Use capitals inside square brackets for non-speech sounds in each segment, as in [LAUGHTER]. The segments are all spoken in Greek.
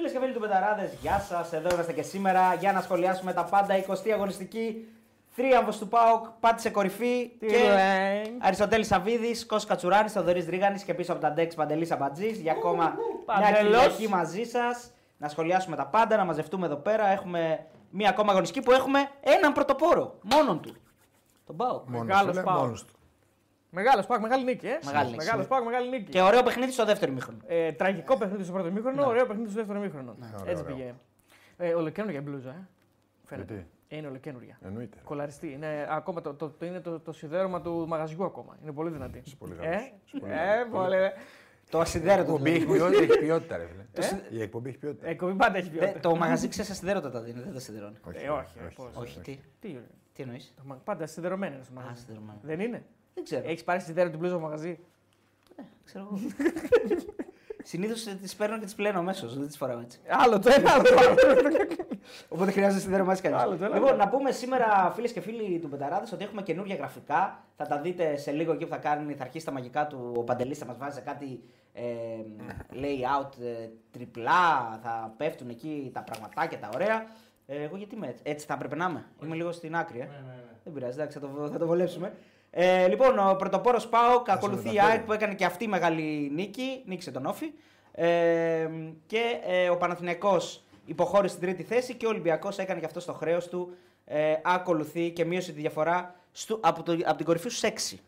Φίλες και φίλοι του Πεταράδε, γεια σας. Εδώ είμαστε και σήμερα για να σχολιάσουμε τα πάντα. 20η αγωνιστική. Θρίαμβος του ΠΑΟΚ, πάτησε κορυφή. Τι και λέει. Αριστοτέλης Σαββίδης, Κώστα Κατσουράνη, Θοδωρής Ρίγανη και πίσω από τα ντεξ Παντελής Αμπατζής. Για ακόμα μια Παντελός. Κυριακή μαζί σας. Να σχολιάσουμε τα πάντα, να μαζευτούμε εδώ πέρα. Έχουμε μια ακόμα αγωνιστική που έχουμε έναν πρωτοπόρο. Μόνον του. Τον ΠΑΟΚ. Μόνος Μεγάλος του, λέει, ΠΑΟΚ. μόνος του. Μεγάλος ΠΑΟΚ, μεγάλη νίκη. Ε. Μεγάλη νίκη. Μεγάλος ΠΑΟΚ, μεγάλη νίκη. Και ωραίο παιχνίδι στο δεύτερο ημίχρονο. Ε, τραγικό παιχνίδι στο πρώτο ημίχρονο, ωραίο παιχνίδι στο δεύτερο ημίχρονο. Ωραίο, Έτσι ωραίο. πήγε. Ε, ολοκένουργια μπλούζα. Ε. Φαίνεται. Γιατί; Ε, είναι ολοκένουργια. Εννοείται. Κολαριστή. Είναι, ακόμα το, το, το, είναι το, το σιδέρωμα του μαγαζιού ακόμα. Είναι πολύ δυνατή. Είσαι πολύ ε, καλός. Είσαι πολύ ε, καλός. πολύ. Το ασυδέρωτο. εκπομπή έχει δηλαδή. ποιότητα, έχει ποιότητα, ρε φίλε. Η εκπομπή έχει ποιότητα. Ε, κομπή πάντα έχει Ε, ποιότητα. Το μαγαζί ξέρεις ασυδέρωτα τα δίνει, δεν τα σιδερώνει. Ε, όχι, ε, πώς. Όχι, τι, Τι, ρε. τι εννοείς; Το μα- Πάντα σιδερωμένο είναι στο Α, μαγαζί. σιδερωμένο. Δεν είναι; Δεν ξέρω. Έχεις πάρει σιδέρο την μπλούζα στο μαγαζί; Ξέρω εγώ. [LAUGHS] Συνήθως τις παίρνω και τις πλένω αμέσως, δεν τις φοράω έτσι. Άλλο το ένα, άλλο το άλλο. Οπότε χρειάζεται σίδερο μαζί Άλλο κανείς. το ένα, Λοιπόν, άλλο. να πούμε σήμερα, φίλες και φίλοι του Πεταράδε, ότι έχουμε καινούργια γραφικά. Θα τα δείτε σε λίγο εκεί που θα, κάνει, θα αρχίσει τα μαγικά του. Ο Παντελής θα μας βάζει κάτι ε, layout ε, τριπλά. Θα πέφτουν εκεί τα πραγματάκια τα ωραία. Ε, εγώ γιατί είμαι έτσι. Έτσι θα έπρεπε να είμαι. Είμαι λίγο στην άκρη. Ε. Δεν πειράζει, εντάξει, θα το, θα το βολέψουμε. Ε, λοιπόν, ο πρωτοπόρος ΠΑΟΚ ακολουθεί η μεταφέρει. ΑΕΚ που έκανε και αυτή μεγάλη νίκη. Νίκησε τον ΟΦΗ. Ε, και ε, ο Παναθηναϊκός υποχώρησε στην τρίτη θέση και ο Ολυμπιακός έκανε και αυτό στο χρέος του. Ε, ακολουθεί και μείωσε τη διαφορά στο, από, το, από την κορυφή στους 6.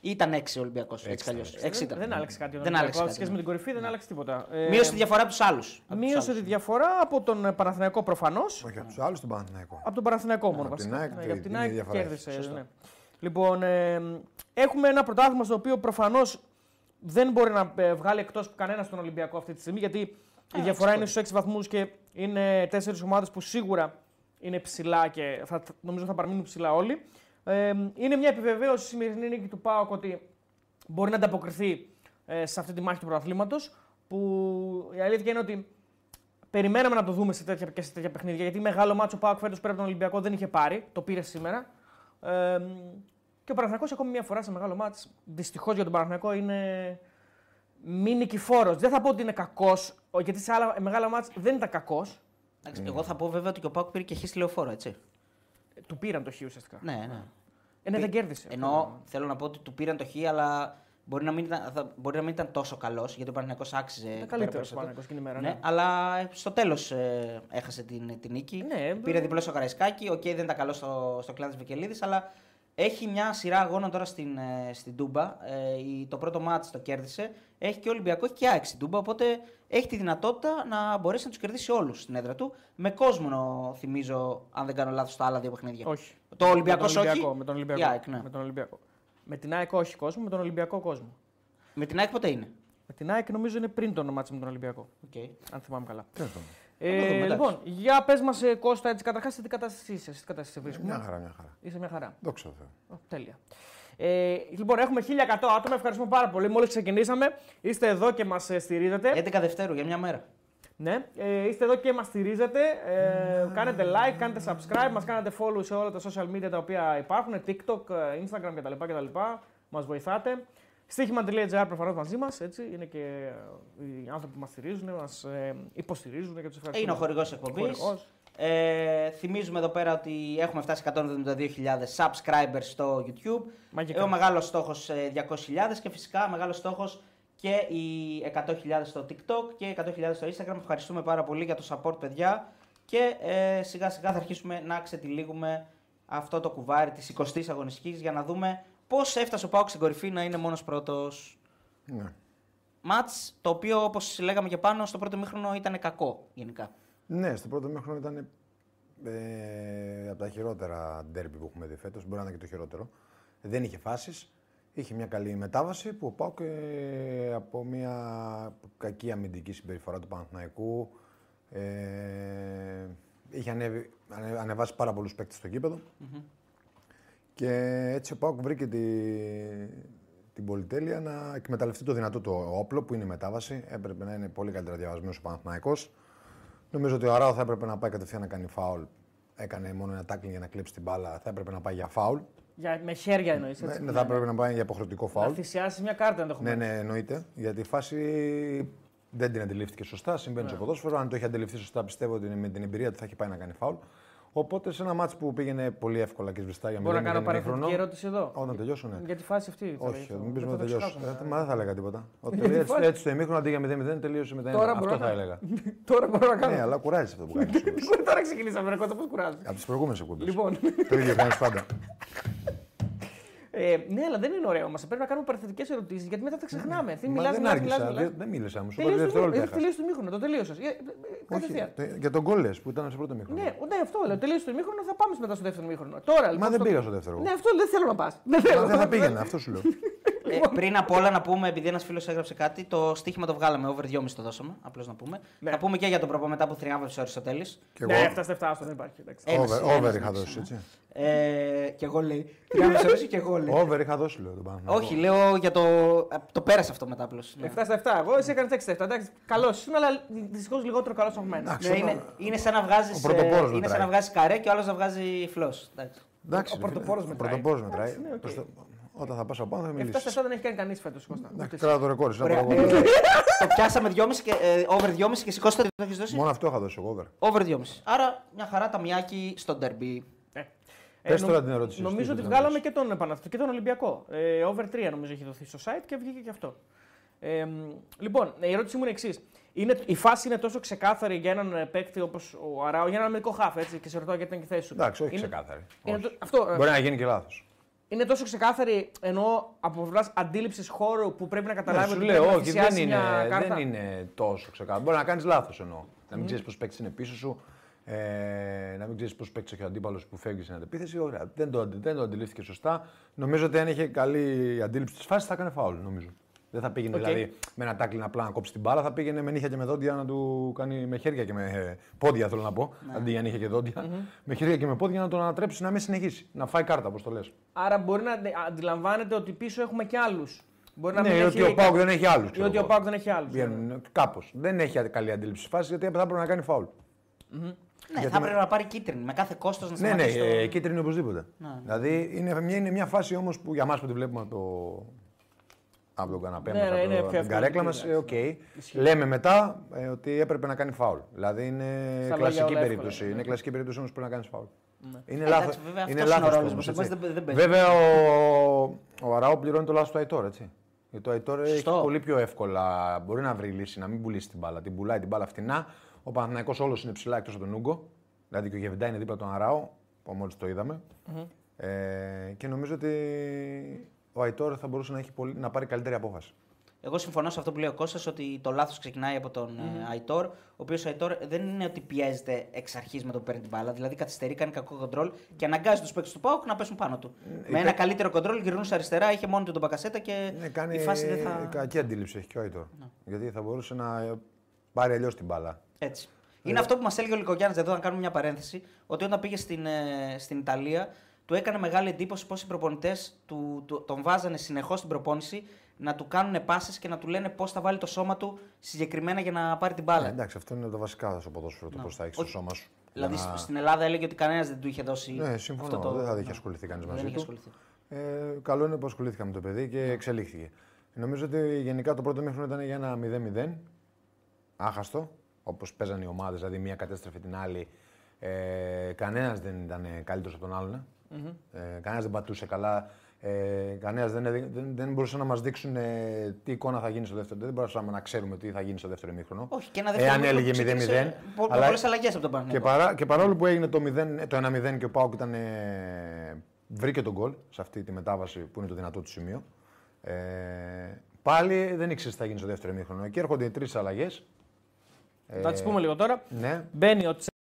Ήταν 6 ο Ολυμπιακός, έτσι Έξι κι αλλιώς. ήταν, Έξι ήταν. Δεν άλλαξε κάτι. ο Δεν Ολυμπιακός. άλλαξε κάτι, Σχέση ναι. με την κορυφή δεν άλλαξε τίποτα. Ε, Μείωσε τη διαφορά από τους άλλους. από τους Μείωσε άλλους. τη διαφορά από τον ε, Παναθηναϊκό προφανώς. Όχι από τους άλλους, τον Παναθηναϊκό. Από τον Παναθηναϊκό μόνο. από την βασικά. ΑΕΚ Ναι, τι- από την τι ΑΕΚ διαφορά έχει. κέρδισε. Σωστό. Ναι. Λοιπόν, ε, έχουμε ένα πρωτάθλημα στο οποίο προφανώς δεν μπορεί να ε, βγάλει εκτός κανένας τον Ολυμπιακό αυτή τη στιγμή γιατί η διαφορά είναι στους 6 βαθμούς και είναι τέσσερις ομάδες που σίγουρα είναι ψηλά και θα, νομίζω θα παραμείνουν ψηλά όλοι. Ε, είναι μια επιβεβαίωση η σημερινή νίκη του ΠΑΟΚ ότι μπορεί να ανταποκριθεί ε, σε αυτή τη μάχη του πρωταθλήματος. Που η αλήθεια είναι ότι περιμέναμε να το δούμε σε τέτοια, και σε τέτοια παιχνίδια. Γιατί μεγάλο μάτσο Πάοκ φέτος πέρα από τον Ολυμπιακό δεν είχε πάρει. Το πήρε σήμερα. Ε, και ο Παναθηναϊκός ακόμη μια φορά σε μεγάλο μάτσο. Δυστυχώς για τον Παναθηναϊκό είναι μη νικηφόρος. Δεν θα πω ότι είναι κακός, γιατί σε άλλα μεγάλα μάτς δεν ήταν κακός. Εντάξει, Εγώ θα πω βέβαια ότι και ο Πάουκ πήρε και χ λεωφόρο, έτσι. Του πήραν το χ ουσιαστικά. Ναι, ναι. Ε, ναι, δεν κέρδισε. Ενώ θέλω να πω ότι του πήραν το χ, αλλά μπορεί να μην ήταν, θα, μπορεί να μην ήταν τόσο καλός γιατί ο Παναγιακός άξιζε. εκεί πέρα καλύτερος περισσότερο. ο Παναθηναϊκός εκείνη τη μέρα, Ναι, ναι. αλλά ε, στο τέλος ε, έχασε την, την νίκη. Ναι, Πήρε ε, διπλό στο Καραϊσκάκι. Οκ, δεν ήταν καλό στο, στο κλάδι Βικελίδης, αλλά έχει μια σειρά αγώνων τώρα στην, ε, στην Τούμπα. Ε, η- το πρώτο μάτς το κέρδισε. Έχει και ο Ολυμπιακός, έχει και ΑΕΚ στην Τούμπα. Οπότε έχει τη δυνατότητα να μπορέσει να τους κερδίσει όλους στην έδρα του. Με κόσμο, νο- θυμίζω, αν δεν κάνω λάθος, στα άλλα δύο παιχνίδια. Όχι. Το Ολυμπιακός με τον Ολυμπιακό, όχι. Με τον Ολυμπιακό. Η ΑΕΚ, ναι. με τον Ολυμπιακό. Με την ΑΕΚ όχι κόσμο, με τον Ολυμπιακό κόσμο. Με την ΑΕΚ ποτέ είναι; Με την ΑΕΚ νομίζω είναι πριν το μάτσο με τον Ολυμπιακό. Okay. Αν θυμάμαι καλά. Τέλος πάντων. το Ε, δούμε, εντάξει. λοιπόν, για πες μας, Κώστα, έτσι καταρχάς σε τι κατάσταση είσαι, σε τι κατάσταση σε βρίσκουμε. Μια χαρά, μια χαρά. Είσαι μια χαρά. Δόξα τω Θεώ. Ω, τέλεια. Ε, λοιπόν, έχουμε 1100 άτομα. Ευχαριστούμε πάρα πολύ. Μόλις ξεκινήσαμε, είστε εδώ και μας στηρίζετε. 11 Δευτέρου για μια μέρα. Ναι, ε, είστε εδώ και μας στηρίζετε. Ε, κάνετε like, κάνετε subscribe, μας κάνετε follow σε όλα τα social media τα οποία υπάρχουν, TikTok, ε, Instagram κτλ. κτλ. Μας βοηθάτε. Στοίχημα.gr προφανώς μαζί μας. Είναι και ε, οι άνθρωποι που μας στηρίζουν, μας ε, υποστηρίζουν και τους ευχαριστούμε. Είναι ο χορηγός εκπομπής. Χορηγός. Ε, θυμίζουμε εδώ πέρα ότι έχουμε φτάσει 172.000 subscribers στο YouTube. Μαγικά. Ε, Ο μεγάλος στόχος 200.000 και φυσικά μεγάλος στόχος και οι 100.000 στο TikTok και 100.000 στο Instagram. Ευχαριστούμε πάρα πολύ για το support, παιδιά. Και ε, σιγά σιγά θα αρχίσουμε να ξετυλίγουμε αυτό το κουβάρι της 20η αγωνιστικής για να δούμε πώς έφτασε ο Πάουκ στην κορυφή να είναι μόνος πρώτος. Ναι. Μάτς το οποίο όπως λέγαμε και πάνω στο πρώτο μήχρονο ήταν κακό γενικά. Ναι, στο πρώτο μήχρονο ήταν ε, από τα χειρότερα ντέρμπι που έχουμε δει φέτος. Μπορεί να είναι και το χειρότερο. Δεν είχε φάσεις. Είχε μια καλή μετάβαση που ο Πάουκ ε, από μια κακή αμυντική συμπεριφορά του Παναθηναϊκού ε, είχε ανέβει, ανε- ανεβάσει πάρα πολλούς παίκτες στο γηπεδο Και έτσι ο Πάουκ βρήκε τη, την πολυτέλεια να εκμεταλλευτεί το δυνατό του όπλο που είναι η μετάβαση. Έπρεπε να είναι πολύ καλύτερα διαβασμένος ο Παναθηναϊκός. Νομίζω ότι ο Αράο θα έπρεπε να πάει κατευθείαν να κάνει φάουλ. Έκανε μόνο ένα τάκλινγκ για να κλέψει την μπάλα. Θα έπρεπε να πάει για φάουλ. Για, με χέρια εννοείς. Ναι, θα έπρεπε να πάει για υποχρεωτικό Να φάουλ. θυσιάσει μια κάρτα Ναι, ενδεχομένως. ναι, εννοείται. Γιατί η φάση δεν την αντιλήφθηκε σωστά. Συμβαίνει Ναι. στο ποδόσφαιρο. Αν το έχει αντιληφθεί σωστά, πιστεύω ότι με την εμπειρία του θα έχει πάει να κάνει φάουλ. Οπότε σε ένα μάτσο που πήγαινε πολύ εύκολα και σβηστά για Μπορώ να 0-0 κάνω ημίχρονο, παρενθετική ερώτηση εδώ. Όταν τελειώσω, ναι. Για τη φάση αυτή. θα Όχι, ήθελα. μην πεις Δεν να θα τα τελειώσει. ξεχάσουμε. Ε, Μα δεν θα έλεγα τίποτα. [LAUGHS] Ότι Γιατί έτσι, φάση- έτσι το ημίχρονο αντί για 0-0 τελείωσε με 1 Τώρα Αυτό μπορώ θα να- έλεγα. [LAUGHS] Τώρα μπορώ να κάνω. Ναι, αλλά κουράζει αυτό που [LAUGHS] κάνεις. Τώρα ξεκινήσαμε, ρε κότα, πώς κουράζεις. Από τις προηγούμενες εκπομπές. Λοιπόν, Το ίδιο κάνεις πάντα. Ε, ναι, αλλά δεν είναι ωραίο. Μα πρέπει να κάνουμε παρεθετικέ ερωτήσεις γιατί μετά τα ξεχνάμε. Τι Μα μιλάς, δεν μιλάς, άργησα. μιλάς, μιλάς. δεν- Δεν μίλησα. Μου σου είπα Τελείωσε το δευτερόλεπτα. μήχρονο. Τελείωσε το μήχρονο. Το τελείωσε. Ε, ε, ε, Όχι, Κατευθείαν. τε- για τον κόλλε που ήταν σε πρώτο μήχρονο. Ναι, ναι, αυτό λέω. Τελείωσε το μήχρονο, θα πάμε μετά στο δεύτερο μήχρονο. Τώρα, λοιπόν, Μα δεν στο- πήγα στο δεύτερο. Ναι, αυτό δεν θέλω να πας. Δεν θέλω. Μα Δεν θα πήγαινα, αυτό σου λέω. [LAUGHS] Ε, πριν απ' όλα να πούμε, επειδή ένας φίλος έγραψε κάτι, το στοίχημα το βγάλαμε, over 2,5 το δώσαμε. Απλώς να πούμε. Ναι. Να πούμε και για τον προπομετά που θριάμβευσε ο Αριστοτέλης. Και Ναι, εγώ αυτά στα 7 δεν υπάρχει. εντάξει. Ένας, over, ένας, over ένας, είχα ένας, δώσει, ένας. έτσι. Ε, και εγώ λέει. Θριάμβευσε ο Αριστοτέλης και εγώ λέει. Over είχα δώσει, λέω τον Παναθηναϊκό. Όχι, λέω για το. ε, Το πέρασε αυτό μετά απλώς. 7 στα 7. Εγώ εσύ έκανες 6 στα 7. Εντάξει, καλός είναι, αλλά δυστυχώς λιγότερο καλός από μένα. Εντάξει, Ναι, ο- είναι, είναι σαν να βγάζεις. ο πρωτοπόρος είναι σαν μετράει. να βγάζεις καρέ και ο άλλος να βγάζει φλός. Εντάξει, Ο πρωτοπόρος φίλε, μετράει. Ο πρωτοπόρος μετράει. Εντάξει, ναι, οκ. Προς το- Όταν θα πας από πάνω θα 7 στα μιλήσει. 7 δεν έχει κάνει κανείς φέτος Κώστα. Ούτε εσύ. Κράτα το ρεκόρ. είσαι Ωραία, ένα ε, προβολή. το πιάσαμε 2,5 και, ε, over 2,5 και σηκώστε το έχεις δώσει. Μόνο αυτό είχα δώσει εγώ. over. Over 2,5. Άρα μια χαρά τα μιάκι στο ντερμπι. Ε, Πες νο- τώρα την ερώτηση, Νομίζω τι ότι θες να βγάλαμε πεις. και τον Παναθηναϊκό και τον Ολυμπιακό. Ε, over 3 νομίζω έχει δοθεί στο site και βγήκε και αυτό. Ε, μ, λοιπόν, η ερώτησή μου είναι εξής. Η φάση είναι τόσο ξεκάθαρη για έναν ε, παίκτη όπως ο Αράο, για έναν αμυντικό χάφ, έτσι, και σε ρωτάω γιατί ήταν και η θέση σου. Εντάξει, όχι είναι, ξεκάθαρη. Είναι, Όχι. το- αυτό, ε, Μπορεί να γίνει και λάθος. Είναι τόσο ξεκάθαρη ενώ από πλευράς αντίληψης χώρου που πρέπει να Ναι, καταλάβει σου ότι λέω, πρέπει να όχι, θυσιάσει δεν είναι, μια κάρτα. δεν είναι τόσο ξεκάθαρο. Μπορεί να κάνεις λάθος εννοώ. Να μην ξέρεις πώς παίξει είναι πίσω σου, ε, να μην ξέρεις πώς παίξει έχει ο αντίπαλος που φεύγει στην αντεπίθεση. Ωραία, δεν το, αντι- δεν το αντιλήφθηκε σωστά. Νομίζω ότι αν είχε καλή αντίληψη της φάσης θα έκανε φάουλ. Νομίζω. Δεν θα πήγαινε Οκ. δηλαδή με ένα τάκλιν απλά να κόψει την μπάλα, θα πήγαινε με νύχια και με δόντια να του κάνει με χέρια και με ε, πόδια θέλω να πω. Αντί για νύχια και δόντια. Με χέρια και με πόδια να τον ανατρέψει να μην συνεχίσει. Να φάει κάρτα, όπως το λες. Άρα μπορεί να αντε- αντιλαμβάνεται ότι πίσω έχουμε και άλλους. Μπορεί να Ναι, μην ότι έχει... ο ΠΑΟΚ δεν έχει άλλους. ή ότι ο ΠΑΟΚ δεν έχει άλλους. Κάπως. Δεν έχει καλή αντίληψη της φάσης γιατί θα έπρεπε να κάνει φάουλ. Ναι, θα έπρεπε να πάρει κίτρινη με κάθε κόστος να Ναι, ναι, σταματήσει. το- ε, κίτρινη οπωσδήποτε. Ναι. Δηλαδή είναι μια, είναι μια φάση όμως που για μας που τη βλέπουμε από το. Από τον καναπέ Ναι, μας, ναι, από είναι το- πιο την εύκολη, καρέκλα μας, εντάξει, οκ. Λέμε μετά ε, ότι έπρεπε να κάνει φάουλ. Δηλαδή είναι λόγια κλασική όλα εύκολα, περίπτωση. ναι. Είναι κλασική περίπτωση όμως που πρέπει να κάνεις φάουλ. Είναι Ε, λάθος. εντάξει, βέβαια, είναι αυτός είναι ο λάθος ρόλος όμως, μας, έτσι. εμάς δεν- δεν παίζει. Βέβαια ο, ο Αράο πληρώνει το λάθο του Αϊτόρ, έτσι. Γιατί το Αϊτόρ έχει Σωστό. πολύ πιο εύκολα. Μπορεί να βρει λύση, να μην πουλήσει την μπάλα. Την πουλάει την μπάλα φτηνά. Ο Παναθηναϊκός όλος είναι ψηλά εκτός από τον Ούγκο. Δηλαδή και ο Γεβεντά είναι δίπλα τον Αράο, που μόλις το είδαμε. Ε, και νομίζω ότι ο Αϊτόρ θα μπορούσε να, έχει πολύ, να πάρει καλύτερη απόφαση. Εγώ συμφωνώ σε αυτό που λέει ο Κώστας ότι το λάθος ξεκινάει από τον ε, Αϊτόρ, ο οποίος Αϊτόρ δεν είναι ότι πιέζεται εξ αρχής με το που παίρνει την μπάλα. Δηλαδή καθυστερεί, κάνει κακό κοντρόλ και αναγκάζει τους παίκτες του Πάουκ να πέσουν πάνω του. με ένα καλύτερο κοντρόλ γυρνούσε αριστερά, είχε μόνο του τον Μπακασέτα και Ναι, κάνει η φάση δεν θα. κακή αντίληψη έχει και ο Αϊτόρ. Γιατί θα μπορούσε να ε, πάρει αλλιώς την μπάλα. Έτσι. Είναι αυτό που μας έλεγε ο Λικογιάννης εδώ, να κάνουμε μια παρένθεση, ότι όταν πήγε στην, ε, στην Ιταλία, του έκανε μεγάλη εντύπωση πώς οι προπονητές του, του, τον βάζανε συνεχώς στην προπόνηση να του κάνουν πάσει και να του λένε πώς θα βάλει το σώμα του συγκεκριμένα για να πάρει την μπάλα. Ε, εντάξει, αυτό είναι από τα βασικά στο ποδόσφαιρο, το πώς θα έχεις το Όχι. σώμα σου. Δηλαδή Για να- στην Ελλάδα έλεγε ότι κανένας δεν του είχε δώσει. Ναι, συμφωνώ. αυτό το... Δεν θα είχε ασχοληθεί κανείς Δεν μαζί είχε του. ασχοληθεί. Ε, καλό είναι που ασχολήθηκα με το παιδί και εξελίχθηκε. Νομίζω ότι γενικά το πρώτο μήχρονο ήταν για ένα 0-0. Άχαστο. Όπως παίζανε οι ομάδες, δηλαδή μία κατέστρεφε την άλλη. Ε, Κανένας δεν ήταν καλύτερος από τον άλλον. Ε, Κανένας δεν πατούσε καλά. Ε, Κανένας δεν, δεν, δεν μπορούσε να μας δείξουν ε, τι εικόνα θα γίνει στο δεύτερο. Δεν μπορούσαμε να ξέρουμε τι θα γίνει στο δεύτερο μήχρονο. Όχι, και ένα δεύτερο Εάν μήχρονο έλεγε που 0-0. ξεκίνησε πο- αλλά- πολλές αλλαγές από τον και, Παναθηναϊκό. παρά, και παρόλο που έγινε το, 0, το 1-0 και ο Πάουκ ήταν, ε, βρήκε τον γκολ σε αυτή τη μετάβαση που είναι το δυνατό του σημείο. Ε, πάλι δεν ήξερε τι θα γίνει στο δεύτερο ημίχρονο. Και έρχονται οι τρεις αλλαγές. Θα τις πούμε λίγο τώρα. Ναι, Μπαίνει ο Τσέρι,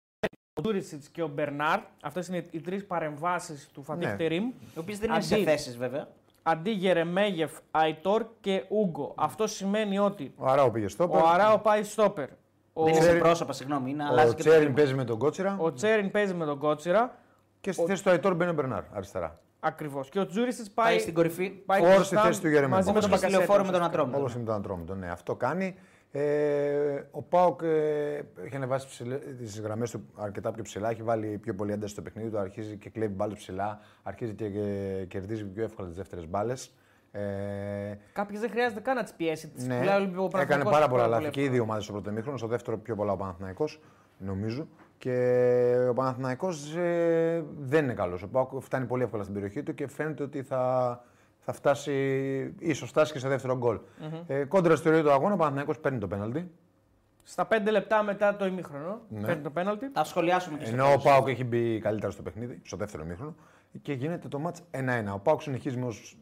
ο Ντούρισιτ και ο Μπερνάρ. Αυτές είναι οι τρεις παρεμβάσεις του Φατίχ Ναι. Τερίμ. Οι οποίες δεν είναι σε Αντί- θέσει βέβαια. Αντί Γερεμέγεφ, Αϊτόρ και Ούγκο. Αυτό σημαίνει ότι ο Αράο πήγε στο ο Αράο πάει στόπερ. Ο, Δεν είναι σε Τσέρι- πρόσωπα, συγγνώμη. Είναι, αλλάζει Ο και το Τσέριν κλίμα. παίζει με τον Κότσιρα ο Τσέριν παίζει με τον Κότσιρα. και στη θέση του Αϊτόρ μπαίνει ο Μπερνάρ αριστερά. Ακριβώς. Και ο Τζούρισιτς Πάει πάει, στην κορυφή. πάει Φόρ στη μπροστά θέση του Γερεμέγεφ. μαζί με Όπω τον και στη Μπακασέτα. λεωφόρο με τον Ατρόμητο. Όπως είναι το Αντρόμητο. Ναι, αυτό κάνει. Ε, ο Πάοκ ε, έχει ανεβάσει τις γραμμές του αρκετά πιο ψηλά. Έχει βάλει πιο πολύ ένταση στο παιχνίδι του. Αρχίζει και κλέβει μπάλες ψηλά. Αρχίζει και, και κερδίζει πιο εύκολα τις δεύτερες μπάλες. Ε, Κάποιε δεν χρειάζεται καν να τις πιέσει. Τις ναι, πουλάει ο Ολυμπιακός έκανε Παναθηναϊκός πάρα πολλά πολύ λάθη και οι εύκολα. δύο ομάδες στο πρώτο ημίχρονο. Στο δεύτερο πιο πολλά ο Παναθηναϊκός, νομίζω. Και ο Παναθηναϊκός ε, δεν είναι καλός. Ο Πάοκ φτάνει πολύ εύκολα στην περιοχή του και φαίνεται ότι θα, θα φτάσει, ίσω φτάσει και σε δεύτερο γκολ. Ε, κόντρα στο του αγώνα, ο Παναθηναϊκός παίρνει το πέναλτι. Στα 5 λεπτά μετά το ημίχρονο Ναι. παίρνει το πέναλτι. Θα σχολιάσουμε και στο Ενώ ο τέλος. Πάοκ έχει μπει καλύτερα στο παιχνίδι, στο δεύτερο ημίχρονο, και γίνεται το μάτς 1-1. Ο Πάοκ συνεχίζει με ως...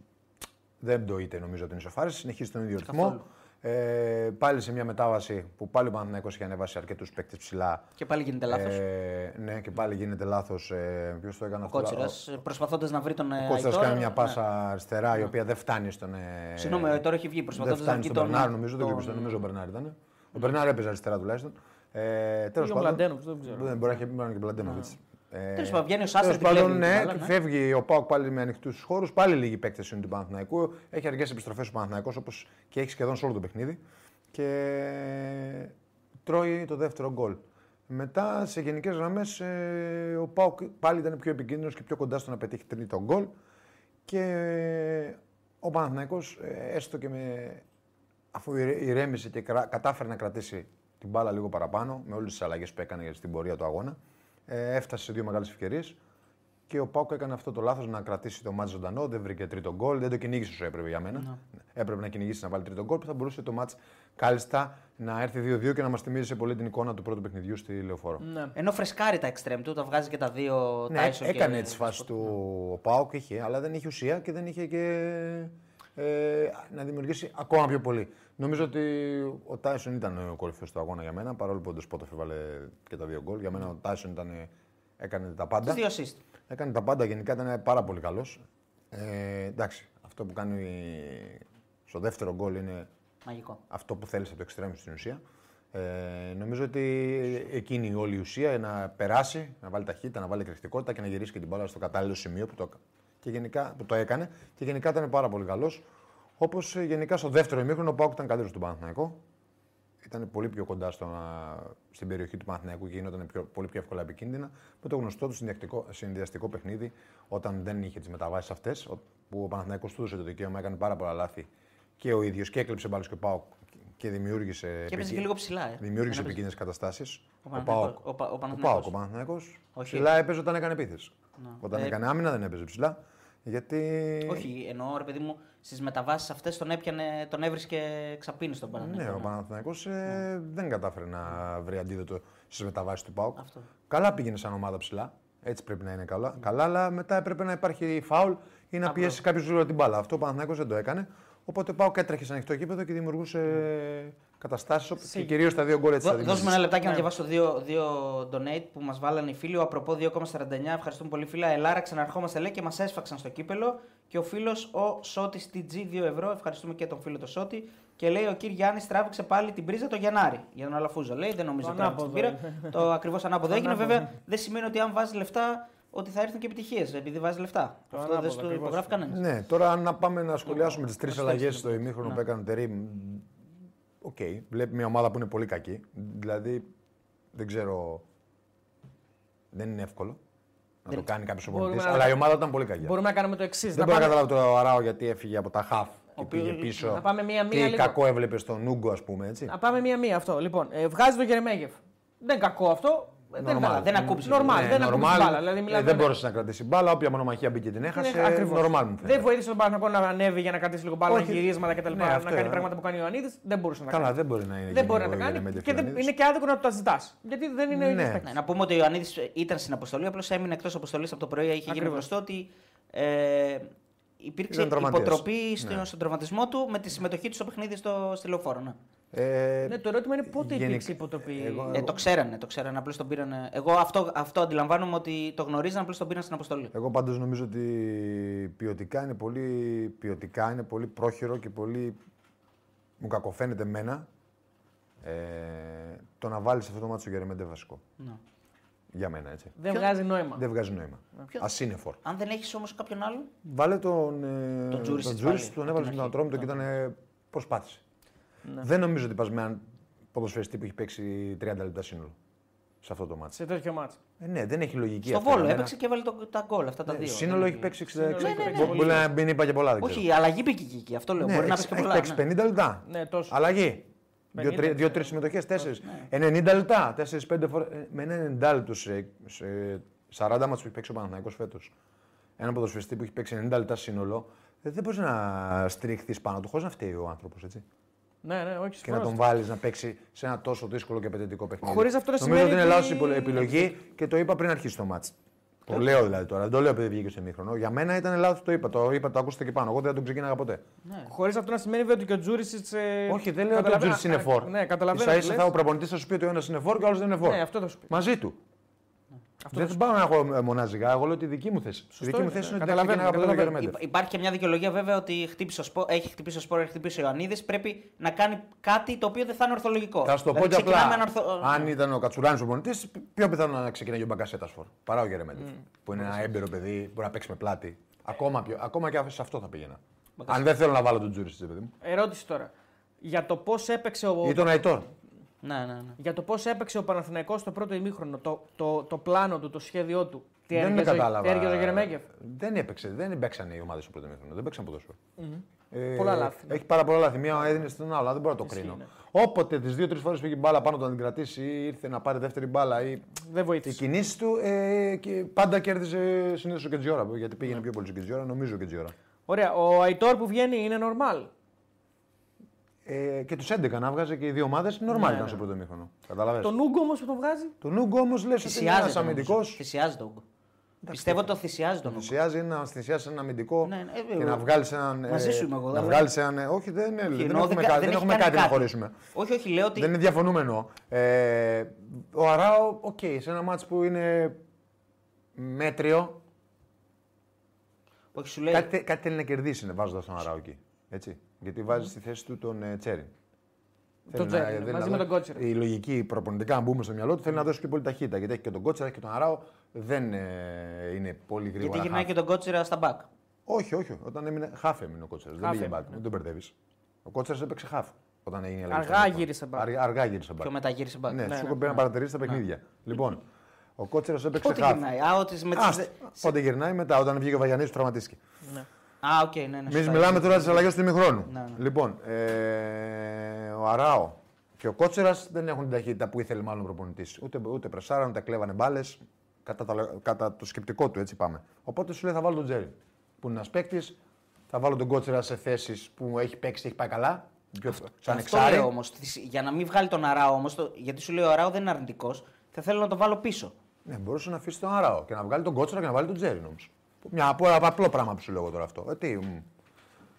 Δεν το είτε νομίζω την ισοφάριση, συνεχίζει τον ίδιο ρυθμό. Καθόλου. Ε, πάλι σε μια μετάβαση που πάλι ο Παναθηναϊκός έχει ανεβάσει αρκετούς παίκτες ψηλά. Και πάλι γίνεται λάθος. Ε, ναι, και πάλι γίνεται λάθος. Ε, Ποιος το έκανε ο αυτό. Κότσιρας, προσπαθώντας να βρει τον Ο ε, Κότσιρας Αϊτόρ, κάνει μια ναι. πάσα αριστερά η οποία δεν φτάνει στον. ε, Συγγνώμη, ο Αϊτόρ έχει βγει δεν προσπαθώντας να φτάνει βρει στον τον. Μπερνάρ, νομίζω. Δεν τον- ξέρω, νομίζω ο Μπερνάρ ήταν. Ο Μπερνάρ έπαιζε αριστερά τουλάχιστον. Ε, Τέλος Ή ο πάντων. Μλαντένοβιτς, δεν ξέρω. Δεν μπορεί να έχει μπορεί να είναι και Μπλαντένοβιτς. Ε, Τέλος πάντων, βγαίνει ο Σάστρε, τέλος την πάντων, κλέβει ναι, την μπάλα, ναι. φεύγει ο Πάουκ πάλι με ανοιχτούς χώρους. Πάλι λίγοι παίκτες είναι του Παναθηναϊκού. Έχει αργές επιστροφές ο Παναθηναϊκός όπως και έχει σχεδόν σε όλο το παιχνίδι. Και τρώει το δεύτερο γκολ. Μετά σε γενικές γραμμές ο Πάουκ πάλι ήταν πιο επικίνδυνος και πιο κοντά στο να πετύχει τρίτο γκολ. Και ο Παναθηναϊκός ε, έστω και με, αφού ηρε- ηρέμησε και κρα- κατάφερε να κρατήσει την μπάλα λίγο παραπάνω με όλες τις αλλαγές που έκανε στην πορεία του αγώνα, ε, έφτασε σε δύο μεγάλες ευκαιρίες. Και ο Πάουκ έκανε αυτό το λάθος να κρατήσει το μάτς ζωντανό, δεν βρήκε τρίτο γκολ, δεν το κυνήγησε όσο έπρεπε για μένα. Έπρεπε να κυνηγήσει να βάλει τρίτο γκολ που θα μπορούσε το μάτς κάλλιστα να έρθει 2-2 και να μας θυμίζει πολύ την εικόνα του πρώτου παιχνιδιού στη Λεωφόρο. Ναι. Ενώ φρεσκάρει τα εξτρέμ του, τα βγάζει και τα δύο Ναι, Tyson έκανε και... τι φάσει του ο Πάοκ, είχε, αλλά δεν είχε ουσία και δεν είχε και ε, να δημιουργήσει ακόμα πιο πολύ. Νομίζω ότι ο Τάισον ήταν ο κορυφαίος του αγώνα για μένα, παρόλο που ο Ντεσπότοφ έβαλε και τα δύο γκολ. Για μένα ο Τάισον ήταν, έκανε τα πάντα. Τους δύο assist. Έκανε τα πάντα, γενικά ήταν πάρα πολύ καλός. Ε, εντάξει, αυτό που κάνει στο δεύτερο γκολ είναι Μαγικό. αυτό που θέλεις από το εξτρέμιο στην ουσία. Ε, νομίζω ότι εκείνη η όλη η ουσία να περάσει, να βάλει ταχύτητα, να βάλει εκρηκτικότητα και να γυρίσει και την μπάλα στο κατάλληλο σημείο που το, και γενικά, που το έκανε. Και γενικά ήταν πάρα πολύ καλός. Όπως γενικά στο δεύτερο ημίχρονο ο Πάουκ ήταν καλύτερος στον Παναθηναϊκό. Ήταν πολύ πιο κοντά στο, να- στην περιοχή του Παναθηναϊκού και γινόταν πιο, πολύ πιο εύκολα επικίνδυνα. Με το γνωστό του συνδυαστικό, συνδυαστικό παιχνίδι, όταν δεν είχε τις μεταβάσεις αυτές, που ο Παναθηναϊκός του έδωσε το δικαίωμα, έκανε πάρα πολλά λάθη και ο ίδιος και έκλεψε μπάλες και ο Πάουκ και δημιούργησε. Και έπαιζε επικίνδυνε- και λίγο ψηλά. Ε. Δημιούργησε Έπαιζε- επικίνδυνες καταστάσεις. Ο Ο Παναθηναϊκός- Πάοκ. ο Πα- ο Ο Παναθηναϊκός. Πάοκ, ο Παναθηναϊκός. Όχι. Ψηλά έπαιζε όταν έκανε επίθεση. Να. Όταν Ε, έκανε άμυνα δεν έπαιζε ψηλά. Γιατί. Όχι, εννοώ ρε παιδί μου, στις μεταβάσεις αυτές τον έπιανε, τον έβρισκε ξαπίνη στον Παναθηναϊκό. Ναι, ο Παναθηναϊκός ε, δεν κατάφερε να βρει αντίδοτο στις μεταβάσεις του Πάουκ. Αυτό. Καλά πήγαινε σαν ομάδα ψηλά. Έτσι πρέπει να είναι καλά. καλά αλλά μετά έπρεπε να υπάρχει φάουλ ή να πιέσει κάποιος γρήγορα την μπάλα. Αυτό ο Παναθηναϊκός δεν το έκανε. Οπότε ο Πάουκ έτρεχε σε ανοιχτό γήπεδο και δημιουργούσε καταστάσεις και κυρίως τα δύο γκολ έτσι. Δώ- τα Δώσουμε δημιούργησε. ένα λεπτάκι να διαβάσω δύο, δύο donate που μας βάλανε οι φίλοι. Ο Απροπό 2,49. Ευχαριστούμε πολύ, φίλα. Ελάρα, ξαναρχόμαστε λέει και μας έσφαξαν στο κύπελο. Και ο φίλος ο Σώτη TG 2 ευρώ. Ευχαριστούμε και τον φίλο το Σώτη. Και λέει ο κύριος Γιάννης τράβηξε πάλι την πρίζα το Γενάρη για τον Αλαφούζο. Λέει δεν νομίζω Το ότι τράβηξε την ανάποδο πήρα. το ακριβώς ανάποδο έγινε. ανάποδο. Βέβαια δεν σημαίνει ότι αν βάζεις λεφτά ότι θα έρθουν και επιτυχίες επειδή βάζεις λεφτά. Το Αυτό δεν ανάποδο, το ακριβώς. υπογράφει κανένας. Ναι, τώρα να πάμε να σχολιάσουμε τις τρεις προσθέσεις αλλαγές λοιπόν. στο ημίχρονο Ναι. που έκανε ο Τερίμ. Οκ, βλέπει μια ομάδα που είναι πολύ κακή. Δηλαδή, δεν ξέρω. Δεν είναι εύκολο να το κάνει κάποιος Μπορούμε προπονητής. να- Αλλά η ομάδα ήταν πολύ κακή. Μπορούμε να κάνουμε το εξής. Δεν μπορώ να καταλάβω το Αράο γιατί έφυγε από τα χαφ και οποίος- πήγε πίσω. Να πάμε μία-μία Τι λίγο. κακό έβλεπε στον Νούγκο, ας πούμε έτσι. Να πάμε μία-μία αυτό. Λοιπόν, ε, βγάζει το Γερεμέγεφ. Δεν είναι κακό αυτό. Ε, Δεν, Νορμάλ. δεν ακούψε. Νορμάλ, Ναι, δεν ακούμπησε νορμάλ. μπάλα. Δηλαδή, Ε, μιλάμε δεν με- μπορούσες να κρατήσεις μπάλα. Όποια μονομαχία μπήκε την έχασε. Είναι ακριβώς. Νορμάλ μου Δεν φαίνεται. βοήθησε τον Παναγιώτο να ανέβει για να κρατήσει λίγο μπάλα, Όχι. γυρίσματα κτλ. Ναι, να αυτό κάνει είναι. πράγματα που κάνει ο Ιωαννίδη. Δεν μπορούσε να τα Καλά, κάνει. δεν μπορεί να είναι. Δεν μπορεί να γενικό τα κάνει. Γερεμέγεφ Και δεν, Ιωαννίδης. είναι και άδικο να το τα ζητάς. Γιατί δεν είναι ο ίδιος Ναι. παίκτης. Ναι, να πούμε ότι ο Ιωαννίδη ήταν στην αποστολή, απλώς έμεινε εκτός αποστολής από το πρωί. Είχε γίνει Ακριβώς. γνωστό ότι ε, υπήρξε Ήταν τραυματίας. υποτροπή στο, Ναι. στον τραυματισμό του με τη συμμετοχή του στο παιχνίδι στο, στη λεωφόρο. Ναι. Ε, Ναι, το ερώτημα είναι πότε γενικ- υπήρξε υποτροπή. εγώ- Ε, το ξέρανε, το ξέρανε. Απλώς τον πήραν. Εγώ αυτό, αυτό αντιλαμβάνομαι ότι το γνωρίζαν, απλώς τον πήραν στην αποστολή. Εγώ πάντως νομίζω ότι ποιοτικά είναι πολύ, ποιοτικά είναι πολύ πρόχειρο και πολύ μου κακοφαίνεται εμένα ε, το να βάλεις αυτό το μάτσο Γερεμέντε βασικό. Ναι. Για μένα έτσι. Δεν Ποιο- βγάζει νόημα. Δεν βγάζει νόημα. Ποιο- Ασύνεφορ. Αν δεν έχεις όμως κάποιον άλλον; Βάλε τον, ε, Τον Τζούρισιτ τον Τζούρισιτς, πάλι, τον από έβαλε την στον αρχή. Ατρόμητο και ήταν. ε, Προσπάθησε. Δεν νομίζω ότι πας με έναν ποδοσφαιριστή που έχει παίξει 30 λεπτά σύνολο. σε αυτό το μάτι. Σε τέτοιο μάτσο. Ε, ναι, δεν έχει λογική Στο αυτό. Βόλο για μένα. έπαιξε και έβαλε το, τα γκολ αυτά τα Ναι, δύο. Σύνολο Δεν έχει παίξει 66. Σύνολο έχει παίξει Μπο- πολύ. Μπορεί να μην είπα και πολλά. Δεν ξέρω. Όχι, η αλλαγή μπήκε και εκεί. Αυτό λέω. Ναι, Μπορεί να έχει- παίξει και έχει πολλά. παίξει ναι. 50 λεπτά. Ναι, τόσο. Αλλαγή. 50, Δύο-τρει συμμετοχές, τέσσερις. 90 λεπτά. 4-5 φορές. Με ένα 90 λεπτό σε, σε 40 μάτς που έχει παίξει ο Παναθηναϊκός φέτος. Ένα ποδοσφαιριστή που έχει παίξει 90 λεπτά σύνολο. ε, Δεν μπορείς να στηριχθεί πάνω του χωρίς να φταίει ο άνθρωπος. Ναι, ναι, όχι. Και να συμφωνώ. τον βάλεις να παίξει σε ένα τόσο δύσκολο και απαιτητικό παιχνίδι. Χωρίς αυτό να Νομίζω σημαίνει ότι είναι ότι- λάθος επιλογή και το είπα πριν αρχίσει το μάτς. Το λέω δηλαδή τώρα. Δεν το λέω επειδή βγήκε στο μήχρονο. Για μένα ήταν λάθος το είπα. Το είπα, το ακούσατε και πάνω. Εγώ δεν τον ξεκίναγα ποτέ. Χωρίς αυτό να σημαίνει βέβαια ότι και ο Τζούρισιτ. Ε, Όχι, δεν λέω ότι ο καταλαβα- Τζούρις είναι α, φόρ. Ναι, καταλαβαίνω. σα τι ίσα λες. θα ο προπονητής θα σου πει ότι ο ένας είναι φόρ και ο άλλος δεν είναι φόρ. Ναι, αυτό θα σου πει. Μαζί του. Δεν πάω να έχω ε, μοναζικά. Εγώ λέω τη δική μου θέση. Η δική μου είναι, θέση είναι ότι καταλαβαίνω, δεν ξεκίναγα από τον καταλαβαίνω. Γερμέντεφ. Υπά- Υπάρχει και μια δικαιολογία βέβαια ότι χτύπησε ο σπο... έχει χτυπήσει ο Σπόρ, έχει χτυπήσει ο Ιωαννίδης. Πρέπει να κάνει κάτι το οποίο δεν θα είναι ορθολογικό. Θα σου το πω Δηλαδή, και απλά. ξεκινάμε ένα ορθο- Αν ήταν ο Κατσουράνη ο προπονητή, πιο πιθανό να ξεκινάει ο Μπαγκασέτα φόρ. Παρά ο Γερμέντεφ. Που είναι ένα έμπειρο παιδί, μπορεί να παίξει με πλάτη. Ακόμα, πιο, ακόμα και σε αυτό θα πήγαινα. Αν δεν θέλω να βάλω τον Τζούρι στη παιδί μου. Ερώτηση τώρα. Για το πώς έπαιξε ο. Ή τον Αϊτόρ. Ναι, ναι, ναι. Για το πώς έπαιξε ο Παναθηναϊκός στο πρώτο ημίχρονο, το, το, το πλάνο του, το σχέδιό του. Τι δεν έργαζε, κατάλαβα. τι έργαζε ο Γερεμέγεφ; Δεν έπαιξε, δεν παίξαν οι ομάδες στο πρώτο μήχρονο. Δεν παίξαν ποδόσφαιρο. Ε, Πολλά λάθη. Έχει πάρα πολλά λάθη. Μία έδινε στην άλλη, δεν μπορώ να το κρίνω. ναι. Όποτε τις δύο-τρει φορές πήγε η μπάλα πάνω του να την κρατήσει ή ήρθε να πάρει δεύτερη μπάλα ή Δεν οι βοήθησε. κινήσεις του ε, και πάντα κέρδιζε συνήθως ο Κετζιόρα. Γιατί πήγαινε πιο πολύ στο Κετζιόρα, νομίζω ο Κετζιόρα. Ωραία. Ο Αϊτόρ που βγαίνει είναι normal. Ε, και τους 11 να βγάζει και οι δύο ομάδες, νορμάλ Ναι, ήταν ναι. στο πρώτο μήχρονο. Καταλαβες. Τον Ούγκο όμως που τον βγάζει. Τον Ούγκο όμως λες ότι είναι ένας Θυσιάζεται. αμυντικός. νομίζω. Θυσιάζει τον Ούγκο. Πιστεύω ότι το θυσιάζει τον Ούγκο. Θυσιάζει να θυσιάσει έναν αμυντικό Ναι, ναι, ε, και ε, να βγάλεις έναν. μαζί ε, σου είμαι εγώ, Να δεν βγάλεις έναν. ε, Όχι, δεν, είναι, δεν, Εννοώ, έχουμε, κα- κα- δεν έχει έχουμε κάνει κάτι να χωρίσουμε. Όχι, όχι, λέω ότι. Δεν είναι διαφωνούμενο. Ε, ο Αράο, οκ, σε ένα ματς που είναι μέτριο, Όχι, σου λέει. κάτι, κάτι θέλει να κερδίσει βάζοντας τον Αράο εκεί. Έτσι. Γιατί βάζεις στη θέση του τον ε, Τσέριν. Θέλει Τσέριν, να- ναι, θέλει μαζί να με δώσει- τον Κότσιρα. Η λογική προπονητικά, αν μπούμε στο μυαλό του, θέλει να δώσει και πολύ ταχύτητα. Γιατί έχει και τον Κότσιρα, έχει και τον Αράο. Δεν ε, είναι πολύ γρήγορα. Γιατί γυρνάει χαφ. και τον Κότσιρα στα μπακ. Όχι, όχι. Όταν έμεινε χαφ έμεινε ο Κότσιρας. Δεν Χαφ πήγε έμεινε, μπακ. Μην τον μπερδεύεις. Ο Κότσιρας έπαιξε χαφ. Όταν έγινε η αλλαγή Αργά στον Νίκο. γύρισε μπακ. Αργά, αργά γύρισε μπακ. Πιο μετά γύρισε μπακ. Ναι, Ναι, σου ναι, πρέπει να παρατηρήσει τα παιχνίδια. Λοιπόν, ο Κότσιρας έπαιξε Πότε χαφ. γυρνάει. Α, ότι με τις... Άστα. Πότε γυρνάει μετά, όταν βγήκε ο Βαγιαννίδης, που τραυματίστηκε. Ναι. Α, οκ, ναι, ναι. Εμείς σωστά. μιλάμε τώρα τις αλλαγές του ημιχρόνου. Ναι, ναι. Λοιπόν, ε, ο Αράο και ο Κότσιρας δεν έχουν την ταχύτητα που ήθελε μάλλον ο προπονητής. Ούτε, ούτε πρεσάραν, ούτε κλέβανε μπάλες. Κατά, τα- κατά το σκεπτικό του, έτσι πάμε. Οπότε σου λέει θα βάλω τον Τσέριν. Που είναι ένας παίκτης, θα βάλω τον Κότσερα σε θέσεις που έχει παίξει, έχει πάει καλά. Πιο, σαν Αυτό εξάρι. λέω όμως. Για να μην βγάλει τον Αράο όμως, γιατί σου λέει ο Αράο δεν είναι αρνητικός, θα θέλω να το βάλω πίσω. Ναι, μπορούσε να αφήσει τον Αράο και να βγάλει τον Κότσερα και να βάλει τον Τζέρι όμω. Μια από απλό πράγμα που σου λέω εγώ τώρα αυτό. Ε, τι, μ.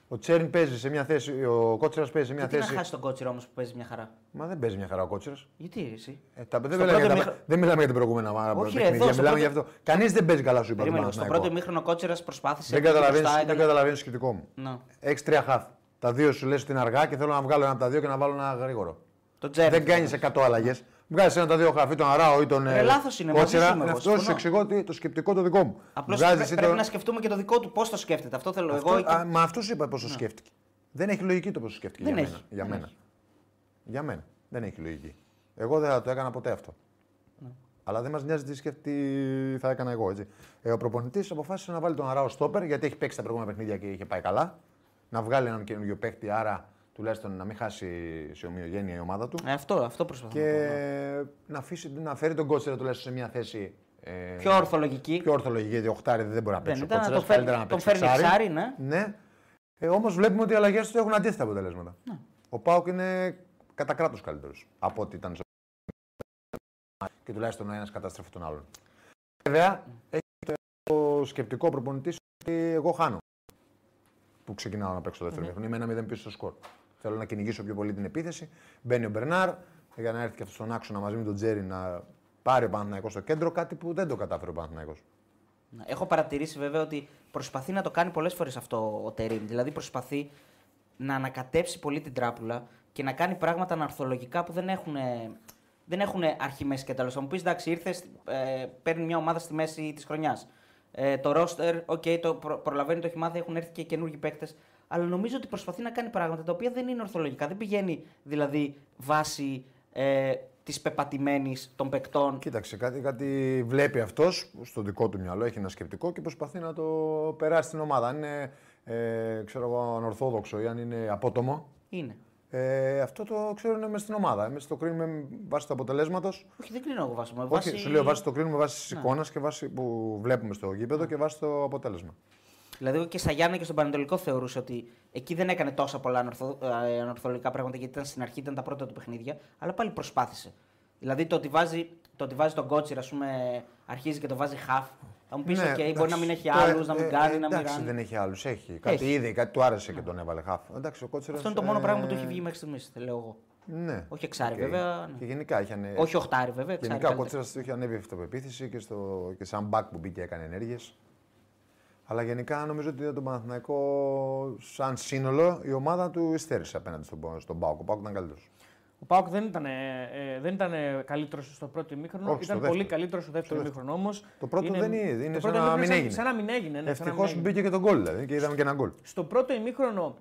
ο Τσέριν παίζει σε μια θέση, ο Κότσερα παίζει σε μια Γιατί να θέση. χάσει τον Κότσιρα όμως που παίζει μια χαρά; Μα δεν παίζει μια χαρά ο Κότσερα. Γιατί ρε, εσύ; Ε, τα, δεν, Στο μιλάμε για πρώτο τα- μήχρο- δεν μιλάμε για την προηγούμενα Όχι, ρε, παιχνίδια, εδώ, στο μιλάμε πρώτο- για αυτό. Κανείς δεν παίζει καλά σου είπα. τον Περίμενε. Στο Παναθηναϊκό. πρώτο ημίχρονο ο Κότσιρας προσπάθησε. Δεν πήγε καταλαβαίνει μπροστά, δεν έκανε- καταλαβαίνεις το σκεπτικό μου. Ναι. Έχεις τρία χαφ. Τα δύο σου λες ότι είναι αργά και θέλω να βγάλω ένα από τα δύο και να βάλω ένα γρήγορο. Το Τζέρι. δεν κάνεις 100 αλλαγές. Βγάζει ένα από τα δύο χαφ ή τον Αράο ή τον. Ρε, λάθος είναι, μαζί σου είμαι εγώ, Αυτό σου συμφωνώ. εξηγώ ότι το σκεπτικό το δικό μου. Απλώς Βγάζεις πρέπει, ή πρέπει τον- να σκεφτούμε και το δικό του πώς το σκέφτεται. Αυτό θέλω Αυτό- εγώ. και- α, Μα αυτός σου είπα πώς το σκέφτηκε. Δεν έχει λογική το πώς το σκέφτηκε Δεν για έχει. μένα. Για Δεν μένα. έχει. Για μένα. Δεν έχει λογική. Εγώ δεν θα το έκανα ποτέ αυτό. Ναι. Αλλά δεν μας νοιάζει τι σκέφτη θα έκανα εγώ. Έτσι. Ε, ο προπονητής αποφάσισε να βάλει τον Αράο στόπερ γιατί έχει παίξει τα προηγούμενα παιχνίδια και είχε πάει καλά. Να βγάλει έναν καινούριο παίκτη, άρα τουλάχιστον να μην χάσει σε ομοιογένεια η ομάδα του. Ε, αυτό, αυτό προσπαθώ. να πω, Και ναι. να, αφήσει, να φέρει τον Κότσερα τουλάχιστον σε μια θέση. Ε, Πιο ορθολογική. πιο ορθολογική, γιατί ο Χτάρι δεν μπορεί να Δεν παίξει. ήταν ο να Κότσερας, τον φέρει- καλύτερα να τον παίξει φέρνει εξάρι. εξάρι, ναι. ναι. Ε, Όμως βλέπουμε ότι οι αλλαγές του έχουν αντίθετα αποτελέσματα. Ναι. Ο Πάουκ είναι κατά κράτος καλύτερος από ό,τι ήταν στο. και τουλάχιστον ο ένας καταστρέφει τον άλλον. Βέβαια, έχει το σκεπτικό προπονητής ότι εγώ χάνω. Που ξεκινάω να παίξω το δεύτερο μήχρονο. Είμαι ένα μηδέν πίσω στο σκορ. Θέλω να κυνηγήσω πιο πολύ την επίθεση. Μπαίνει ο Μπερνάρ για να έρθει και αυτός στον άξονα μαζί με τον Τζέρι να πάρει ο Παναθηναϊκός στο κέντρο. Κάτι που δεν το κατάφερε ο Παναθηναϊκός. Ναι. Έχω παρατηρήσει βέβαια ότι προσπαθεί να το κάνει πολλές φορές αυτό ο Τερήμ. Δηλαδή προσπαθεί να ανακατέψει πολύ την τράπουλα και να κάνει πράγματα ανορθολογικά που δεν έχουν, δεν έχουν αρχή, μέση και τέλος. Θα μου πεις εντάξει, ήρθες, ε, παίρνει μια ομάδα στη μέση της χρονιάς. Ε, το ρόστερ, οκ, το προ, προλαβαίνει, το έχει μάθει, έχουν έρθει και καινούργιοι παίκτες. Αλλά νομίζω ότι προσπαθεί να κάνει πράγματα τα οποία δεν είναι ορθολογικά. Δεν πηγαίνει δηλαδή βάσει ε, της πεπατημένης των παικτών. Κοίταξε, κάτι, κάτι βλέπει αυτός στο δικό του μυαλό, έχει ένα σκεπτικό και προσπαθεί να το περάσει στην ομάδα. Αν είναι ε, ξέρω εγώ, ανορθόδοξο ή αν είναι απότομο. Είναι. Ε, αυτό το ξέρουν μέσα στην ομάδα. Εμεί το κρίνουμε βάσει του αποτελέσματος. Όχι, δεν κρίνω εγώ βάσει. Όχι, βάση... σου λέω βάσει το κρίνουμε βάσει της εικόνας και βάσει που βλέπουμε στο γήπεδο και βάσει το αποτέλεσμα. Δηλαδή, εγώ και στα Γιάννα και στον Πανετολικό θεωρούσα ότι εκεί δεν έκανε τόσα πολλά ανορθω... ε, ανορθολογικά πράγματα γιατί ήταν στην αρχή, ήταν τα πρώτα του παιχνίδια, αλλά πάλι προσπάθησε. Δηλαδή, το ότι βάζει, το ότι βάζει τον Κότσιρα, ας πούμε, αρχίζει και το βάζει χαφ. Θα μου πεις: Ναι, OK, μπορεί να μην έχει άλλους, να μην ε, κάνει, ε, να μην Εντάξει, κάνει. δεν έχει άλλους. Έχει. Κάτι Έχει. είδε, κάτι του άρεσε και τον έβαλε χαφ. Εντάξει, ο Κότσιρας, Αυτό είναι το μόνο ε, πράγμα που του έχει βγει μέχρι στιγμής, λέω εγώ. Ναι. Όχι εξάρι, Οκ. βέβαια, ναι. Και γενικά είχε ανε... Όχι οχτάρι, βέβαια. Εξάρι, Γενικά ο καλύτερα. Κότσιρας του είχε ανέβει η αυτοπεποίθηση και, στο... και σαν μπακ που μπήκε έκανε ενέργειες. Αλλά γενικά νομίζω ότι τον Παναθηναϊκό, σαν σύνολο, η ομάδα του υστέρησε απέναντι στον, στον ΠΑΟΚ. Ο ΠΑΟΚ ήταν καλύτερος. Ο Πάοκ δεν ήταν, ε, δεν ήταν καλύτερος στο πρώτο ημίχρονο. Όχι, στο ήταν πολύ δεύτερο. καλύτερος στο δεύτερο Στο ημίχρονο όμως. Το πρώτο δεν είναι, είναι σαν να ημίχρονο μην σαν- έγινε. Σαν να μην έγινε. Ναι, σαν να μην Ευτυχώ έγινε. μπήκε και τον γκολ δηλαδή και είδαμε και ένα γκολ. Στο πρώτο ημίχρονο,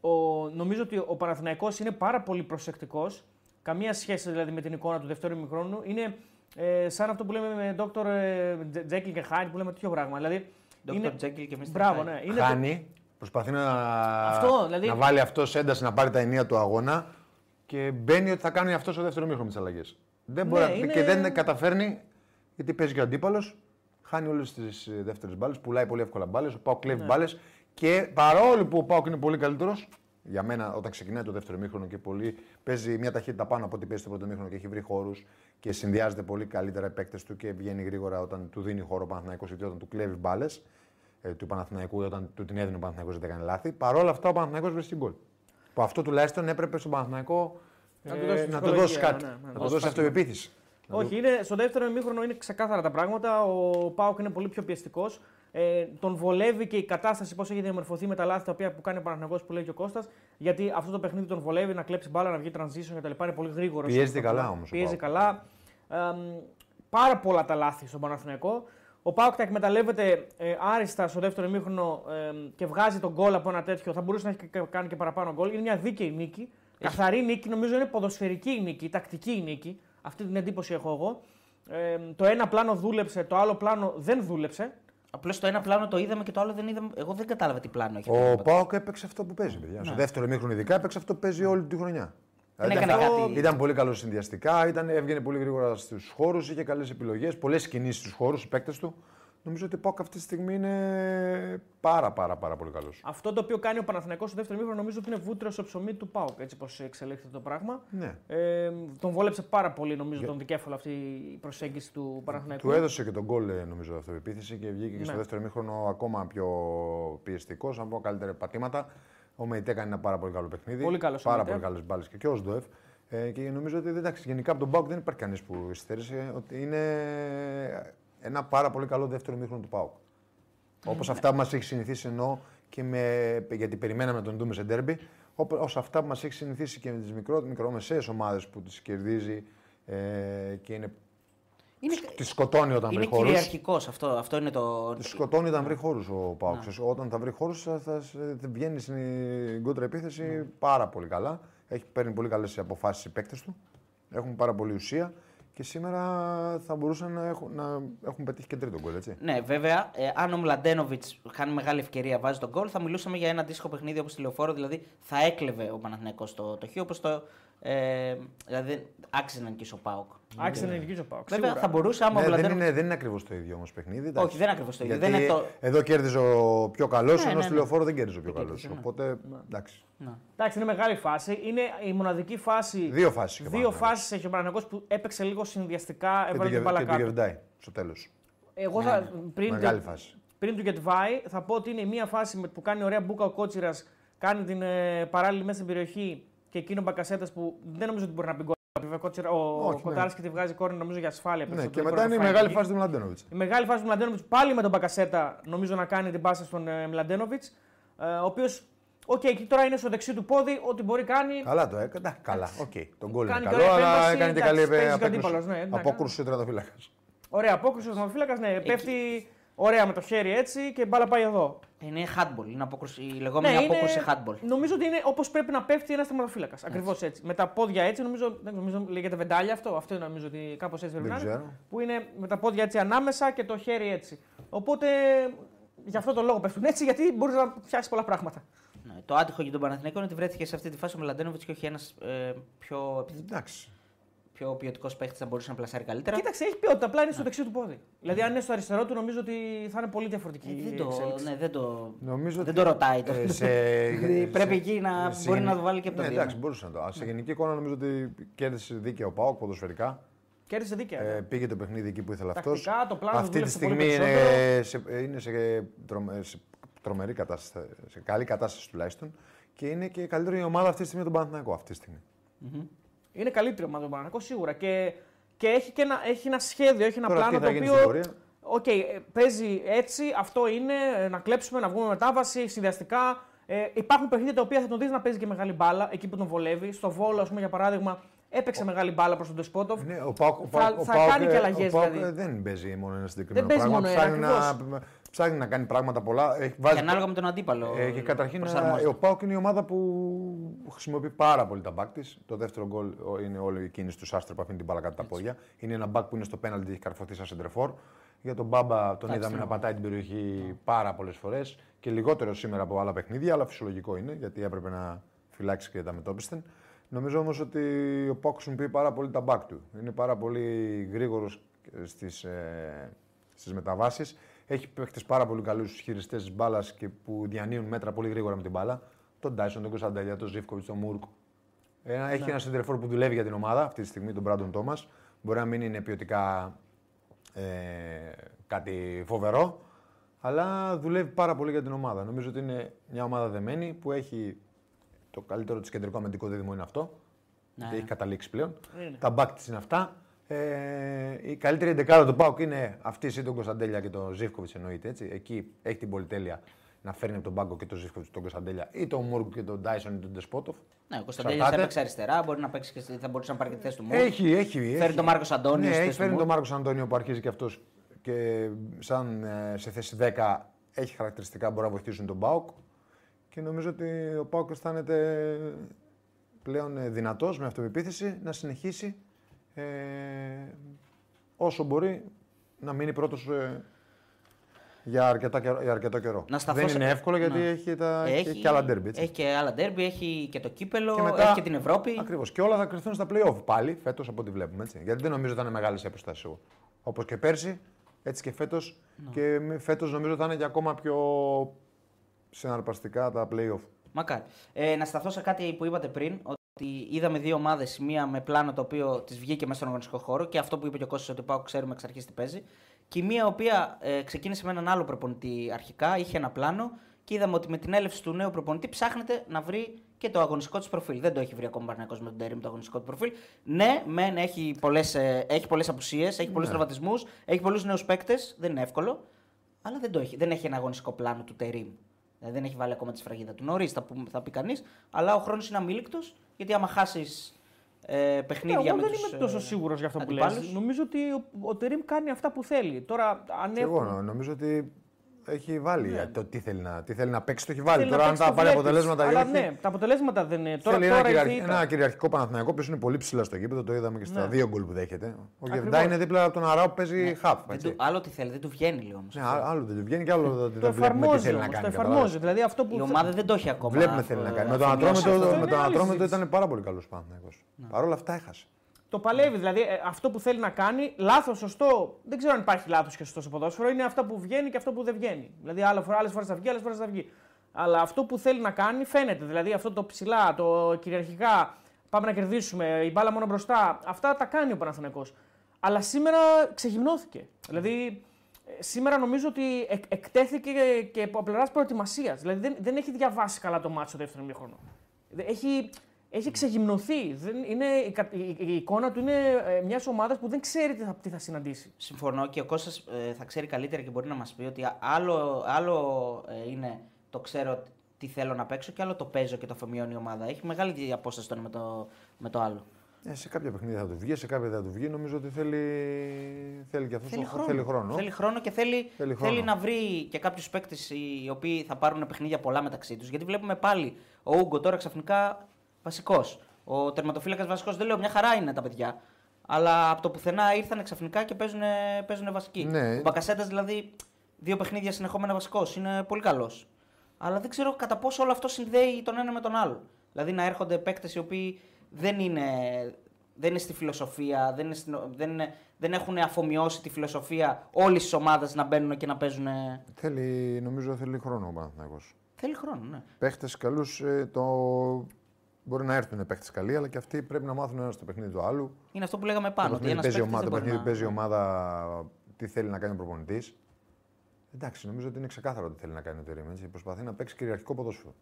ο, νομίζω ότι ο Παναθηναϊκός είναι πάρα πολύ προσεκτικός. Καμία σχέση δηλαδή με την εικόνα του δεύτερου ημίχρονου. Είναι ε, σαν αυτό που λέμε με Dr. Τζέκιλ και Hyde που λέμε τέτοιο πράγμα. Δηλαδή, Dr. είναι... Jekyll και Mr. Μπράβο, Hyde. ναι. Είναι το- Χάνει, προσπαθεί να, Αυτό, δηλαδή- να βάλει αυτός ένταση να πάρει τα ενία του αγώνα και μπαίνει ότι θα κάνει αυτός στο δεύτερο μήχρονο τις αλλαγές. Δεν μπορεί Ναι, να- είναι- Και δεν καταφέρνει γιατί παίζει και ο αντίπαλος. Χάνει όλες τις δεύτερες μπάλες, πουλάει πολύ εύκολα μπάλες. Ο Πάοκ Ναι. κλέβει μπάλες και παρόλο που ο Πάοκ είναι πολύ καλύτερος, για μένα όταν ξεκινάει το δεύτερο μήχρονο και πολύ παίζει μια ταχύτητα πάνω από ό,τι παίζει το πρώτο μήχρονο και έχει βρει χώρους και συνδυάζεται πολύ καλύτερα οι παίκτες του και βγαίνει γρήγορα όταν του δίνει χώρο ο Παναθηναϊκός γιατί όταν του κλέβει μπάλες ε, του Παναθηναϊκού ή όταν του την έδινε ο Παναθηναϊκός δεν έκανε λάθη. Παρ' όλα αυτά ο Παναθηναϊκός βρίσκει γκολ. Που αυτό τουλάχιστον έπρεπε στον Παναθηναϊκό Να ε, του δώσει να του ψυχολογία, δώσει κάτι. ναι, ναι, να να του δώσει δώσει κάτι. αυτοπεποίθηση. Όχι, είναι, στο δεύτερο ημίχρονο είναι ξεκάθαρα τα πράγματα. Ο Πάοκ είναι πολύ πιο πιεστικός. Ε, τον βολεύει και η κατάσταση πώς έχει διαμορφωθεί με τα λάθη τα οποία που κάνει ο Παναγενικό που λέει και ο Κώστας, Γιατί αυτό το παιχνίδι τον βολεύει να κλέψει μπάλα, να βγει transition κτλ. Είναι πολύ γρήγορο. Πιέζεται καλά όμως ο Πιέζει ΠΑΟΚ. καλά. Ε, μ, πάρα πολλά τα λάθη στον Παναθηναϊκό. Ο Πάοκ τα εκμεταλλεύεται ε, άριστα στο δεύτερο ημίχρονο ε, και βγάζει τον γκολ από ένα τέτοιο. Θα μπορούσε να έχει και- κάνει και παραπάνω γκολ. Είναι μια δίκαιη νίκη. Καθαρή νίκη, νομίζω είναι ποδοσφαιρική η νίκη, τακτική η νίκη. Αυτή την εντύπωση έχω εγώ. Ε, το ένα πλάνο δούλεψε, το άλλο πλάνο δεν δούλεψε. Απλώς το ένα πλάνο το είδαμε και το άλλο δεν είδαμε. Εγώ δεν κατάλαβα τι πλάνο έχει. αυτό Ο το Πάοκ έπαιξε αυτό που παίζει, παιδιά. Στο δεύτερο μήχρονο ειδικά έπαιξε αυτό που παίζει όλη τη χρονιά. Δεν Δηλαδή, έκανε αυτό κάτι- Ήταν πολύ καλό συνδυαστικά, ήταν, έβγαινε πολύ γρήγορα στους χώρους, είχε καλές επιλογές, πολλές κινήσεις στους χώρους, οι παίκτες του. Νομίζω ότι ο Πάοκ αυτή τη στιγμή είναι πάρα πάρα, πάρα πολύ καλός. Αυτό το οποίο κάνει ο Παναθηναϊκός στο δεύτερο μήχρονο νομίζω ότι είναι βούτυρο στο ψωμί του Πάουκ, έτσι πως εξελίχθηκε το πράγμα. Ναι. Ε, τον βόλεψε πάρα πολύ νομίζω τον δικέφαλο αυτή η προσέγγιση του Παναθηναϊκού. Του έδωσε και τον γκολ, ε, νομίζω, αυτοπεποίθηση και βγήκε και στο Ναι. δεύτερο μήχρονο ακόμα πιο πιεστικός, αν πω καλύτερα πατήματα. Ο Μεϊτέ έκανε ένα πάρα πολύ καλό παιχνίδι. Πολύ καλός ο Πάρα Μεϊτέ. πολύ καλές μπάλες και, και ο Σντοεφ. Ε, και νομίζω ότι εντάξει, γενικά από τον Πάουκ δεν υπάρχει κανείς που υστέρησε. Ότι είναι ένα πάρα πολύ καλό δεύτερο μήχρονο του Πάουκ. Όπως αυτά που μας έχει συνηθίσει ενώ και με, γιατί περιμέναμε να τον δούμε σε ντέρμπι, ως αυτά που μας έχει συνηθίσει και με τις μικρομεσαίες ομάδες που τις κερδίζει ε, και είναι, Είναι, τις σκοτώνει όταν είναι βρει χώρους. κυριαρχικός αυτό. Αυτό είναι το. Τη σκοτώνει όταν βρει χώρους ο Πάουκ. Όταν θα βρει χώρους θα, θα, θα βγαίνει στην κόντρα επίθεση πάρα πολύ καλά. Έχει παίρνει πολύ καλές αποφάσεις οι παίκτες του. Έχουν πάρα πολύ ουσία και σήμερα θα μπορούσαν να έχουν, να έχουν πετύχει και τρίτο γκολ, έτσι. Ναι, βέβαια, ε, αν ο Μλαντένοβιτς κάνει μεγάλη ευκαιρία, βάζει τον γκολ, θα μιλούσαμε για ένα αντίστοιχο παιχνίδι όπως τη λεωφόρο. Δηλαδή θα έκλεβε ο Παναθηναϊκός το, το χ, όπως το. Ε, δηλαδή άξιζε να νικήσει ο Πάοκ. Άξιζε να νικήσει ο Πάουκ. Βέβαια σίγουρα. θα μπορούσε άμα ο Ναι, δεν Μλαντένοβιτ. είναι, δεν είναι ακριβώς το ίδιο όμως παιχνίδι. εντάξει. Όχι, δεν είναι ακριβώς το ίδιο. Γιατί Δεν είναι το- Εδώ κέρδιζε ο πιο καλός, Ναι, ενώ ναι, στη ναι. λεωφόρο δεν κέρδιζε ο πιο Δεν καλός. κέρδιζε, ναι. Οπότε εντάξει. Εντάξει, είναι μεγάλη φάση. Είναι η μοναδική φάση. Δύο φάσεις είχε ο Δύο Παναθηναϊκός. φάσεις έχει ο Παναγενικό που έπαιξε λίγο συνδυαστικά, Και έβαλε την του μπάλα και του κάτω. Γεβντάι στο τέλος. Εγώ θα, πριν, Μεγάλη το, φάση. πριν του Γετβάη θα πω ότι είναι μια φάση με- που κάνει ωραία μπουκα ο Κότσιρας, κάνει την ε, παράλληλη μέσα στην περιοχή και εκείνο ο Μπακασέτας που δεν νομίζω ότι μπορεί να μπει γκολ. Βέβαια, ο Κοτάρσκι- Ο, Όχι, ο Κοτάρσκι τη βγάζει κόρνερ νομίζω για ασφάλεια. Ναι, περισσότερο, και δεν μετά μπορεί είναι η να μεγάλη φάει φάση του Μλαντένοβιτς. Η μεγάλη φάση του Μλαντένοβιτς πάλι με τον Μπακασέτα νομίζω να κάνει την πάσα στον ε, Μλαντένοβιτς. Ε, ο οποίος, οκ, εκεί τώρα είναι στο δεξί του πόδι, ό,τι μπορεί κάνει. Καλά το έκανε. Καλά, οκ. Τον γκολ είναι Κάνει και καλό, ωραία αλλά επέμβαση, έκανε και εντάξει, καλή παίζει και ο απέκρουση. αντίπαλος, ναι, εντάξει. Απόκρουση ο τερματοφύλακας. Ωραία απόκρουση ο τερματοφύλακας, ναι, πέφτει Ωραία με το χέρι έτσι και η μπάλα πάει εδώ. Είναι handball, είναι απόκρουση, η λεγόμενη Ναι, είναι- απόκρουση handball. Νομίζω ότι είναι όπως πρέπει να πέφτει ένας τερματοφύλακας. Ακριβώς έτσι. Με τα πόδια έτσι, νομίζω, δεν νομίζω λέγεται βεντάλια αυτό. Αυτό νομίζω ότι κάπως έτσι πρέπει Δεν να είναι. ξέρω. Που είναι με τα πόδια έτσι ανάμεσα και το χέρι έτσι. Οπότε γι' αυτό το λόγο πέφτουν έτσι, γιατί μπορείς να φτιάξει πολλά πράγματα. Ναι, το άτυχο για τον Παναθηναϊκό είναι ότι βρέθηκε σε αυτή τη φάση ο Μλαντένοβιτ και όχι ένας ε, πιο, Εντάξει. Πιο ποιοτικός παίχτης να μπορούσε να πλασάρει καλύτερα. Κοίταξε, έχει ποιότητα, απλά είναι στο δεξί του πόδι. Δηλαδή, αν είναι στο αριστερό του, νομίζω ότι θα είναι πολύ διαφορετική Ε, δεν, η το, εξέλιξη. ναι, δεν, το, Νομίζω δεν ότι, το ρωτάει. Το. ε, σε- [LAUGHS] Δηλαδή, πρέπει σε- εκεί να σε μπορεί γενι- να το βάλει και από το ναι, δύο. εντάξει, μπορούσε να το. Α, Σε γενική εικόνα νομίζω ότι κέρδισε δίκαια ο Πάοκ ποδοσφαιρικά. Κέρδισε δίκαια. Ε, πήγε το παιχνίδι εκεί που ήθελε αυτός. Τακτικά, το πλάνος του Αυτή τη δούλεψε πολύ στιγμή είναι περισσότερο. σε, είναι σε, τρομε- σε τρομερή κατάσταση, σε καλή κατάσταση τουλάχιστον. Και είναι και η καλύτερη ομάδα αυτή τη στιγμή τον Παναθηναϊκό αυτή τη στιγμή. Είναι καλύτερη ομάδα του Παναθηναϊκού σίγουρα. Και, και έχει και ένα, έχει ένα σχέδιο, έχει ένα Τώρα πλάνο τι θα το γίνει οποίο. στην πορεία; Οκ, ε, παίζει έτσι, αυτό είναι, ε, να κλέψουμε, να βγούμε μετάβαση, συνδυαστικά. Ε, υπάρχουν παιχνίδια τα οποία θα τον δεις να παίζει και μεγάλη μπάλα εκεί που τον βολεύει. Στο Βόλο, ας πούμε, για παράδειγμα, έπαιξε μεγάλη μπάλα προς τον Ντεσπόντοφ. Ναι, ο Πάοκ, ο Θα- Πάοκ, ο θα Πάοκ, κάνει και ε, αλλαγές, ο Πάοκ, δηλαδή. ε, δεν παίζει μόνο ένα συγκεκριμένο Δεν παίζει πράγμα. μόνο ένα, ψάχνει, να, ψάχνει να κάνει πράγματα πολλά. Έχει, Και βάζει, ανάλογα με τον αντίπαλο. ε, και καταρχήν προσαρμόζεται. ε, ο Πάοκ είναι η ομάδα που χρησιμοποιεί πάρα πολύ τα μπακ της. Το δεύτερο γκολ ο, είναι όλη η κίνηση του Σάστρε που αφήνει την μπάλα κάτω τα πόδια. Είναι ένα μπακ που είναι στο πέναλτι και έχει καρφωθεί σαν σεντρεφόρ. Για τον Μπάμπα τον είδαμε να πατάει την περιοχή πάρα πολλές φορές και λιγότερο σήμερα από άλλα παιχνίδια, αλλά φυσιολογικό είναι γιατί έπρεπε να φυλάξει και τα μετόπισθεν. Νομίζω όμως ότι ο Πάοκ χρησιμοποιεί πάρα πολύ τα μπακ του. Είναι πάρα πολύ γρήγορος στις ε, στις μεταβάσεις. Έχει παίχτε πάρα πολύ καλούς χειριστέ της μπάλας και που διανύουν μέτρα πολύ γρήγορα με την μπάλα. Τον Τάισον, τον Κωνσταντέλια, τον Ζήφκοβιτς, τον Μούρκ. Ένα, Έχει ένα σεντερφόρ που δουλεύει για την ομάδα αυτή τη στιγμή, τον Μπράντον Τόμας. Μπορεί να μην είναι ποιοτικά ε, κάτι φοβερό, αλλά δουλεύει πάρα πολύ για την ομάδα. Νομίζω ότι είναι μια ομάδα δεμένη που έχει το καλύτερο της κεντρικό αμυντικό δίδυμο είναι αυτό. Ναι. Γιατί έχει καταλήξει πλέον. Είναι. Τα μπακ της είναι αυτά. Ε, η καλύτερη εντεκάδα του Πάουκ είναι αυτή ή τον Κωνσταντέλια και τον Ζήφκοβιτς εννοείται. Έτσι. Εκεί έχει την πολυτέλεια να φέρνει από τον πάγκο και τον Ζήφκοβιτς τον Κωνσταντέλια ή τον Μούργκ και τον Ντάισον ή τον Ντεσπότοφ. Ναι, ο Κωνσταντέλιας θα Εξαρτάται. έπαιξε αριστερά, μπορεί να παίξει και στη- θα μπορούσε να πάρει και τη θέση του Μούρ. Έχει, έχει. Φέρει έχει. τον Μάρκος Αντώνιος. Ναι, στη έχει θέση του φέρει Μούρ. τον Μάρκος Αντώνιο που αρχίζει και αυτός και σαν ε, σε θέση 10 έχει χαρακτηριστικά που μπορεί να βοηθήσουν τον Πάουκ. Και νομίζω ότι ο Πάουκ αισθάνεται πλέον ε, δυνατός με αυτοπεποίθηση να συνεχίσει ε, όσο μπορεί να μείνει πρώτος ε, για, αρκετά, καιρό- για αρκετό καιρό. Να σταθώ Δεν σε- είναι εύκολο γιατί Ναι. έχει, τα, έχει, και άλλα ντέρμπι. έτσι. Έχει και άλλα ντέρμπι, έχει και το κύπελο, Και μετά- έχει και την Ευρώπη. Ακριβώς. Και όλα θα κρυθούν στα playoff πάλι φέτος από ό,τι βλέπουμε. Έτσι. Γιατί δεν νομίζω ότι θα είναι μεγάλες αποστάσεις. Όπως και πέρσι, έτσι και φέτος. Ναι. Και φέτος νομίζω θα είναι και ακόμα πιο συναρπαστικά τα playoff. Μακάρι. Ε, να σταθώ σε κάτι που είπατε πριν, ότι είδαμε δύο ομάδες, μία με πλάνο το οποίο της βγήκε μέσα στον αγωνιστικό χώρο και αυτό που είπε και ο Κώστας ότι πάω ξέρουμε εξ αρχής τι παίζει. Και μία η οποία ε, ξεκίνησε με έναν άλλο προπονητή αρχικά, είχε ένα πλάνο και είδαμε ότι με την έλευση του νέου προπονητή ψάχνεται να βρει και το αγωνιστικό της προφίλ. Δεν το έχει βρει ακόμα ο Παναγιώτο με τον Τέρι με το αγωνιστικό του προφίλ. Ναι, μεν έχει πολλές έχει πολλές απουσίες, έχει πολλούς Ναι. τραυματισμούς, έχει πολλούς νέους παίκτες, δεν είναι εύκολο. Αλλά δεν, το έχει, δεν έχει ένα αγωνιστικό πλάνο του Τερίμ. Δηλαδή δεν έχει βάλει ακόμα τη σφραγίδα του. Νωρίς θα, πούμε- θα πει κανείς, αλλά ο χρόνος είναι αμήλικτος γιατί άμα χάσεις ε, Ναι, παιχνίδια εγώ με δεν τους, είμαι τόσο ε, σίγουρος για αυτό που λες. αντιπάλους. Νομίζω ότι ο, ο Τερήμ κάνει αυτά που θέλει. Τώρα, αν Και εγώ έχουν- νο- νομίζω ότι έχει βάλει Ναι. το τι θέλει να, τι θέλει να παίξει, το έχει βάλει. θέλει να Τώρα, αν παίξει, θα το πάρει βλέπεις. αποτελέσματα ή Αλλά όχι, ναι, τα αποτελέσματα δεν είναι. Τώρα, Θέλει τώρα ένα, ήρθε κυριαρχ... η ήττα. ένα κυριαρχικό Παναθηναϊκό που είναι πολύ ψηλά στο γήπεδο. Το είδαμε και στα Ναι. δύο γκολ που δέχεται. Ο Ακριβώς. Γεβντά είναι δίπλα από τον Αράου που παίζει χαφ. Δεν έτσι. του, άλλο τι θέλει, δεν του βγαίνει λίγο όμως. Ναι, α- άλλο δεν του βγαίνει και άλλο δεν Το δεν βλέπουμε τι εφαρμόζει θέλει όμως. να Το κάνει. εφαρμόζει. Δηλαδή αυτό που. Η ομάδα δεν το έχει ακόμα. Βλέπουμε αυτό, θέλει να ε, κάνει. Με τον αφομοιώσει Ατρόμητο, αυτό. είναι με τον άλλη Ατρόμητο συζήτηση. ήταν πάρα πολύ καλός Παναθηναϊκός. Παρ' όλα αυτά έχασε. Το παλεύει, δηλαδή ε, αυτό που θέλει να κάνει, λάθος, σωστό. Δεν ξέρω αν υπάρχει λάθος και σωστό στο ποδόσφαιρο. Είναι αυτά που βγαίνει και αυτό που δεν βγαίνει. Δηλαδή, άλλες φορές θα βγει, άλλες φορές θα βγει. Αλλά αυτό που θέλει να κάνει φαίνεται. Δηλαδή, αυτό το ψηλά, το κυριαρχικά, πάμε να κερδίσουμε, η μπάλα μόνο μπροστά. Αυτά τα κάνει ο Παναθηναϊκός. Αλλά σήμερα ξεγυμνώθηκε. Δηλαδή, ε, σήμερα νομίζω ότι εκ- εκτέθηκε και από πλευράς προετοιμασίας. Δηλαδή, δεν, δεν έχει διαβάσει καλά το μάτσο στο δεύτερο μήχρονο. Έχει, έχει ξεγυμνωθεί. Δεν, είναι, η, κα- η- η εικόνα του είναι μιας ομάδας που δεν ξέρει τι θα, τι θα συναντήσει. Συμφωνώ και ο Κώστας ε, θα ξέρει καλύτερα και μπορεί να μας πει ότι άλλο, άλλο ε, είναι το ξέρω τι θέλω να παίξω και άλλο το παίζω και το αφομοιώνει η ομάδα. Έχει μεγάλη απόσταση το ένα με το, με το άλλο. Ε, σε κάποια παιχνίδια θα του βγει, σε κάποια δεν θα του βγει. Νομίζω ότι θέλει, θέλει και αυτός Θέλει το- χρόνο. θέλει χρόνο. Θέλει χρόνο και θέλει, Θέλει θέλει, χρόνο. να βρει και κάποιους παίκτες οι οποίοι θα πάρουν παιχνίδια πολλά μεταξύ τους. Γιατί βλέπουμε πάλι ο Ούγκο τώρα ξαφνικά βασικός. Ο τερματοφύλακας βασικός δεν λέω, μια χαρά είναι τα παιδιά. Αλλά από το πουθενά ήρθαν ξαφνικά και παίζουν, παίζουν βασικοί. Ναι. Ο Μπακασέτας δηλαδή δύο παιχνίδια συνεχόμενα βασικός. Είναι πολύ καλός. Αλλά δεν ξέρω κατά πόσο όλο αυτό συνδέει τον ένα με τον άλλο. Δηλαδή να έρχονται παίκτες οι οποίοι δεν είναι, δεν είναι στη φιλοσοφία, δεν, είναι στην- δεν, είναι- δεν έχουν αφομοιώσει τη φιλοσοφία όλης της ομάδας να μπαίνουν και να παίζουν. Θέλει, νομίζω θέλει χρόνο ο Παναθηναϊκός. Θέλει χρόνο, ναι. Παίχτες καλούς το... μπορεί να έρθουν παίχτε καλοί, αλλά και αυτοί πρέπει να μάθουν ένας το παιχνίδι του άλλου. Είναι αυτό που λέγαμε πάνω. το Ότι παιχνίδι ένας παίζει, η παίκτης ομάδα, δεν το μπορεί παιχνίδι να- παίζει η ομάδα τι θέλει να κάνει ο προπονητής. Εντάξει, νομίζω ότι είναι ξεκάθαρο τι θέλει να κάνει ο Τερήμ. έτσι. Προσπαθεί να παίξει κυριαρχικό ποδόσφαιρο.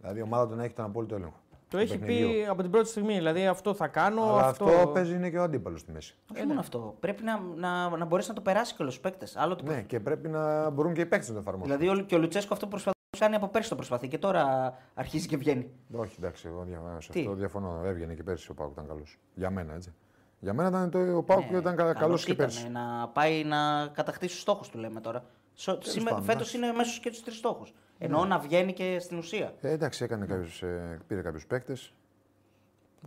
Δηλαδή η ομάδα του να έχει τον απόλυτο έλεγχο. Το του έχει παιχνιδιού. πει από την πρώτη στιγμή. Δηλαδή αυτό θα κάνω. Αλλά αυτό... αυτό παίζει είναι και ο αντίπαλος στη μέση. Όχι μόνο αυτό. Πρέπει να, να, να μπορέσει να το περάσει και όλου του παίκτες. Άλλο το Ναι, και πρέπει να μπορούν και οι παίκτες να το εφαρμόσουν. Δηλαδή ο- και ο Λουτσέσκο αυτό που προσπαθεί να κάνει από πέρσι το προσπαθεί και τώρα αρχίζει και βγαίνει. Όχι, εντάξει, εγώ δια... σε Τι; αυτό διαφωνώ. Έβγαινε και πέρσι ο Πάουκ ήταν καλός. Για μένα, έτσι. Για μένα ήταν το, ο Πάουκ Ναι, ήταν καλός καλός και ήταν, πέρσι. Να πάει να κατακτήσει τους στόχους του, λέμε τώρα. πάντων, Φέτος εντάξει. είναι μέσω και τους τρεις στόχους. Εννοώ να βγαίνει και στην ουσία. Ε, εντάξει, έκανε κάποιους, ε, πήρε κάποιους παίκτες.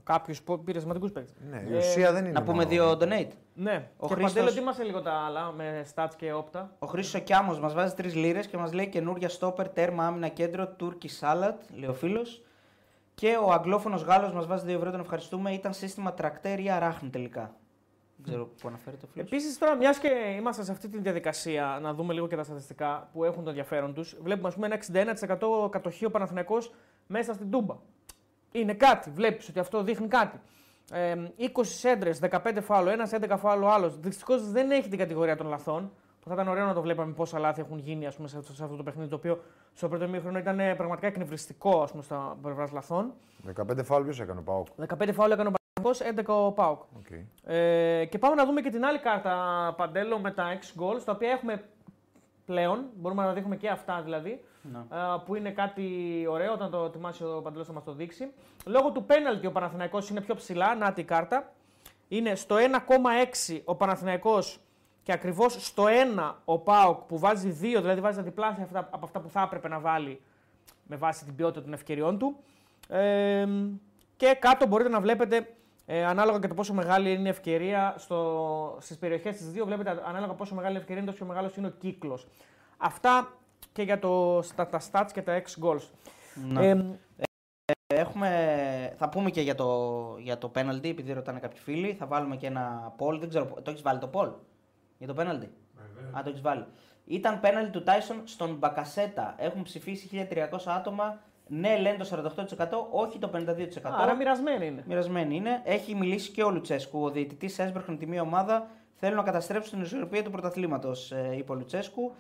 Κάποιος πήρε σημαντικούς παίκτες. Ναι, η ουσία δεν είναι. Να πούμε μόνο- δύο donate. Ναι. Ο και Χρήστος- Παντέλο, τι μας λίγο τα άλλα με stats και όπτα. Ο Χρήσο Κιάμος μας βάζει τρεις λίρες και μας λέει καινούρια στόπερ, τέρμα, άμυνα, κέντρο, Τούρκι σάλατ, λέει ο φίλος. Και ο αγγλόφωνος Γάλλος μας βάζει 2 ευρώ, τον ευχαριστούμε. Ήταν σύστημα τρακτέρ ή αράχνη τελικά. Δεν ξέρω πού αναφέρεται ο φίλος. Επίσης, τώρα, μιας και είμαστε σε αυτή τη διαδικασία, να δούμε λίγο και τα στατιστικά που έχουν το ενδιαφέρον τους. Βλέπουμε, ας πούμε, ένα 61% κατοχή ο Παναθηναϊκός μέσα στην Τούμπα. Είναι κάτι, βλέπεις ότι αυτό δείχνει κάτι. Ε, 20 σέντρε, 15 φάουλο, ένας 11 φάουλο άλλος. Δυστυχώς δεν έχει την κατηγορία των λαθών. Που θα ήταν ωραίο να το βλέπαμε πόσα λάθη έχουν γίνει ας πούμε, σε, αυτό- σε αυτό το παιχνίδι, το οποίο στο πρώτο μήχρονο ήταν ε, πραγματικά εκνευριστικό ας πούμε, στα πλευράς λαθών. 15 φάουλ ποιος έκανε ο Πάουκ. 15 φάουλο έκανε ο Παναθηναϊκός, 11 ο Πάουκ. Okay. Ε, και πάμε να δούμε και την άλλη κάρτα Παντέλο με τα 6 goals, τα οποία έχουμε πλέον. Μπορούμε να τα δείχνουμε και αυτά δηλαδή. Ναι. ε, που είναι κάτι ωραίο όταν το ετοιμάσει ο Παντελό θα μας το δείξει. Λόγω του πέναλτι ο Παναθηναϊκός είναι πιο ψηλά. Να τη κάρτα. Είναι στο 1,6 ο Παναθηναϊκός και ακριβώς στο 1 ο Πάοκ που βάζει 2, δηλαδή βάζει τα διπλάσια αυτά, από αυτά που θα έπρεπε να βάλει με βάση την ποιότητα των ευκαιριών του. Ε, και κάτω μπορείτε να βλέπετε ε, ανάλογα και το πόσο μεγάλη είναι η ευκαιρία στο, στις περιοχές τις δύο, βλέπετε ανάλογα πόσο μεγάλη η ευκαιρία είναι, τόσο μεγάλος είναι ο κύκλος. Αυτά και για το, στα, τα stats και τα X goals. Ναι. Ε, Έχουμε, θα πούμε και για το, για το penalty, επειδή ρωτάνε κάποιοι φίλοι. Θα βάλουμε και ένα poll. Δεν ξέρω, το έχεις βάλει το poll για το penalty; Α, το έχεις βάλει. Ήταν penalty του Tyson στον Μπακασέτα. Έχουν ψηφίσει 1300 άτομα. Ναι, λένε το 48%, όχι το 52%. άρα μοιρασμένη είναι. Μοιρασμένη είναι. Έχει μιλήσει και ο Λουτσέσκου. Ο διαιτητής έσπερχνε τη μία ομάδα. Θέλουν να καταστρέψουν την ισορροπία του πρωταθλήματος, είπε ο Λουτσέσκου.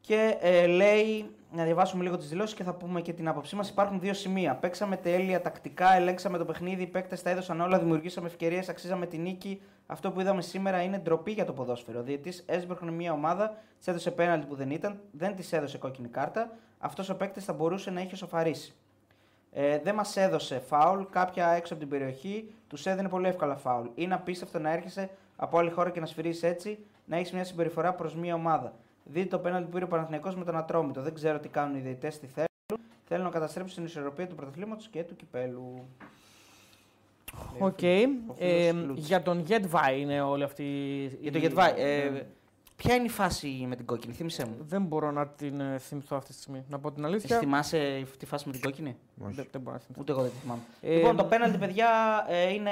Και ε, λέει, να διαβάσουμε λίγο τις δηλώσεις και θα πούμε και την άποψή μας. Υπάρχουν δύο σημεία. Παίξαμε τέλεια τακτικά, ελέγξαμε το παιχνίδι, οι παίκτες τα έδωσαν όλα, δημιουργήσαμε ευκαιρίες, αξίζαμε την νίκη. Αυτό που είδαμε σήμερα είναι ντροπή για το ποδόσφαιρο. Ο διαιτητής έσπερχνε μια ομάδα, της έδωσε πέναλτι που δεν ήταν, δεν της έδωσε κόκκινη κάρτα. Αυτός ο παίκτης θα μπορούσε να είχε σοφαρίσει. Ε, δεν μας έδωσε φάουλ, κάποια έξω από την περιοχή, τους έδινε πολύ εύκολα φάουλ. Είναι απίστευτο να έρχεσαι από άλλη χώρα και να σφυρίσεις έτσι, να έχεις μια συμπεριφορά προς μια ομάδα. Δείτε το πέναλτι που πήρε ο Παναθηναϊκός με τον Ατρόμητο. Δεν ξέρω τι κάνουν οι διαιτητές, τι θέλουν. Θέλουν να καταστρέψουν την ισορροπία του πρωταθλήματος και του κυπέλου. Οκ. ο φίλος Ε, Λούτς. για τον Γετβάη είναι όλη αυτή. Για το η- Γετβάη, ε, Ναι. Ποια είναι η φάση με την κόκκινη, θύμισε μου. Δεν μπορώ να την ε, θυμηθώ αυτή τη στιγμή. Να πω την Εσύ αλήθεια. θυμάσαι τη φάση με την κόκκινη; Όχι. Δεν, δεν μπορώ να θυμηθώ. Ούτε εγώ δεν τη θυμάμαι. Ε, λοιπόν, το πέναλτι, παιδιά, ε, είναι,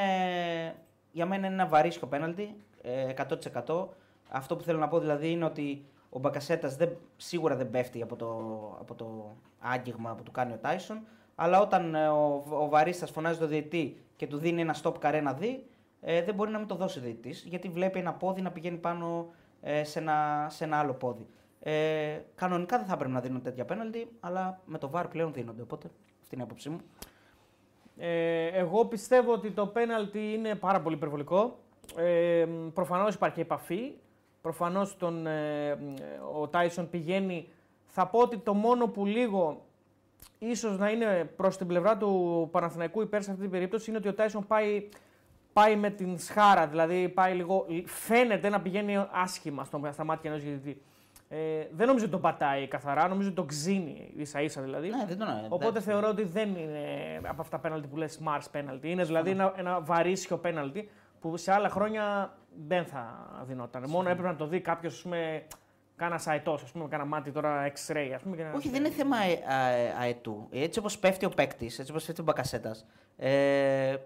για μένα είναι ένα βαρίσιο πέναλτι. Ε, 100%. Αυτό που θέλω να πω δηλαδή είναι ότι ο Μπακασέτας σίγουρα δεν πέφτει από το, από το άγγιγμα που του κάνει ο Τάισον. Αλλά όταν ε, ο, ο Βαρίστα φωνάζει το διαιτή και του δίνει ένα stop καρέ να δει, ε, δεν μπορεί να μην το δώσει ο διαιτή. Γιατί βλέπει ένα πόδι να πηγαίνει πάνω ε, σε, ένα, σε ένα άλλο πόδι. Ε, κανονικά δεν θα έπρεπε να δίνουν τέτοια πέναλτι, αλλά με το VAR πλέον δίνονται. Οπότε αυτή είναι η άποψή μου. Ε, εγώ πιστεύω ότι το πέναλτι είναι πάρα πολύ υπερβολικό. Ε, προφανώς υπάρχει επαφή. Προφανώς τον, ε, ο Τάισον πηγαίνει. Θα πω ότι το μόνο που λίγο ίσως να είναι προς την πλευρά του Παναθηναϊκού υπέρ σε αυτή την περίπτωση είναι ότι ο Τάισον πάει, πάει με την σχάρα. Δηλαδή πάει λίγο, φαίνεται να πηγαίνει άσχημα στο, στα μάτια ενός διαιτητή. Ε, δεν νομίζω ότι τον πατάει καθαρά, νομίζω ότι τον ξύνει ίσα ίσα δηλαδή. Ναι, δεν τον Οπότε εντάξει. θεωρώ ότι δεν είναι από αυτά πέναλτι που λες Mars penalty. Είναι δηλαδή ένα, ένα βαρύσιο penalty που σε άλλα χρόνια δεν θα δινόταν. Μόνο έπρεπε να το δει κάποιος, ας πούμε, κάνα αετό, ας πούμε, κάνα μάτι τώρα X-ray, ας πούμε. Και να- Όχι, δεν είναι θέμα ε, α, ε, αετού. Έτσι όπως πέφτει ο παίκτης, έτσι όπως πέφτει ο Μπακασέτας, ε,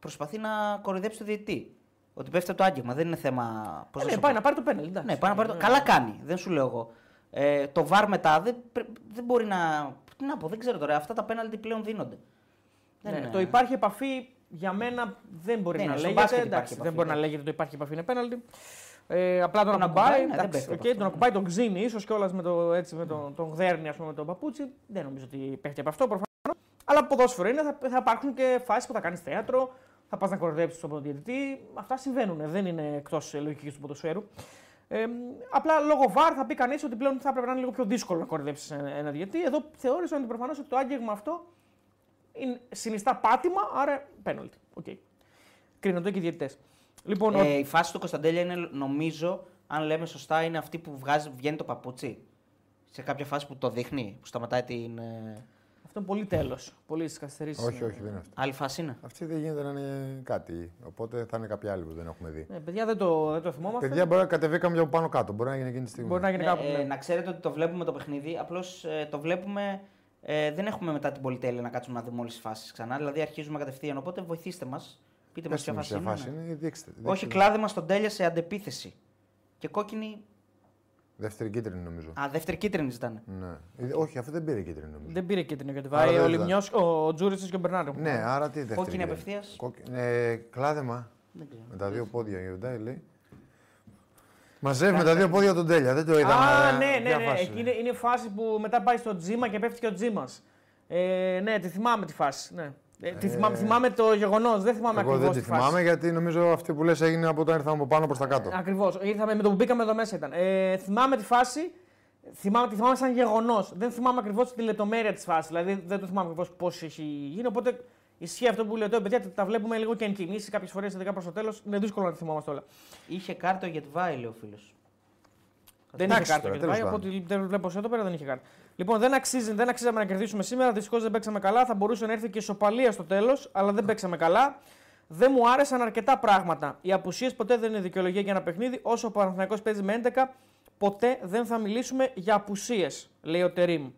προσπαθεί να κοροϊδέψει το διαιτητή. Ότι πέφτει από το άγγιγμα. Δεν είναι θέμα. Πώς Ε, να ναι, σου πάει πω. να πάρει το πέναλτι. εντάξει. Ναι, πάει να πάρει το... Καλά κάνει. Δεν σου λέω εγώ. Ε, το βαρ μετά δεν, πρέ- δεν μπορεί να. Τι να πω, δεν ξέρω τώρα. Αυτά τα πέναλτι πλέον δίνονται. Ναι, είναι- Το υπάρχει επαφή για μένα δεν μπορεί Ναι, να ναι, στο λέγεται. μπάσκετ υπάρχει Εντάξει, επαφή, δεν μπορεί να εντάξει. λέγεται ότι υπάρχει επαφή είναι πέναλτι. Ε, απλά τον Τον ακουμπάει. ακουμπάει, ναι, δεν εντάξει, πέφτει από οκ, αυτό, τον ναι. ακουμπάει, τον ξύνει, ίσως κιόλας με το, έτσι, με τον, τον γδέρνει ας πούμε, με τον παπούτσι. Δεν νομίζω ότι πέφτει από αυτό προφανώς. Αλλά ποδόσφαιρο είναι, θα, θα υπάρξουν και φάσεις που θα κάνεις θέατρο, θα πας να κοροϊδέψει τον διαιτητή. Αυτά συμβαίνουν. Δεν είναι εκτός λογικής του ποδοσφαίρου. Ε, απλά λόγω VAR θα πει κανείς ότι πλέον θα έπρεπε να είναι λίγο πιο δύσκολο να κοροϊδέψει ένα, ένα διαιτητή. Εδώ θεώρησαν ότι προφανώ ότι το άγγιγμα αυτό είναι, συνιστά πάτημα, άρα πέναλτι. Okay. Κρίνονται και οι διαιτητές. Λοιπόν, ο- Ε, η φάση του Κωνσταντέλια είναι, νομίζω, αν λέμε σωστά, είναι αυτή που βγάζει, βγαίνει το παπούτσι. Σε κάποια φάση που το δείχνει, που σταματάει την. ε, αυτό είναι πολύ τέλος. Πολύ στι καθυστερήσεις. Όχι, όχι, δεν είναι αυτό. Άλλη φάση είναι. Αυτή δεν γίνεται να είναι κάτι. Οπότε θα είναι κάποια άλλη που δεν έχουμε δει. Ναι, παιδιά δεν το, δεν το θυμόμαστε. Παιδιά, μπορεί να κατεβήκαμε από πάνω κάτω. Μπορεί να γίνει εκείνη τη στιγμή. Μπορεί να γίνει Ναι, κάπου. ε, ναι. να ξέρετε ότι το βλέπουμε το παιχνίδι, απλώς το βλέπουμε. Ε, δεν έχουμε μετά την πολυτέλεια να κάτσουμε να δούμε όλες τις φάσεις ξανά. Δηλαδή αρχίζουμε κατευθείαν. Οπότε βοηθήστε μας. Πείτε μας Πες ποια μου φάση ποια είναι. φάση ναι. είναι. Δείξτε. Όχι, δείξτε. κλάδεμα στον τέλεια σε αντεπίθεση. Και κόκκινη. Δεύτερη κίτρινη νομίζω. Α, δεύτερη κίτρινη ήταν. Ναι. Ε, Όχι, αυτό δεν πήρε κίτρινη νομίζω. Δεν πήρε κίτρινο γιατί Άρα βάει δεν ο ήταν. Λιμιός, ο Τζούρισι και ο Μπερνάρντο. Ναι, άρα τι δεύτερη. Κόκκινη κίτρινη. απευθείας. Κόκκι- Ε, κλάδεμα Δεν ξέρω. με τα δύο πόδια. Η Ιοντάι λέει. Μαζεύει με τα δύο πόδια τον τέλεια. Δεν το είδαμε. Α, ε, ναι, ναι, ποια ναι. φάση Εκεί είναι, είναι η φάση που μετά πάει στο τζίμα και πέφτει και ο τζίμας. Ε, ναι, τη θυμάμαι τη φάση. Ναι. Ε, τη θυμάμαι, θυμάμαι το γεγονός, δεν θυμάμαι Εγώ ακριβώς δεν τη τη φάση. θυμάμαι γιατί νομίζω αυτή που λες έγινε από όταν ήρθαμε από πάνω προς τα κάτω. Ακριβώς. Ήρθαμε με το που μπήκαμε εδώ μέσα ήταν. Ε, θυμάμαι τη φάση. Θυμάμαι, τη θυμάμαι σαν γεγονός. Δεν θυμάμαι ακριβώς τη λεπτομέρεια της φάσης. Δηλαδή δεν το θυμάμαι ακριβώς πώς έχει γίνει. Οπότε ισχύει αυτό που λέτε, παιδιά, τα βλέπουμε λίγο και εν κινήσει κάποιες φορές ειδικά προς το τέλος. Είναι δύσκολο να τη θυμόμαστε όλα. Είχε κάρτα για τη Βάη, λέει ο φίλος. Δεν είχε Εντάξει κάρτα τώρα, για την τέλος Βάη, από ό,τι δεν βλέπω εδώ πέρα δεν είχε κάρτα. Λοιπόν, δεν, αξίζει, δεν αξίζαμε να κερδίσουμε σήμερα. Δυστυχώς δεν παίξαμε καλά. Θα μπορούσε να έρθει και ισοπαλία στο τέλος, αλλά δεν παίξαμε καλά. Δεν μου άρεσαν αρκετά πράγματα. Οι απουσίες ποτέ δεν είναι δικαιολογία για ένα παιχνίδι. Όσο ο Παναθηναϊκός παίζει με 11, ποτέ δεν θα μιλήσουμε για απουσίες, λέει ο Τερήμ.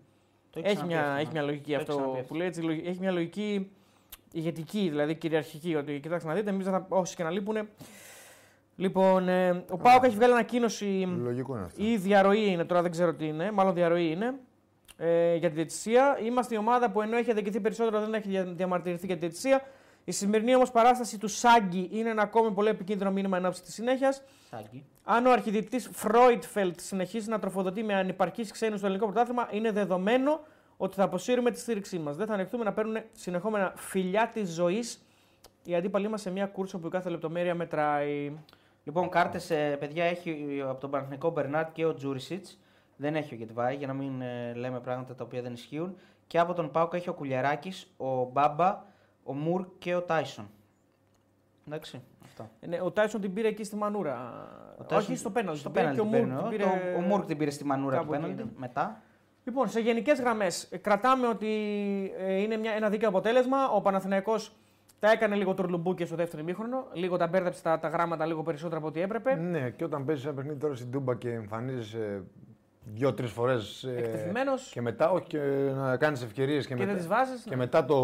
Το Έχει ξαναπεί μια, αυτό, έχει ναι. μια λογική Το έχει αυτό ξαναπεί που αυτό. λέει. Έτσι, λογι- έχει μια λογική ηγετική, δηλαδή κυριαρχική. Ότι κοιτάξτε να δείτε, εμείς θα, όσοι και να λείπουν. Λοιπόν, ε, ο Πάοκ έχει βγάλει ανακοίνωση. Λογικό είναι αυτό. Ή διαρροή είναι, τώρα δεν ξέρω τι είναι, μάλλον διαρροή είναι. Ε, για τη διαιτησία. Είμαστε η ομάδα που ενώ έχει αδικηθεί περισσότερο δεν έχει δια- διαμαρτυρηθεί για τη διαιτησία. Η σημερινή όμως παράσταση του Σάγκη είναι ένα ακόμη πολύ επικίνδυνο μήνυμα εν ώψη της συνέχειας. Σάγκη. Αν ο αρχιδιετή Φρόιτφελτ συνεχίσει να τροφοδοτεί με ανυπαρκείς ξένους στο ελληνικό πρωτάθλημα, είναι δεδομένο ότι θα αποσύρουμε τη στήριξή μας. Δεν θα ανεχτούμε να παίρνουν συνεχόμενα φιλιά της ζωής οι αντίπαλοι μας σε μια κούρσα που η κάθε λεπτομέρεια μετράει. Λοιπόν, κάρτες, παιδιά, έχει από τον Παναθηνικό Μπερνάρτ και ο Τζούρισιτς. Δεν έχει ο Γετβάη, για να μην ε, λέμε πράγματα τα οποία δεν ισχύουν. Και από τον Πάουκ έχει ο Κουλιαράκης, ο Μπάμπα, ο Μουρ και ο Τάισον. Εντάξει, αυτά. Ε, Ναι, ο Τάισον την πήρε εκεί στη Μανούρα. Ο Τάισον- Όχι στο πέναλτι. Στο την πήρε πέναλτι και ο την Μουρκ παίρνει, την ο- πήρε- το- Ο Μουρκ την πήρε στη μανούρα του κάπου εκεί, πέναλτι. ναι. Μετά. Λοιπόν, σε γενικές γραμμές, κρατάμε ότι ε, είναι μια, ένα δίκαιο αποτέλεσμα. Ο Παναθηναϊκός τα έκανε λίγο τουρλουμπούκια στο δεύτερο ημίχρονο. Λίγο τα μπέρδεψε τα, τα γράμματα λίγο περισσότερο από ό,τι έπρεπε. Ναι, και όταν παίζεις ένα παιχνίδι τώρα στην Τούμπα και εμφανίζεσαι δύο-τρει φορές. Εκτεθειμένος. Και μετά, όχι, και να κάνεις ευκαιρίες και, Και μετά. δεν τις βάζεις. Και μετά το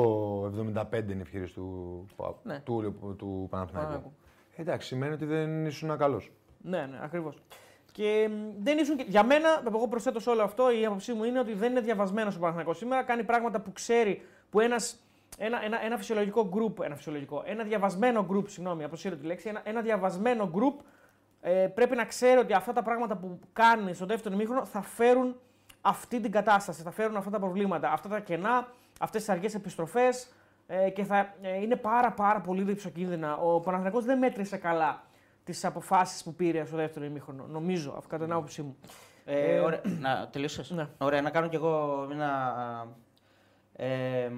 75 είναι ευκαιρίες του, Ναι. του, του, του Παναθηναϊκού. Παναθηναϊκού. Εντάξει, σημαίνει ότι δεν ήσουν καλός. Ναι, ναι, ακριβώς. Και μ, δεν ήσουν. και- Για μένα, εγώ προσθέτω σε όλο αυτό, η άποψή μου είναι ότι δεν είναι διαβασμένος ο Παναθηναϊκός σήμερα. Κάνει πράγματα που ξέρει, που ένας, ένα, ένα, ένα φυσιολογικό group, ένα φυσιολογικό, ένα διαβασμένο group, συγγνώμη, αποσύρω τη λέξη, ένα, ένα διαβασμένο group ε, πρέπει να ξέρει ότι αυτά τα πράγματα που κάνεις στο δεύτερο ημίχρονο θα φέρουν αυτή την κατάσταση, θα φέρουν αυτά τα προβλήματα, αυτά τα κενά, αυτές τις αργές επιστροφές ε, και θα ε, είναι πάρα πάρα πολύ ρηψοκίνδυνα. Ο Παναθηναϊκός δεν μέτρησε καλά τις αποφάσεις που πήρε στο δεύτερο ημίχρονο. Νομίζω, αυτό κατά την άποψή μου. Ε, Ε, ωραία, να τελείωσες. ναι. Ωραία, να κάνω κι εγώ ένα α, ε,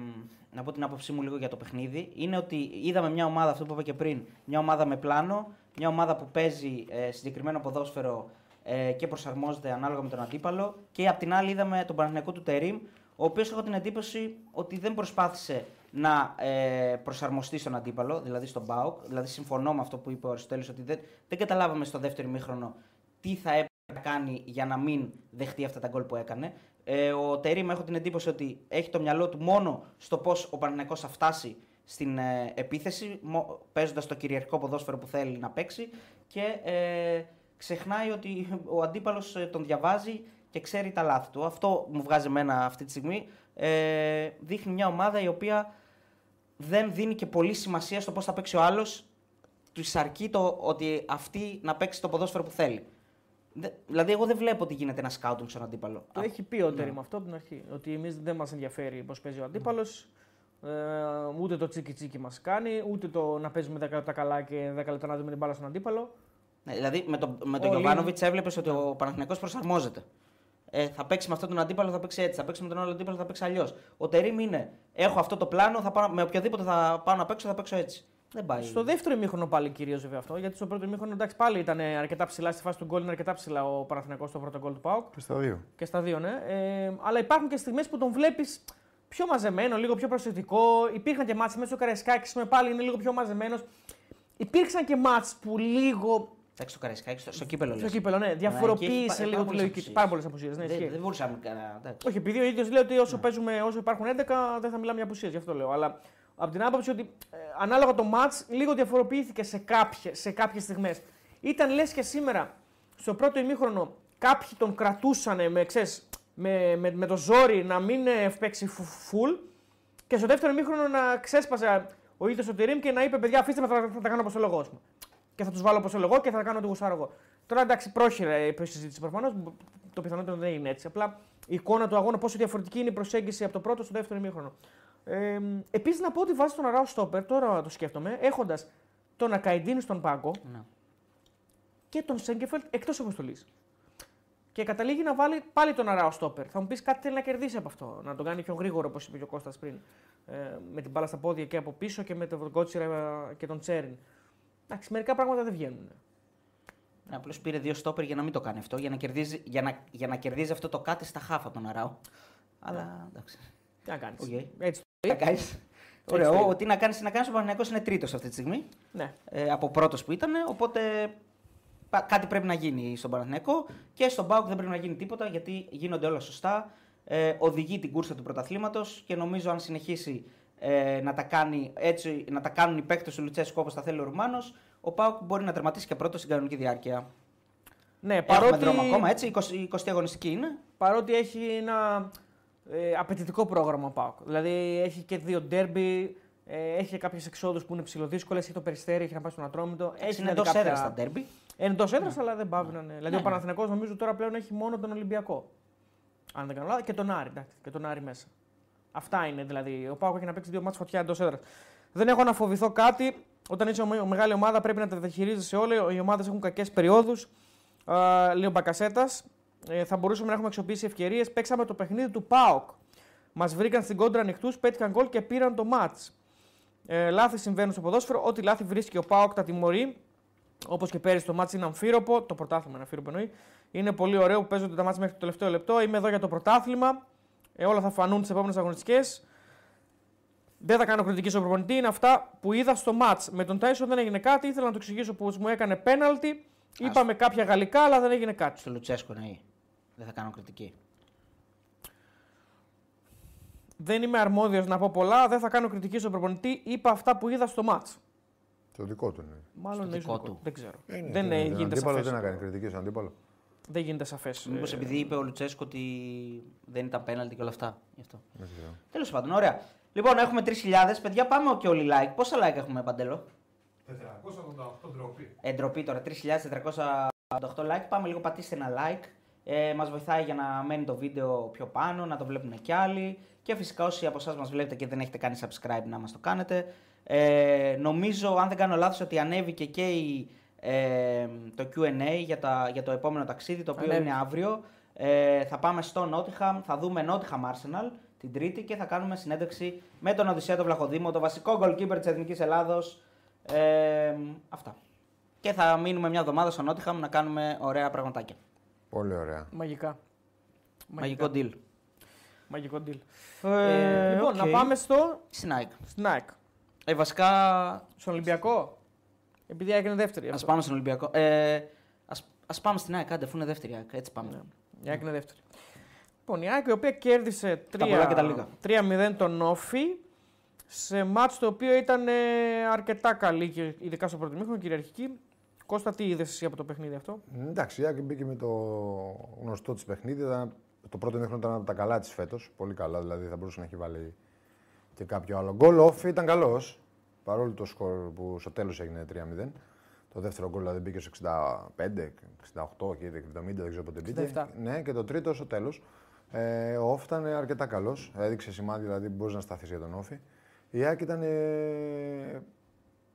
να πω την άποψή μου λίγο για το παιχνίδι, είναι ότι είδαμε μια ομάδα, αυτό που είπα και πριν, μια ομάδα με πλάνο, μια ομάδα που παίζει ε, συγκεκριμένο ποδόσφαιρο ε, και προσαρμόζεται ανάλογα με τον αντίπαλο. Και απ' την άλλη είδαμε τον Παναθηναϊκό του Τερίμ, ο οποίος έχω την εντύπωση ότι δεν προσπάθησε να ε, προσαρμοστεί στον αντίπαλο, δηλαδή στον Μπάουκ. Δηλαδή, συμφωνώ με αυτό που είπε ο Αριστοτέλης, ότι δεν, δεν καταλάβαμε στο δεύτερο ημίχρονο τι θα έπρεπε να κάνει για να μην δεχτεί αυτά τα γκολ που έκανε. Ε, ο Τερίμ έχω την εντύπωση ότι έχει το μυαλό του μόνο στο πώς ο Παναθηναϊκός θα φτάσει στην ε, επίθεση, παίζοντας το κυριαρχικό ποδόσφαιρο που θέλει να παίξει και ε, ξεχνάει ότι ο αντίπαλος ε, τον διαβάζει και ξέρει τα λάθη του. Αυτό μου βγάζει εμένα αυτή τη στιγμή. Ε, δείχνει μια ομάδα η οποία δεν δίνει και πολύ σημασία στο πώς θα παίξει ο άλλος. Του αρκεί το ότι αυτή να παίξει το ποδόσφαιρο που θέλει. Δηλαδή, εγώ δεν βλέπω ότι γίνεται ένας σκάουτινγκ στον αντίπαλο. Το έχει πει ο Τέρι ναι. αυτό από την αρχή. Ότι εμείς δεν μας ενδιαφέρει πώς παίζει ο αντίπαλος. Ε, ούτε το τσίκι τσίκι μας κάνει, ούτε το να παίζουμε 10 λεπτά καλά και 10 λεπτά να δούμε την μπάλα στον αντίπαλο. Ναι, δηλαδή με, το, με τον Γιωβάνοβιτς έβλεπες ότι ο Παναθηναϊκός προσαρμόζεται. Ε, θα παίξει με αυτόν τον αντίπαλο, θα παίξει έτσι. Θα παίξει με τον άλλο αντίπαλο, θα παίξει αλλιώς. Ο Τερήμ είναι. Έχω αυτό το πλάνο, θα πάω, με οποιοδήποτε θα πάω να παίξω, θα παίξω έτσι. Δεν πάει. Στο δεύτερο ημίχρονο πάλι κυρίω βέβαια αυτό. Γιατί στο πρώτο ημίχρονο εντάξει πάλι ήταν αρκετά ψηλά στη φάση του γκολ, είναι αρκετά ψηλά ο Παναθηναϊκός στο πρώτο γκολ του Πάουκ. Και στα δύο. Και στα δύο, ναι. Ε, αλλά υπάρχουν και στιγμές που τον βλέπεις πιο μαζεμένο, λίγο πιο προσεκτικό. Υπήρχαν και μάτς μέσα στο Καραϊσκάκης, με πάλι είναι λίγο πιο μαζεμένος. Υπήρξαν και μάτς που λίγο Εντάξει, το Καραϊσκάκη, στο, στο κύπελο. Στο κύπελο, ναι. Διαφοροποίησε λίγο τη λογική. Πάρα πολλέ απουσίες. Ναι, δεν, δεν μπορούσαμε να. Όχι, επειδή ο ίδιος λέει ότι όσο, ναι. παίζουμε, όσο υπάρχουν 11 δεν θα μιλάμε για απουσίες, γι' αυτό λέω. Αλλά από την άποψη ότι ε, ανάλογα το match λίγο διαφοροποιήθηκε σε κάποιες σε κάποιες στιγμές. Ήταν λες και σήμερα, στο πρώτο ημίχρονο, κάποιοι τον κρατούσαν με, ξέρεις, με, με, με το ζόρι να μην ε, παίξει full και στο δεύτερο ημίχρονο να ξέσπασε ο ίδιος ο Τερήμ και να είπε: Παιδιά, αφήστε με, θα, θα τα κάνω όπως θέλω εγώ και θα τους βάλω όπως εγώ και θα κάνω ό,τι γουστάρω εγώ. Τώρα εντάξει, πρόχειρα η συζήτηση προφανώς. Το πιθανότερο δεν είναι έτσι. Απλά η εικόνα του αγώνα, πόσο διαφορετική είναι η προσέγγιση από το πρώτο στο δεύτερο ημίχρονο. Ε, Επίσης να πω ότι βάζει τον Αράο Στόπερ, τώρα το σκέφτομαι, έχοντας τον Ακαϊντίνη στον πάγκο ναι. και τον Σέγκεφελτ εκτός αποστολής. Και καταλήγει να βάλει πάλι τον Αράο Στόπερ. Θα μου πεις κάτι θέλει να κερδίσει από αυτό. Να τον κάνει πιο γρήγορο, όπως είπε και ο Κώστας πριν. Ε, με την μπάλα στα πόδια και από πίσω και με τον Κότσιρα και τον Τσέριν. Εντάξει, μερικά πράγματα δεν βγαίνουν. Ναι, Απλώς πήρε δύο στόπερ για να μην το κάνει αυτό, για να κερδίζει, για να, για να κερδίζει αυτό το κάτι στα χάφα τον Αράου. Αλλά ναι. εντάξει. Τι να κάνεις. Okay. Έτσι το να κάνεις; Ωραίο. Τι να κάνεις, να κάνεις ο Παναγιακό είναι τρίτος αυτή τη στιγμή. Ναι. Ε, από πρώτος που ήταν. Οπότε κάτι πρέπει να γίνει στον Παναθηναϊκό και στον Πάουκ δεν πρέπει να γίνει τίποτα γιατί γίνονται όλα σωστά. Ε, οδηγεί την κούρσα του πρωταθλήματος και νομίζω αν συνεχίσει ε, να, τα κάνει έτσι, να τα κάνουν οι παίκτες του Λουτσέσκου όπως τα θέλει ο Ρουμάνος, ο Πάουκ μπορεί να τερματίσει και πρώτος στην κανονική διάρκεια. Ναι, παρότι... Έχουμε δρόμο ακόμα, έτσι, 20, 20 αγωνιστική είναι. Παρότι έχει ένα ε, απαιτητικό πρόγραμμα ο Πάουκ. Δηλαδή έχει και δύο ντέρμπι, ε, έχει κάποιες εξόδους που είναι ψηλοδύσκολες, έχει το περιστέρι, έχει να πάει στον Ατρόμητο. Έχει είναι εντός κάποια... έδρας τα ντέρμπι. Εντός έδρας, ναι. αλλά δεν πάβει να είναι. Δηλαδή ναι, ο ναι. Παναθηναϊκός νομίζω τώρα πλέον έχει μόνο τον Ολυμπιακό. Αν δεν κάνω λάθος, και τον Άρη, εντάξει, και τον Άρη μέσα. Αυτά είναι δηλαδή. Ο Πάουκ έχει να παίξει δύο μάτς φωτιά εντός έδρας. Δεν έχω να φοβηθώ κάτι. Όταν είσαι μεγάλη ομάδα πρέπει να τα διαχειρίζεσαι όλοι. Οι ομάδες έχουν κακές περιόδους. Λέει ο Μπακασέτας. Ε, θα μπορούσαμε να έχουμε αξιοποιήσει ευκαιρίες. Παίξαμε το παιχνίδι του Πάοκ. Μας βρήκαν στην κόντρα ανοιχτούς, πέτυχαν γκολ και πήραν το μάτς. Ε, λάθη συμβαίνουν στο ποδόσφαιρο. Ό,τι λάθη βρίσκει ο Πάοκ τα τιμωρεί. Όπως και πέρυσι το μάτς είναι αμφίροπο. Το πρωτάθλημα είναι αμφίροπο εννοεί. Είναι πολύ ωραίο που παίζονται τα μάτς μέχρι το τελευταίο λεπτό. Είμαι εδώ για το πρωτάθλημα. Ε, όλα θα φανούν τι επόμενες αγωνιστικές. Δεν θα κάνω κριτική στον προπονητή. Είναι αυτά που είδα στο ματ. Με τον Τάισον δεν έγινε κάτι. Ήθελα να το εξηγήσω που μου έκανε πέναλτι. Είπαμε κάποια γαλλικά, αλλά δεν έγινε κάτι. Στο Λουτσέσκο, ναι. Δεν θα κάνω κριτική. Δεν είμαι αρμόδιος να πω πολλά. Δεν θα κάνω κριτική στον προπονητή. Είπα αυτά που είδα στο ματ. Το δικό του είναι. Μάλλον είναι δικό του. Δεν ξέρω. Είναι, δεν είναι, γίνεται αντίπαλος, δεν να κάνει κριτική στον αντίπαλο. Δεν γίνεται σαφές. Μήπως ε, επειδή είπε ο Λουτσέσκο ότι δεν ήταν πέναλτι και όλα αυτά. Τέλος πάντων, ωραία. Λοιπόν, έχουμε 3.000. Παιδιά, πάμε και όλοι like. Πόσα like έχουμε, Παντελό; 488 ντροπή. Εντροπή τώρα, 3.488 like. Πάμε λίγο, πατήστε ένα like. Ε, μας βοηθάει για να μένει το βίντεο πιο πάνω, να το βλέπουν κι άλλοι. Και φυσικά όσοι από εσάς μας βλέπετε και δεν έχετε κάνει subscribe να μας το κάνετε. Ε, νομίζω, αν δεν κάνω λάθος, ότι ανέβηκε και η ε, το Q&A για, τα, για το επόμενο ταξίδι, το οποίο είναι αύριο. Ε, θα πάμε στο Nottingham, θα δούμε Nottingham Arsenal, την Τρίτη και θα κάνουμε συνέντευξη με τον Οδυσσέα τον Βλαχοδήμο, το βασικό goalkeeper της Εθνικής Ελλάδος. Ε, αυτά. Και θα μείνουμε μια εβδομάδα στο Nottingham να κάνουμε ωραία πραγματάκια. Πολύ ωραία. Μαγικά. Μαγικό deal. Μαγικό deal. Ε, λοιπόν, οκ. να πάμε στο Στην ΑΕΚ. στην ΑΕΚ. Ε, βασικά. Στον Ολυμπιακό. Επειδή έγινε δεύτερη. Α αυτό. πάμε στον Ολυμπιακό. Ε, ας, ας πάμε στην ΑΕΚ, άντε, αφού είναι δεύτερη ΑΕΚ. Έτσι πάμε. Ναι. Η ΑΕΚ είναι δεύτερη. Λοιπόν, η ΑΕΚ η οποία κέρδισε Τα πολλά και τα λίγα. 3-0 τον Όφη σε μάτς το οποίο ήταν ε, αρκετά καλή, και ειδικά στο πρώτο μήχρονο, κυριαρχική. Κώστα, τι είδες εσύ από το παιχνίδι αυτό; Εντάξει, η Άκη μπήκε με το γνωστό της παιχνίδι. Ήταν- Το πρώτο μήχρονο ήταν από τα καλά της φέτος. Πολύ καλά, δηλαδή θα μπορούσε να έχει βάλει και κάποιο άλλο γκολ. Ο Όφη ήταν καλός. Παρόλο το σκορ που στο τέλος έγινε 3-0. Το δεύτερο γκολ δηλαδή μπήκε στο 65, 68 και 70, δεν ξέρω πότε μπήκε. 67. Ναι, και το τρίτο στο τέλος. Ε, ο Όφη ήταν αρκετά καλός. Έδειξε σημάδι δηλαδή που μπορείς να σταθείς για τον Όφη. Η Άκη ήταν. ε,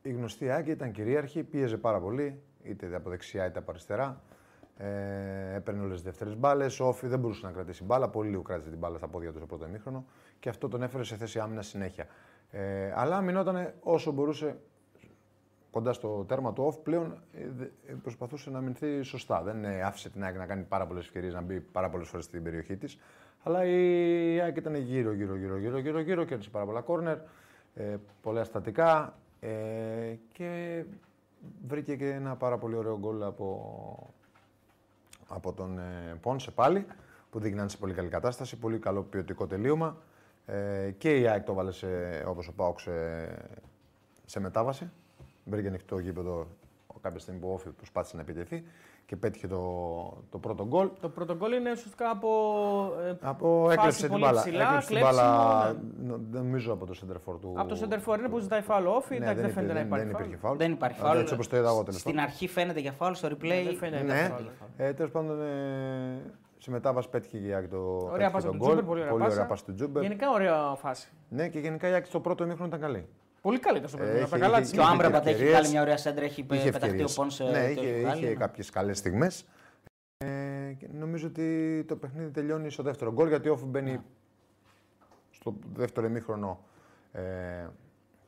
η γνωστή Άκη ήταν κυρίαρχη, πίεζε πάρα πολύ, είτε από δεξιά είτε από αριστερά. Ε, έπαιρνε όλες τις δεύτερες μπάλες. Ο Όφη δεν μπορούσε να κρατήσει μπάλα. Πολύ λίγο κράτησε την μπάλα στα πόδια του στο πρώτο ημίχρονο και αυτό τον έφερε σε θέση άμυνα συνέχεια. Ε, αλλά μηνόταν όσο μπορούσε κοντά στο τέρμα του off πλέον ε, δε- ε, προσπαθούσε να μηνθεί σωστά. Δεν ε, άφησε την ΑΕΚ να κάνει πάρα πολλές ευκαιρίες, να μπει πάρα πολλές φορές στην περιοχή της. Αλλά η ΑΕΚ ήταν γύρω, γύρω, γύρω, γύρω, γύρω, γύρω κέρδισε πάρα πολλά κόρνερ, ε, πολλά στατικά ε, και βρήκε και ένα πάρα πολύ ωραίο γκολ από, από τον ε, Πόνσε πάλι, που δείχνει σε πολύ καλή κατάσταση, πολύ καλό ποιοτικό τελείωμα. Ε, και η ΑΕΚ το βάλε σε, όπως ο Πάοξ σε, σε μετάβαση. Βρήκε ανοιχτό γήπεδο κάποια στιγμή που ο Όφη προσπάθησε να επιτεθεί και πέτυχε το, το πρώτο γκολ. Το πρώτο γκολ είναι ουσιαστικά από. ε, Από Φάση έκλεψε την πολύ μπάλα. ψηλά, έκλεψε την κλέψιμο, μπάλα, ναι. νο- νομίζω από το center του. από το center for είναι που ζητάει φάουλ όφη. Ναι, εντάξει, δεν υπήρχε- φαίνεται να δεν- υπάρχει δεν φάουλ. υπήρχε φάουλ. Δεν υπάρχει Αλλά φάουλ. Έτσι όπως το είδα εγώ τέλος Στην πάντων. αρχή φαίνεται για φάουλ, στο replay. Ναι, δεν φαίνεται να Ναι, υπάρχει φάουλ. ε, τέλος πάντων ε, σε μετάβαση πέτυχε η ΑΕΚ το, Ωραία πέτυχε πάσα τον του γκολ. Τζούμπερ, πολύ ωραία πάσα. πάσα του Τζούμπερ. Γενικά ωραία φάση. Ναι, και γενικά η ΑΕΚ στο πρώτο ημίχρονο ήταν καλή. Πολύ καλή ήταν στο Ε, παιδί. Από τα είχε- καλά είχε- της. Και ο είχε Άμραμπατ έχει ευκαιρίες. βγάλει μια ωραία σέντρα, έχει Είχε πεταχτεί ο ευκαιρίες. Πόνσε. Ναι, το είχε, έχει είχε βγάλει, ναι. κάποιες καλές στιγμές. Ε, και νομίζω ότι το παιχνίδι τελειώνει στο δεύτερο γκολ γιατί ο ΟΦΗ μπαίνει Ναι. στο δεύτερο ημίχρονο. Ε,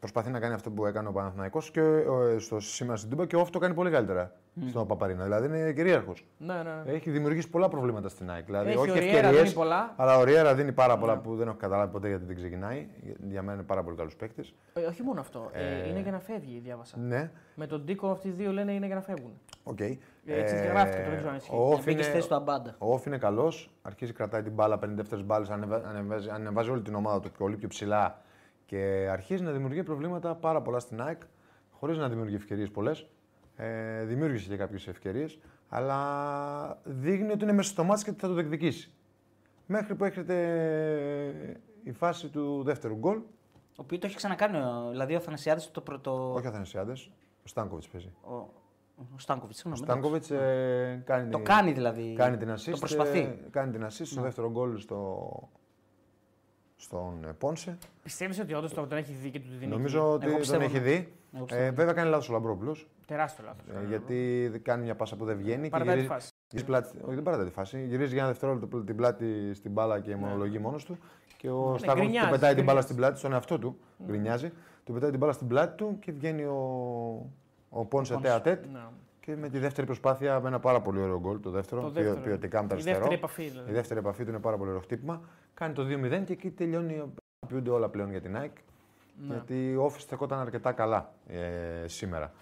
προσπαθεί να κάνει αυτό που έκανε ο Παναθηναϊκός και ε, στο σήμερα στην Τούμπα και ο ΟΦΗ το κάνει πολύ καλύτερα στον Παπαρίνα. Δηλαδή είναι κυρίαρχος. Ναι, ναι. Έχει δημιουργήσει πολλά προβλήματα στην ΑΕΚ. Δηλαδή, Έχει όχι ο Ριέρα, ευκαιρίες, δίνει πολλά. αλλά ο Ριέρα δίνει πάρα πολλά που δεν έχω καταλάβει ποτέ γιατί δεν ξεκινάει. Για- Για μένα είναι πάρα πολύ καλός παίκτης. Ε, όχι μόνο αυτό. Ε, Ε, είναι για να φεύγει, διάβασα. Ναι, Με τον Τίκο αυτοί οι δύο λένε είναι για να φεύγουν. οκ. έτσι γράφτηκε, το δεν ξέρω αν ισχύει. ο ΟΦΗ Μπήκε στη είναι- θέση του Αμπάντα. Ο ΟΦΗ είναι καλός, αρχίζει κρατάει την μπάλα 50 δεύτερες μπάλες, ανεβάζει, ανεβάζει όλη την ομάδα του πολύ πιο ψηλά και αρχίζει να δημιουργεί προβλήματα πάρα πολλά στην ΑΕΚ, χωρίς να δημιουργεί ευκαιρίες πολλές. Ε, δημιούργησε και κάποιες ευκαιρίες, αλλά δείχνει ότι είναι μέσα στο μάτι και ότι θα το διεκδικήσει. Μέχρι που έρχεται η φάση του δεύτερου γκολ. Ο οποίος το έχει ξανακάνει. ο- Δηλαδή ο Θανασιάδης το πρώτο. Όχι ο Αθανασιάδε, ο Στάνκοβιτς παίζει. Ο, ο Στάνκοβιτς, Ο συγγνώμη. Στάνκοβιτς ε, κάνει, Το κάνει δηλαδή. κάνει την assist. Το προσπαθεί. ε, κάνει την assist στο δεύτερο γκολ στο, στον ε, Πόνσε. Πιστεύεις ότι όντως τον έχει δει και του τη δίνει. Νομίζω ότι Εγώ τον πιστεύω, έχει ναι. δει. Εγώ πιστεύω. Ε, βέβαια κάνει λάθος ο Λαμπρόπουλος. Τεράστιο λάθος. γιατί κάνει μια πάσα που δεν βγαίνει. και Παρατάει τη γυρίζει, φάση. γυρίζει πλάτη, όχι, δεν παρατάει τη φάση. Γυρίζει για ένα δευτερόλεπτο την πλάτη στην μπάλα και μονολογεί μόνος του. Και ο Ναι, Στάκοβιτ του γκρινιάζει, πετάει την μπάλα γκρινιάζει. στην πλάτη, στον εαυτό του. Γκρινιάζει. Του πετάει την μπάλα στην πλάτη του και βγαίνει ο, ο Πόνσε Πόνσε. Τέα τέτ. Ναι. Και με τη δεύτερη προσπάθεια με ένα πάρα πολύ ωραίο γκολ, το δεύτερο, Το ποιο- δεύτερο. ποιοτικά με τα Η αριστερό. δεύτερη επαφή δηλαδή. Η δεύτερη επαφή του είναι πάρα πολύ ωραίο χτύπημα. Κάνει το 2-0 και εκεί τελειώνει. Ποιούνται όλα πλέον για την ΑΕΚ. Ναι. Γιατί ο Όφης στεκόταν αρκετά καλά ε, σήμερα.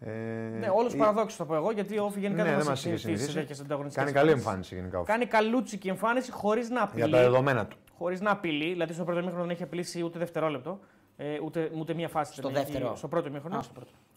Ε, Ναι, όλου η- παραδόξου θα πω εγώ, γιατί ο Όφη γενικά Ναι, δεν δεν μας μας είχε έχει συνηθίσει. τέτοιε ανταγωνιστικές. Κάνει καλή εμφάνιση γενικά ο Όφης. Κάνει καλούτσικη εμφάνιση χωρίς να Για απειλεί. τα δεδομένα του. Χωρίς να απειλεί. Δηλαδή στο πρώτο μήχρονο δεν έχει απειλήσει ούτε δευτερόλεπτο. Ε, ούτε, ούτε μία φάση. Στο δεν έχει- δεύτερο. Στο πρώτο μήχρονο.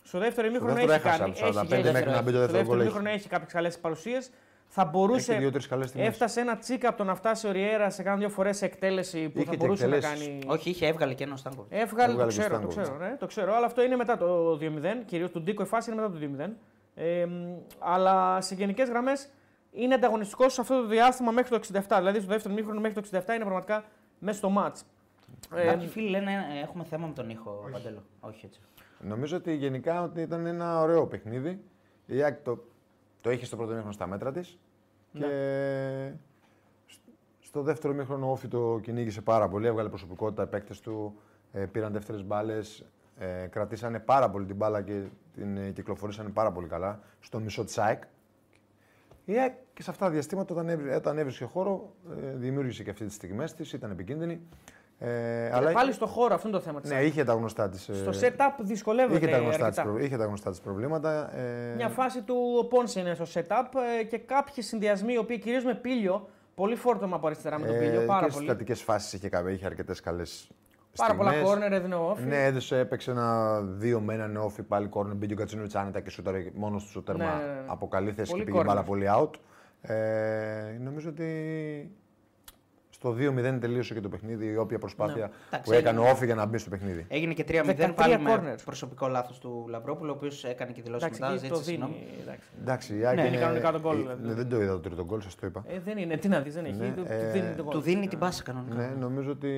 Α, στο πρώτο. Στο δεύτερο ημίχρονο δεύτερο έχει έχασε κάνει. από 45 έχει, μέχρι να μπει το στο δεύτερο γκολ. έχει. ημίχρονο έχει κάποιες καλές παρουσίες. Θα Έχει μπορούσε. δύο-τρεις καλές στιγμές. Έφτασε ένα τσίκα από το να φτάσει ο Ριέρα σε κάνα δύο φορές σε εκτέλεση που Είχε θα και μπορούσε να εκτελέσεις. κάνει. Όχι, είχε έβγαλε και ένα Στάνκοβιτ. Έβγαλε, το Έβγαλε και ξέρω, το Στάνκοβιτς. ξέρω, ναι, το ξέρω, αλλά αυτό είναι μετά το 2-0. Κυρίως του Ντίκο η φάση είναι μετά το 2-0. Ε, μ, αλλά σε γενικές γραμμές είναι ανταγωνιστικός σε αυτό το διάστημα μέχρι το 67. Δηλαδή στο δεύτερο μήχρονο μέχρι το 67 είναι πραγματικά μέσα στο μάτς. Ε, Κάποιοι φίλοι λένε ε, έχουμε θέμα με τον ήχο, Παντέλο. Όχι έτσι. Νομίζω ότι γενικά ότι ήταν ένα ωραίο παιχνίδι. Η ΑΕΚ το, το είχε στο πρώτο μήχρονο στα μέτρα της. Και Ναι. σ- Στο δεύτερο μήχρονο ο Όφη το κυνήγησε πάρα πολύ. Έβγαλε προσωπικότητα, οι παίκτες του ε, πήραν δεύτερες μπάλες. Ε, κρατήσανε πάρα πολύ την μπάλα και την ε, κυκλοφορήσανε πάρα πολύ καλά στο μισό της ΑΕΚ. Η ΑΕΚ και σε αυτά τα διαστήματα, όταν, έβρι, όταν έβρισκε χώρο, ε, δημιούργησε και αυτή τις στιγμές της, ήταν επικίνδυνη. Ε, αλλά πάλι στο χώρο, αυτό είναι το θέμα της. Ναι, είχε τα γνωστά της. Στο setup δυσκολεύεται. Είχε τα γνωστά της, προ... είχε τα γνωστά της προβλήματα. Ε... Μια φάση του Πόνσε είναι στο setup ε, και κάποιοι συνδυασμοί, οι οποίοι κυρίως με πύλιο, πολύ φόρτωμα από αριστερά με το πύλιο. Ε, πάρα και πολύ. Στι στατικέ φάσεις είχε, είχε αρκετές καλές Πάρα στιγμές. πολλά κόρνερ έδινε ο Όφη. Ναι, έδωσε, έπαιξε ένα δύο με έναν Όφη πάλι κόρνερ. Μπήκε ο Κατσίνοβιτ άνετα και σούτερ, μόνος του τέρμα ναι, ναι, ναι. από καλή θέση και πήγε πάρα πολύ out. Ε, νομίζω ότι στο 2-0 τελείωσε και το παιχνίδι, η όποια προσπάθεια ναι. που έκανε ο Όφη για να μπει στο παιχνίδι. Έγινε και 3-0 πάλι με προσωπικό λάθος του Λαυρόπουλου, ο οποίος έκανε και δηλώσεις μετά. Ζήτησε συγγνώμη. Εντάξει, ναι, είναι κανονικά τον γκολ. Ναι, δεν το είδα το τρίτο γκολ, σας το είπα. Ε, δεν είναι, τι να δεις, δεν έχει. Ναι, του, ε, δίνει, του δίνει την πάσα κανονικά. Ναι, νομίζω ότι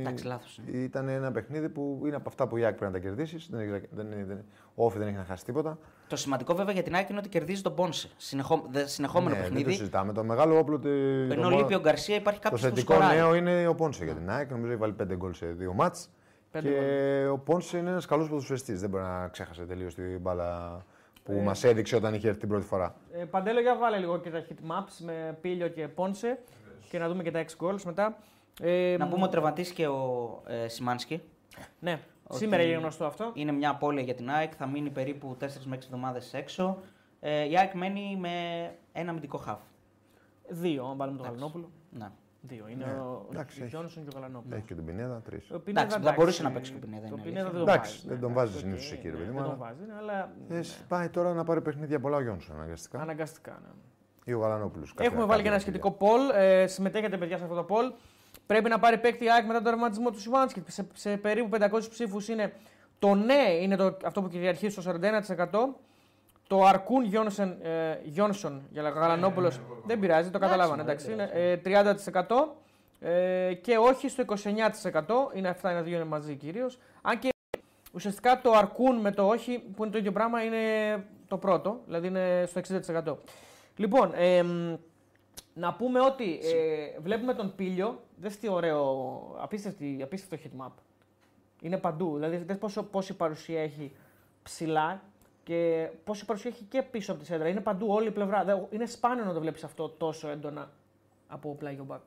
Εντάξει, λάθος, ήταν ένα παιχνίδι που είναι από αυτά που η Άκη πρέπει να τα κερδίσεις. Δεν, δεν, δεν, ο Όφη δεν έχει να χάσει τίποτα. Το σημαντικό βέβαια για την Άκη είναι ότι κερδίζει τον Πόνσε. Συνεχόμενο ναι, παιχνίδι. Δεν το συζητάμε. Το μεγάλο όπλο. Ενώ λείπει ο Γκαρσία υπάρχει κάποιος που Το θετικό νέο είναι ο Πόνσε για την ΑΕΚ. Νομίζω έχει βάλει 5 γκολ σε δύο μάτς. Και ο Πόνσε είναι ένας καλός ποδοσφαιριστής. Δεν μπορεί να ξέχασε τελείως την μπάλα που ε, μας έδειξε όταν είχε έρθει την πρώτη φορά. Ε, Παντέλο, για βάλε λίγο και τα hit maps με Πίλιο και Πόνσε και να δούμε και τα 6 goals μετά. Ε, να πούμε ότι τραυματίστηκε και ο ε, Σιμάνσκι. Ναι, σήμερα είναι γνωστό αυτό. Είναι μια απώλεια για την ΑΕΚ, θα μείνει περίπου 4 με 6 εβδομάδες έξω. Ε, η ΑΕΚ μένει με ένα αμυντικό χαφ. Δύο, αν βάλουμε τον Γαλανόπουλο. Ναι. Δύο. Είναι ναι. ο Γιόνσον και ο Γαλανόπουλος. Έχει και τον Πινέδα, τρεις. Εντάξει, θα μπορούσε να παίξει και ο Πινέδα. Το Πινέδα δεν δεν τον βάζει συνήθω εκεί, ρε παιδί Δεν τον βάζει, αλλά. Ναι. Πάει τώρα να πάρει παιχνίδια πολλά ο Γιόνσον αναγκαστικά. Αναγκαστικά, ναι. Ή ο Γαλανόπουλος. Έχουμε βάλει και ένα σχετικό πολ. Ε, συμμετέχετε, παιδιά, σε αυτό το πολ. Πρέπει να πάρει παίκτη ΑΕΚ μετά τον τραυματισμό του Σιβάνσκι. Σε, σε περίπου 500 ψήφους είναι το ναι, είναι το, αυτό που κυριαρχεί στο 41%. Το Αρκούν Γιόνσον, ε, Γιόνσον για Γαλανόπουλος δεν πειράζει, το καταλάβανε. Εντάξει, είναι ε, 30%. Ε, και όχι στο 29%. Είναι αυτά είναι δύο είναι μαζί κυρίως. Αν και ουσιαστικά το αρκούν με το όχι, που είναι το ίδιο πράγμα, είναι το πρώτο, δηλαδή είναι στο 60%. Λοιπόν, ε, να πούμε ότι ε, βλέπουμε τον Πίλιο. Δες τι ωραίο, απίστευτο, απίστευτο hitmap. Είναι παντού. Δηλαδή, δες πόσο, πόση παρουσία έχει ψηλά και πόση παρουσία έχει και πίσω από τη σέντρα. Είναι παντού, όλη η πλευρά. Είναι σπάνιο να το βλέπεις αυτό τόσο έντονα από πλάγιο μπακ.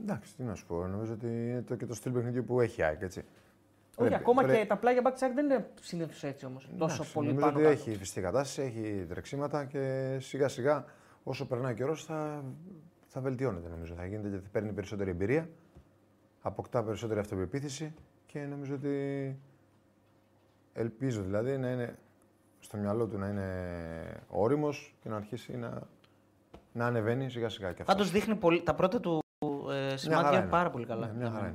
Εντάξει, τι να σου πω. Νομίζω ότι είναι το, και το στυλ παιχνιδιού που έχει ΑΕΚ, έτσι. Όχι, πρέπει, ακόμα πρέπει... και τα πλάγια μπακ δεν είναι συνήθως έτσι όμως. Τόσο πολύ νομίζω πάνω. Ότι έχει φυσική κατάσταση, έχει τρεξίματα και σιγά σιγά όσο περνάει ο καιρός θα θα βελτιώνεται νομίζω. Θα γίνεται γιατί παίρνει περισσότερη εμπειρία, αποκτά περισσότερη αυτοπεποίθηση και νομίζω ότι ελπίζω δηλαδή να είναι στο μυαλό του να είναι όριμος και να αρχίσει να, να ανεβαίνει σιγά σιγά. Πάντως δείχνει πολύ, τα πρώτα του ε, σημάδια πάρα πολύ καλά. Ναι, μια χαρά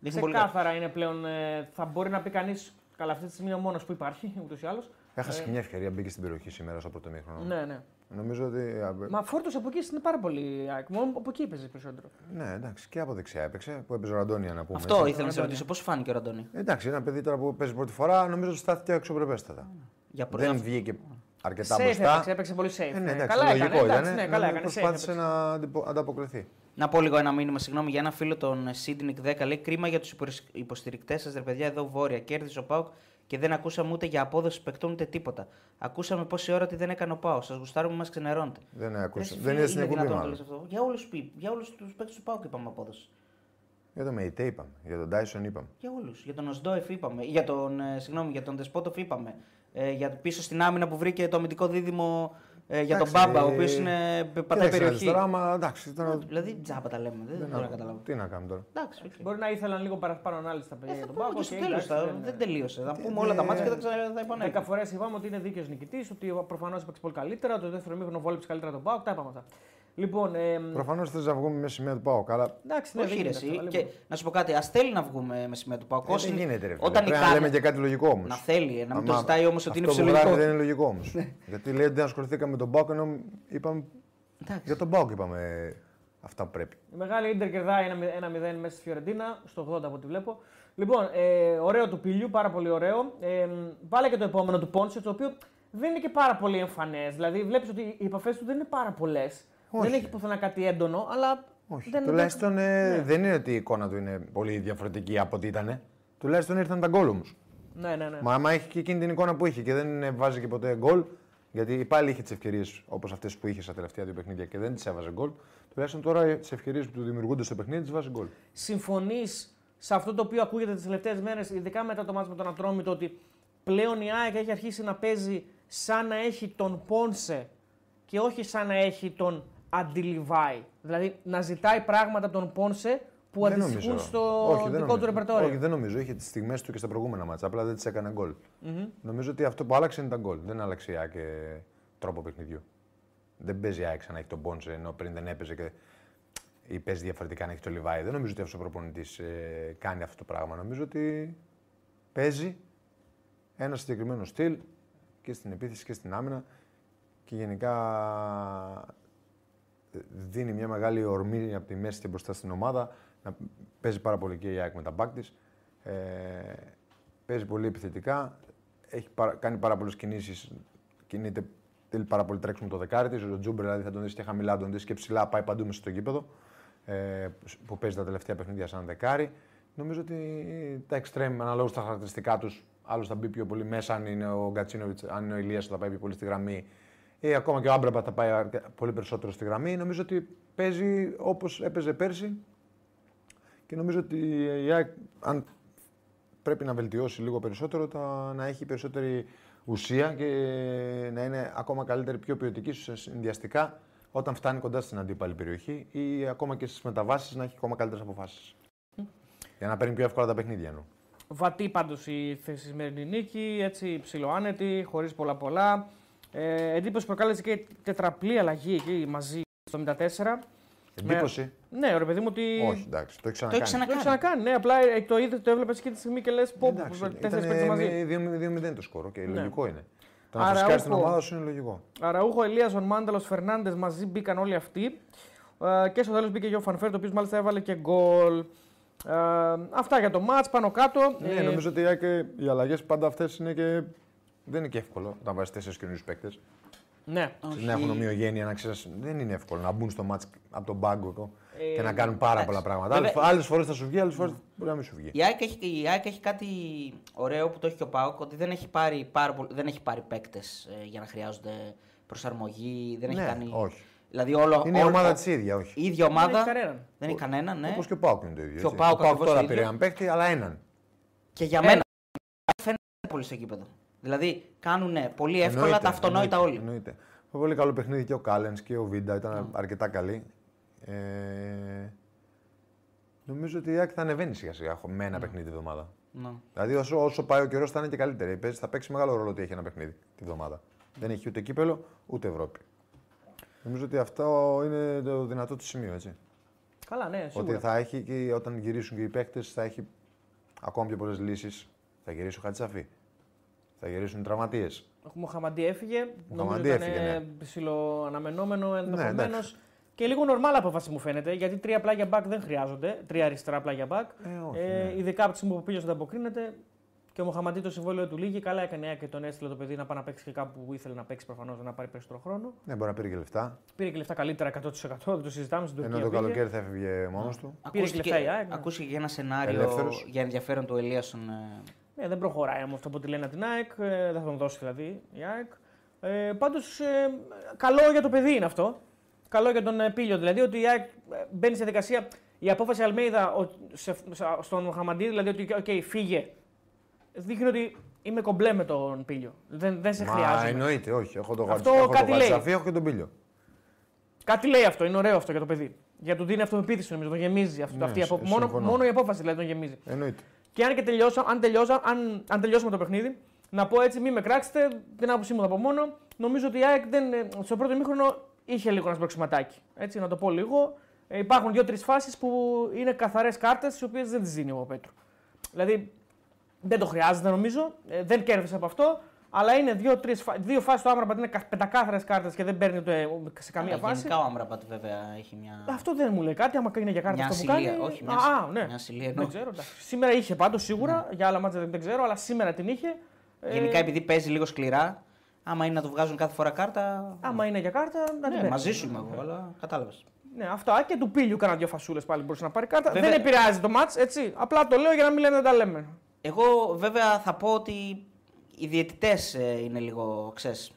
είναι. Ξεκάθαρα είναι πλέον. Ε, θα μπορεί να πει κανείς. Καλά, αυτή τη στιγμή είναι ο μόνος που υπάρχει ούτως ή άλλως. Έχασε ε... και μια ευκαιρία, μπήκε στην περιοχή σήμερα στο πρώτο μήχρονο. Ναι, ναι. Νομίζω ότι. Μα φόρτος από εκεί είναι πάρα πολύ. Μόνο από εκεί έπαιζες περισσότερο. Ναι, εντάξει, και από δεξιά έπαιξε που έπαιζε ο Ραντόνια να πούμε. Αυτό ήθελα να σε ρωτήσω, πώς φάνηκε ο Ραντόνια. Εντάξει, ένα παιδί τώρα που παίζει πρώτη φορά νομίζω ότι στάθηκε αξιοπρεπέστατα. Για Δεν βγήκε αρκετά μπροστά. Έπαιξε, έπαιξε πολύ safe. Ε, ναι, εντάξει, καλά λογικό έκανε, ήταν. Ναι, καλά έκανε, προσπάθησε να ανταποκριθεί. Να πω λίγο ένα μήνυμα, συγγνώμη, για ένα φίλο των Σίδνικ 10. Λέει κρίμα για τους υποστηρικτές σας, ρε παιδιά, εδώ βόρεια. Κέρδισε ο Πάουκ και δεν ακούσαμε ούτε για απόδοση παικτών ούτε τίποτα. Ακούσαμε πόση ώρα ότι δεν έκανε ο Πάος. Σας γουστάρουμε, μας ξενερώνετε. Δεν ακούσαμε. Δεν είναι στην εκπομπή. Για όλους τους παίκτες του Πάου είπαμε απόδοση. Για τον Μεϊτέ είπαμε. Για τον Τάισον είπαμε. Για όλους. Για τον Οσντόεφ είπαμε. Για τον, ε, συγγνώμη, για τον Δεσπότοφ είπαμε. Ε, για πίσω στην άμυνα που βρήκε το αμυντικό δίδυμο ε, για τον Μπάμπα, ο οποίος είναι πατάει περιοχή. Τώρα, άμα, εντάξει, τώρα... Δηλαδή τζάμπα τα λέμε. Δεν, δεν μπορώ να καταλάβω. Τι να κάνουμε τώρα. Εντάξει, okay. Μπορεί να ήθελαν λίγο παραπάνω ανάλυση τα παιδιά ε, για τον Μπάμπα. Και τέλος, δεν, δεν τελείωσε. Θα πούμε όλα τα μάτια και θα ξαναεπανέλθουμε. Δέκα φορές είπαμε ότι είναι δίκαιος νικητής, ότι προφανώς έπαιξε πολύ καλύτερα. Το δεύτερο μήχρονο βόλεψε καλύτερα τον Μπάμπα. Τα είπαμε αυτά. Λοιπόν, ε, Προφανώς θες να βγούμε με σημαία του Πάου. Αλλά... Εντάξει, ναι, Όχι, ρε, εσύ. Και να σου πω κάτι, ας θέλει να βγούμε με σημαία του Πάου. Ε, δεν γίνεται, ρε, Όταν Πρέπει να λέμε και κάτι λογικό όμως. Να θέλει, να μην το ζητάει όμως ότι είναι φυσιολογικό. Αυτό δεν είναι λογικό όμως. [LAUGHS] Ναι. Γιατί λέει ότι δεν ασχοληθήκαμε με τον Πάου ενώ είπαμε. Για τον Πάου είπαμε αυτά που πρέπει. Η μεγάλη Ιντερ κερδάει ένα 0 μέσα στη Φιωρεντίνα, στο 80 από ό,τι βλέπω. Λοιπόν, ε, ωραίο του πιλιού, πάρα πολύ ωραίο. Ε, βάλε και το επόμενο του Πόνσε, το οποίο δεν είναι και πάρα πολύ εμφανές. Δηλαδή, βλέπεις ότι οι επαφές του δεν είναι πάρα πολλές. Δεν έχει πουθενά κάτι έντονο, αλλά Όχι. Δεν- Τουλάχιστον ε, ναι. δεν είναι ότι η εικόνα του είναι πολύ διαφορετική από ό,τι ήταν. Τουλάχιστον ήρθαν τα γκολ όμως. Ναι, ναι, ναι. Μα άμα έχει και εκείνη την εικόνα που είχε και δεν ε, βάζει και ποτέ γκολ, γιατί πάλι είχε τις ευκαιρίες όπως αυτές που είχε στα τελευταία δύο παιχνίδια και δεν τις έβαζε γκολ, τουλάχιστον τώρα τις ευκαιρίες που του δημιουργούνται στο παιχνίδι τις βάζει γκολ. Συμφωνείς σε αυτό το οποίο ακούγεται τις τελευταίες μέρες, ειδικά μετά το μάτι με τον Ατρόμητο, ότι πλέον η ΑΕΚ έχει αρχίσει να παίζει σαν να έχει τον Πόνσε και όχι σαν να έχει τον Αντιλιβάη. Δηλαδή να ζητάει πράγματα από τον Πόνσε που Δεν αντιστοιχούν νομίζω. στο Όχι, δεν δικό νομίζω. του ρεπερτόριο. Όχι, δεν νομίζω. Είχε τις στιγμές του και στα προηγούμενα μάτσα. Απλά δεν τι έκανε γκολ. Νομίζω ότι αυτό που άλλαξε είναι τα γκολ. Δεν άλλαξε η ΑΕΚ ε, τρόπο παιχνιδιού. Δεν παίζει η ΑΕΚ σαν να έχει τον Πόνσε ενώ πριν δεν έπαιζε και ή παίζει διαφορετικά να έχει το Λιβάη. Δεν νομίζω ότι αυτός ο προπονητής ε, κάνει αυτό το πράγμα. Νομίζω ότι παίζει ένα συγκεκριμένο στυλ και στην επίθεση και στην άμυνα και γενικά ε, δίνει μια μεγάλη ορμή από τη μέση και μπροστά στην ομάδα. Να παίζει πάρα πολύ και η ΑΕΚ με τα μπακ της. Ε, παίζει πολύ επιθετικά. Έχει παρα- κάνει πάρα πολλές κινήσεις. Κινείται θέλει πάρα πολύ τρέξιμο το δεκάρι της. Ο Τζούμπερ δηλαδή θα τον δεις και χαμηλά, τον δεις και ψηλά, πάει παντού μέσα στο γήπεδο. Ε, που παίζει τα τελευταία παιχνίδια σαν δεκάρι. Νομίζω ότι τα extreme αναλόγως στα χαρακτηριστικά τους, άλλος θα μπει πιο πολύ μέσα, αν είναι ο Γκατσίνοβιτς, αν είναι ο Ηλίας θα πάει πιο πολύ στη γραμμή. Ή ακόμα και ο Άμραμπατ θα πάει αρκε- πολύ περισσότερο στη γραμμή. Νομίζω ότι παίζει όπως έπαιζε πέρσι. Και νομίζω ότι η ΑΕΚ, αν πρέπει να βελτιώσει λίγο περισσότερο, τα, να έχει περισσότερη ουσία και να είναι ακόμα καλύτερη, πιο ποιοτική σε συνδυαστικά όταν φτάνει κοντά στην αντίπαλη περιοχή ή ακόμα και στις μεταβάσεις να έχει ακόμα καλύτερες αποφάσεις. Για να παίρνει πιο εύκολα τα παιχνίδια εννοώ. Βατή πάντως η θέση σημερινή νίκη, έτσι ψιλοάνετη, χωρίς πολλά πολλά. Ε, εντύπωση προκάλεσε και η τετραπλή αλλαγή εκεί μαζί στο 74. Εντύπωση. Ναι, ρε παιδί μου ότι. Όχι, εντάξει, το έχει Το έχει ξανακάνει. Το έχει ξανακάνει. ξανακάνει. Ναι, απλά ε, το είδε, το έβλεπες και τη στιγμή και λες πω Εντάξει, τέσσερις παίκτε μαζί. ήταν 2-0 το σκορ και Ναι. λογικό είναι. Το να Άρα, φυσικάρει την ούχο. ομάδα σου είναι λογικό. Αραούχο, Ελίασον, Μάνταλος, Φερνάντες μαζί μπήκαν όλοι αυτοί. Ε, και στο τέλος μπήκε και ο Φανφέρ, το οποίος μάλιστα έβαλε και γκολ. Ε, αυτά για το μάτς πάνω κάτω. Ναι, Ε, νομίζω ότι η ΑΕΚ, οι αλλαγές πάντα αυτές είναι και. Δεν είναι και εύκολο όταν βάζεις τέσσερις καινούριους παίκτες. ναι. Να έχουν ομοιογένεια, να ξέρεις. Δεν είναι εύκολο να μπουν στο μάτς από τον πάγκο και να κάνουν πάρα εντάξει. πολλά πράγματα. Βέβαια- Άλλες φορές θα σου βγει, άλλες φορές μπορεί να μην σου βγει. Η ΑΕΚ, έχει, η ΑΕΚ έχει κάτι ωραίο που το έχει και ο Πάοκ, ότι δεν έχει πάρει, πάρα πολλ- δεν έχει πάρει παίκτες για να χρειάζονται προσαρμογή. Δεν έχει Ναι, κάνει. όχι. Δηλαδή όλο, Είναι η όλο- ομάδα της ίδια, όχι. Η ίδια ομάδα. Δεν έχει κανέναν. Δεν έχει κανέναν, ναι. Όπως και ο Πάοκ είναι το ίδιο. Και ο έτσι. ΠΑΟΚ ακριβώς τώρα το ίδιο. πήρε έναν παίκτη, αλλά έναν. Και για μένα φαίνεται πολύ στο κήπεδο. Δηλαδή κάνουν πολύ εύκολα Εννοείται, τα αυτονόητα εννοείται, όλοι. Εννοείται. Πολύ καλό παιχνίδι και ο Κάλενς και ο Βίντα ήταν αρκετά καλοί. Ε, νομίζω ότι η ΑΕΚ θα ανεβαίνει σιγά σιγά με ένα παιχνίδι τη βδομάδα. Ναι. Δηλαδή όσο, όσο πάει ο καιρός θα είναι και καλύτερη. Παίζει- Θα παίξει μεγάλο ρόλο ότι έχει ένα παιχνίδι τη βδομάδα. Δεν έχει ούτε κύπελο ούτε Ευρώπη. Νομίζω ότι αυτό είναι το δυνατό του σημείο, έτσι. Καλά, ναι, σίγουρα. Ότι θα έχει και όταν γυρίσουν και οι παίκτες, θα έχει ακόμα πιο πολλές λύσεις. Θα γυρίσει ο Χατζαφή. Θα γυρίσουν οι τραυματίες. Ο Μοχαμαντή έφυγε. Νομίζω Μοχαμαντή ήταν έφυγε, ναι. ψιλοαναμενόμενο ενδεχομένως. εντάξει. και λίγο νορμάλ απόφαση μου φαίνεται, γιατί τρία πλάγια μπακ δεν χρειάζονται. Τρία αριστερά πλάγια μπακ. Ε, όχι, ε, ναι. Ειδικά από τη στιγμή που πήγε δεν αποκρίνεται. Και ο Μοχαμαντή το συμβόλαιο του λύγει. Καλά έκανε η ΑΕΚ και τον έστειλε το παιδί να πάει να παίξει και κάπου που ήθελε να παίξει προφανώς να πάρει περισσότερο χρόνο. Ναι, μπορεί να πήρε και λεφτά. Πήρε και λεφτά καλύτερα 100%. Δεν το συζητάμε στην Τουρκία. Ενώ το πήγε. καλοκαίρι θα έφευγε μόνος του. Πήρε και λεφτά η ΑΕΚ, ναι. ακούστηκε και ένα σενάριο Ελεύθερος. για ενδιαφέρον του Ελίασον. Ε, Ναι, δεν προχωράει με αυτό που τη λένε από την ΑΕΚ. ε, δεν θα τον δώσει δηλαδή η ΑΕΚ. Ε, Πάντως, ε, καλό για το παιδί είναι αυτό. Καλό για τον ε, Πήλιο δηλαδή ότι η ΑΕΚ ε, μπαίνει σε διαδικασία. Η απόφαση Αλμέιδα ο- σε- σε- στον Χαμαντή, δηλαδή ότι οκ, φύγε, δείχνει ότι είμαι κομπλέ με τον Πήλιο. Δεν, δεν σε Μα χρειάζεται. εννοείται, όχι. Έχω το Αυτό Χατζισαφί, έχω κάτι το λέει. Χατζισαφί, έχω και τον Πήλιο. Κάτι λέει αυτό, είναι ωραίο αυτό για το παιδί. Για του δίνει αυτοπεποίθηση νομίζω, τον γεμίζει αυτό. Ναι, αυτή η απο- συμ- μόνο, συμφωνώ. μόνο η απόφαση δηλαδή τον γεμίζει. Εννοείται. Και αν και τελειώσω, αν, τελειώσω, αν, αν τελειώσουμε το παιχνίδι, να πω έτσι, μην με κράξετε, την άποψή μου θα πω μόνο. Νομίζω ότι η ΑΕΚ δεν, ε, στο πρώτο μήχρονο είχε λίγο ένα σπρώξιματάκι. Έτσι, να το πω λίγο. Ε, υπάρχουν δύο-τρεις φάσεις που είναι καθαρές κάρτες, τι οποίες δεν τις δίνει ο Πέτρο. Δηλαδή, δεν το χρειάζεται νομίζω, ε, δεν κέρδισε από αυτό. Αλλά είναι δύο-τρεις φα... δύο φάσεις του Άμραμπατ είναι κα- πεντακάθαρες κάρτες και δεν παίρνει το, ε, σε καμία αλλά φάση. Γενικά ο Άμραμπατ βέβαια έχει μια. Αυτό δεν μου λέει κάτι, άμα είναι για κάρτα Μια αυτό που ασυλία, κάνει. όχι, μια Α, ασυλία. α, ναι. Μια ασυλία εννοώ. δεν ξέρω. εντάξει. Σήμερα είχε πάντως σίγουρα, για άλλα μάτια δεν, δεν ξέρω, αλλά σήμερα την είχε. Ε, Γενικά επειδή παίζει λίγο σκληρά, άμα είναι να του βγάζουν κάθε φορά κάρτα. Άμα είναι για κάρτα, να την Ναι, παίρνει. μαζί σου είμαι εγώ, αλλά κατάλαβες. Ναι, αυτά και του πίλιου κάνα δύο φασούλες πάλι μπορούσε να πάρει κάρτα. Βέβαια- Δεν επηρεάζει το μάτς, έτσι. Απλά το λέω για να μην λένε δεν τα λέμε. Εγώ βέβαια θα πω ότι οι διαιτητές είναι λίγο, ξέρεις,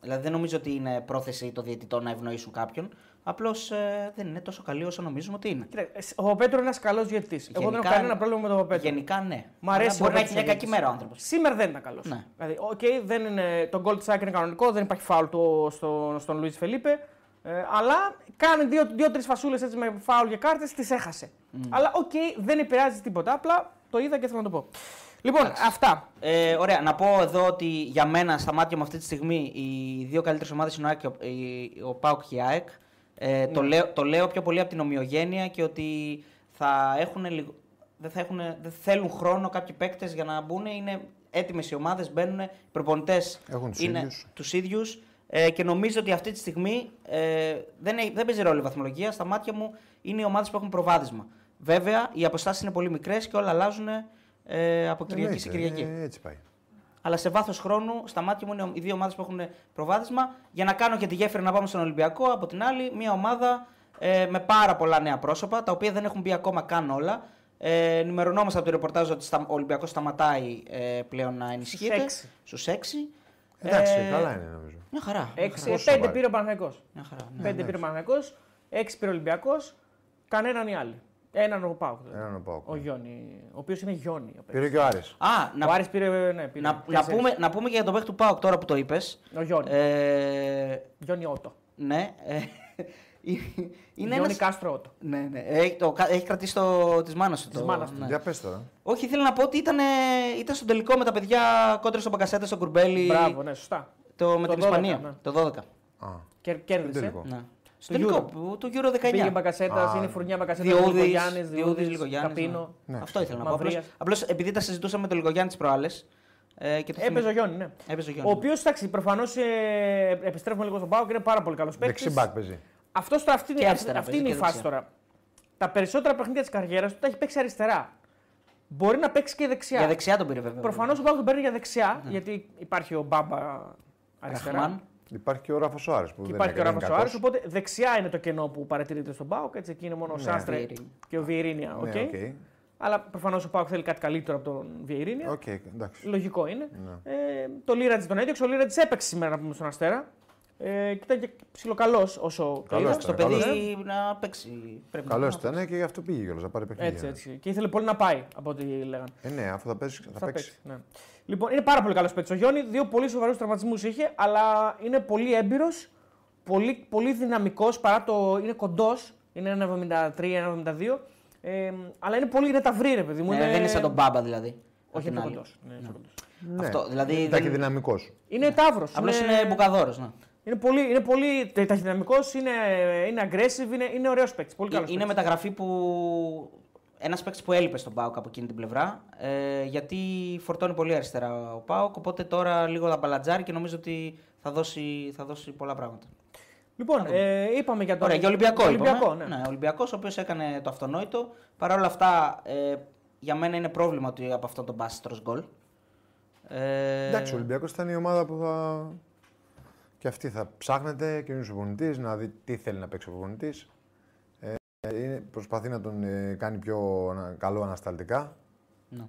Δηλαδή δεν νομίζω ότι είναι πρόθεση των διαιτητών να ευνοήσουν κάποιον. Απλώς δεν είναι τόσο καλή όσο νομίζουμε ότι είναι. Κοίτα, ο Παπαπέτρου είναι ένας καλός διαιτητής. Εγώ δεν έχω Γενικά- κανένα πρόβλημα με τον Παπαπέτρου. Γενικά ναι. Μ' αρέσει Αλλά μπορεί ο να έχει μια Πέτρος κακή ο μέρα ο διαιτητής. άνθρωπος. Σήμερα δεν ήταν καλός. Ναι. Δηλαδή, οκ, δεν είναι, το goal της ΑΕΚ είναι κανονικό, δεν υπάρχει φάουλ του, στο, στον Λουίς Φελίπε. Ε, αλλά κάνει δύο-τρει δύο, δύο φασούλες με φάουλ και κάρτες, τις έχασε. Αλλά οκ, δεν επηρεάζει τίποτα. Απλά το είδα και θέλω να το πω. Λοιπόν, αυτά. Ε, ωραία, να πω εδώ ότι για μένα στα μάτια μου αυτή τη στιγμή οι δύο καλύτερες ομάδες είναι ο ΑΕΚ και ο, η- ο ΠΑΟΚ και η ΑΕΚ. Ε, το, λέω, το λέω πιο πολύ από την ομοιογένεια και ότι θα έχουν λιγο- δεν, θα έχουν, δεν θέλουν χρόνο κάποιοι παίκτες για να μπουν. Είναι έτοιμες οι ομάδες, μπαίνουν. Οι προπονητές Έχουν τους είναι ίδιους. τους ίδιους. Ε, και νομίζω ότι αυτή τη στιγμή ε, δεν, έχει- δεν παίζει ρόλο η βαθμολογία. Στα μάτια μου είναι οι ομάδες που έχουν προβάδισμα. Βέβαια, οι αποστάσεις είναι πολύ μικρές και όλα αλλάζουν ε, από Κυριακή σε Εννοείται, Κυριακή. ε, έτσι πάει. Αλλά σε βάθος χρόνου, στα μάτια μου είναι οι δύο ομάδες που έχουν προβάδισμα. Για να κάνω και τη γέφυρα να πάμε στον Ολυμπιακό, από την άλλη, μια ομάδα ε, με πάρα πολλά νέα πρόσωπα, τα οποία δεν έχουν μπει ακόμα καν όλα. Ε, ενημερωνόμαστε από το ρεπορτάζ ότι στα, ο Ολυμπιακός σταματάει ε, πλέον να ενισχύεται. έξι. Στους 6. Εντάξει, καλά είναι νομίζω. Μια χαρά. Έξι, Πόσο πέντε σοβαρή. πήρε ο Παναγιακό. Μια χαρά ναι. Πέντε πήρε ο Παναγιακό, έξι πήρε ο Ολυμπιακός, κανέναν οι άλλοι. Έναν ο Πάουκ. δηλαδή. Έναν ο Πάοκ. Ο Γιόνι, ο οποίος είναι Γιόνι. απ' έξω. Πήρε και ο Άρης. Α, Ο να, Άρης πήρε, ναι, πήρε να, να, τέσσερις. πούμε, να πούμε και για τον παίκτη του Πάοκ τώρα που το είπες. Ο Γιόνι. Ε, Γιόνι Ότο. ναι. Ε, [LAUGHS] είναι Γιόνι ένας... Κάστρο Ότο. Ναι, ναι. Έχει, το, έχει κρατήσει το, της μάνας του. Της το- μάνας του. ναι. Για πες τώρα. Όχι, ήθελα να πω ότι ήταν, ήταν στο τελικό με τα παιδιά κόντρα στον Μπαγκασέτα, στον Κουρμπέλι. Μπράβο, ναι, σωστά. Το, με Το την 12, Ισπανία. ναι. Το 12. Α, Και, κέρδισε. τελικό. Ναι. Στο Το τελικό, Euro. που- το Euro 19. Πήγε Μπακασέτα, Α, είναι η φουρνιά Μπακασέτα. Διούδης, Λιγογιάννης, Διούδης, Διούδης, Λιγογιάννης, Καπίνο. Ναι. Αυτό ήθελα να πω. Μαυρίας. Απλώς, απλώς επειδή τα συζητούσαμε με τον Λιγογιάννη τι προάλλες. Ε, και το Έπαιζε ο θυμήθηκα. Γιόνι, ναι. Έπαιζε ο Ο Γιάννη. οποίος, εντάξει, προφανώς ε, επιστρέφουμε λίγο στον Πάο και είναι πάρα πολύ καλός παίκτης. Δεξί μπακ παίζει. Αυτός τώρα, αυτή, Και είναι- αριστερά αυτή παίζει είναι η και φάση δεξιά. τώρα. Τα περισσότερα παιχνίδια της καριέρας του τα έχει παίξει αριστερά. Μπορεί να παίξει και δεξιά. Για δεξιά τον πήρε βέβαια. Προφανώς ο Πάο τον παίρνει για δεξιά, γιατί υπάρχει ο Μπάμπα αριστερά. Ραχμάν. Υπάρχει και ο Ράφα Σοάρες που Και δεν υπάρχει και ο είναι Ράφα κακός. Σοάρες. Οπότε δεξιά είναι το κενό που παρατηρείται στον Πάοκ. Έτσι, εκεί είναι μόνο ο Ναι. Σάστρε Βιερίνια. και ο Βιερίνια. Ναι, ok. ok. Αλλά προφανώς ο Πάοκ θέλει κάτι καλύτερο από τον Βιερίνια. Οκ, εντάξει. Λογικό είναι. Ναι. Ε, το Λύρατζη τον έδιωξε. Ο Λύρατζης έπαιξε σήμερα να πούμε στον Αστέρα. Ε, και ήταν και ψιλοκαλός όσο Καλός είδα. Στο ήταν, καλός. παιδί να παίξει. Πρέπει να Καλός να ήταν και γι' αυτό πήγε κιόλας να πάρει παιχνίδια. Έτσι, έτσι. Και ήθελε πολύ να πάει από ό,τι λέγανε. Ε, ναι, αφού θα παίξει. Θα, Θα παίξει. παίξει, ναι. Λοιπόν, είναι πάρα πολύ καλός παίκτης. Ο Γιόνι δύο πολύ σοβαρούς τραυματισμούς είχε, αλλά είναι πολύ έμπειρος, πολύ, πολύ δυναμικός παρά το. είναι κοντός. Είναι ένα 73-1,72. Ε, αλλά είναι πολύ. είναι ταυρί, ρε παιδί μου. Ε, είναι... δεν είναι σαν τον Μπάμπα δηλαδή. Απ' Όχι, την είναι άλλη. κοντός. Ναι, είναι κοντός. Ναι. Αυτό, δηλαδή Είναι δεν- ταχυδυναμικός. Είναι ταύρος. Απλώς είναι μπουκαδόρος. Ναι. Είναι πολύ, είναι πολύ ταχυδυναμικός, είναι, είναι aggressive, είναι, είναι ωραίος παίκτης. Πολύ καλός. Ε, Είναι μεταγραφή που. Ένας παίκτης που έλειπε στον Πάοκ από εκείνη την πλευρά. Ε, γιατί φορτώνει πολύ αριστερά ο Πάοκ. Οπότε τώρα λίγο θα μπαλατζάρει και νομίζω ότι θα δώσει, θα δώσει πολλά πράγματα. Λοιπόν, ε, είπαμε για τον Ωραία, για Ολυμπιακό. Ολυμπιακό, είπαμε. ναι. ναι. Ολυμπιακός, ο οποίος έκανε το αυτονόητο. Παρ' όλα αυτά, ε, για μένα είναι πρόβλημα ότι από αυτόν τον πας και τρως γκολ. Ε, Εντάξει, ο Ολυμπιακός ήταν η ομάδα που θα. Και αυτή θα ψάχνεται καινούριο προπονητή, να δει τι θέλει να παίξει ο προπονητή. Ε, είναι- προσπαθεί να τον ε, κάνει πιο ανα- καλό ανασταλτικά. ναι.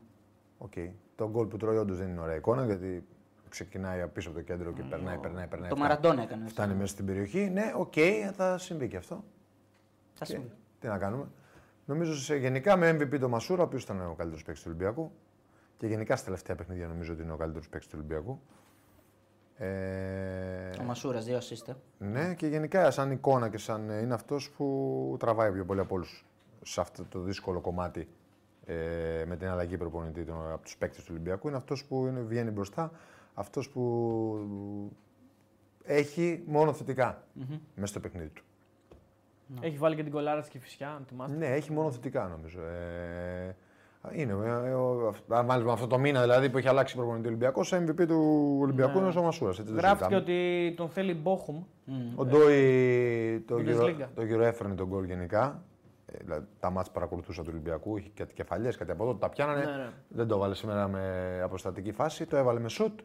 Οκ. Το γκολ που τρώει όντως δεν είναι ωραία εικόνα γιατί ξεκινάει από πίσω από το κέντρο και περνάει, περνάει, περνάει. Το φτάνει- Μαραντόνα έκανε. Φτάνει μέσα στην περιοχή. Ναι, οκ, θα συμβεί και αυτό. Θα Και συμβεί. τι να κάνουμε. Νομίζω σε, γενικά με MVP το Μασούρα, ο οποίος ήταν ο καλύτερος παίκτης του Ολυμπιακού. Και γενικά στα τελευταία παιχνίδια νομίζω ότι είναι ο καλύτερος παίκτης του Ολυμπιακού. Ε, Ο Μασούρας, δύο assist. ε. ναι, και γενικά σαν εικόνα και σαν ε, είναι αυτός που τραβάει πιο πολύ από όλους σε αυτό το δύσκολο κομμάτι ε, με την αλλαγή προπονητή των, από τους παίκτες του Ολυμπιακού. Είναι αυτός που είναι, βγαίνει μπροστά, αυτός που έχει μόνο θετικά μέσα στο παιχνίδι του. Έχει βάλει και την κολάρα της Κηφισιά, αν θυμάστε. Ναι, έχει μόνο θετικά νομίζω. Ε, είναι. ε, ε, ο- αυ- Αν βάλουμε αυτό το μήνα δηλαδή που έχει αλλάξει προπονητή Ολυμπιακός, ο MVP του Ολυμπιακού είναι ο Μασούρα. Γράφτηκε ότι τον θέλει Μπόχουμ. Ο Ντόι το Bundesliga. γύρο, το γύρο έφερνε τον γκολ γενικά. Ε, δηλαδή, τα μάτς παρακολουθούσα του Ολυμπιακού, είχε κάτι κεφαλιές, κάτι από εδώ, τα πιάνανε. Ναι, ναι. Δεν το έβαλε σήμερα με αποστατική φάση, το έβαλε με σουτ.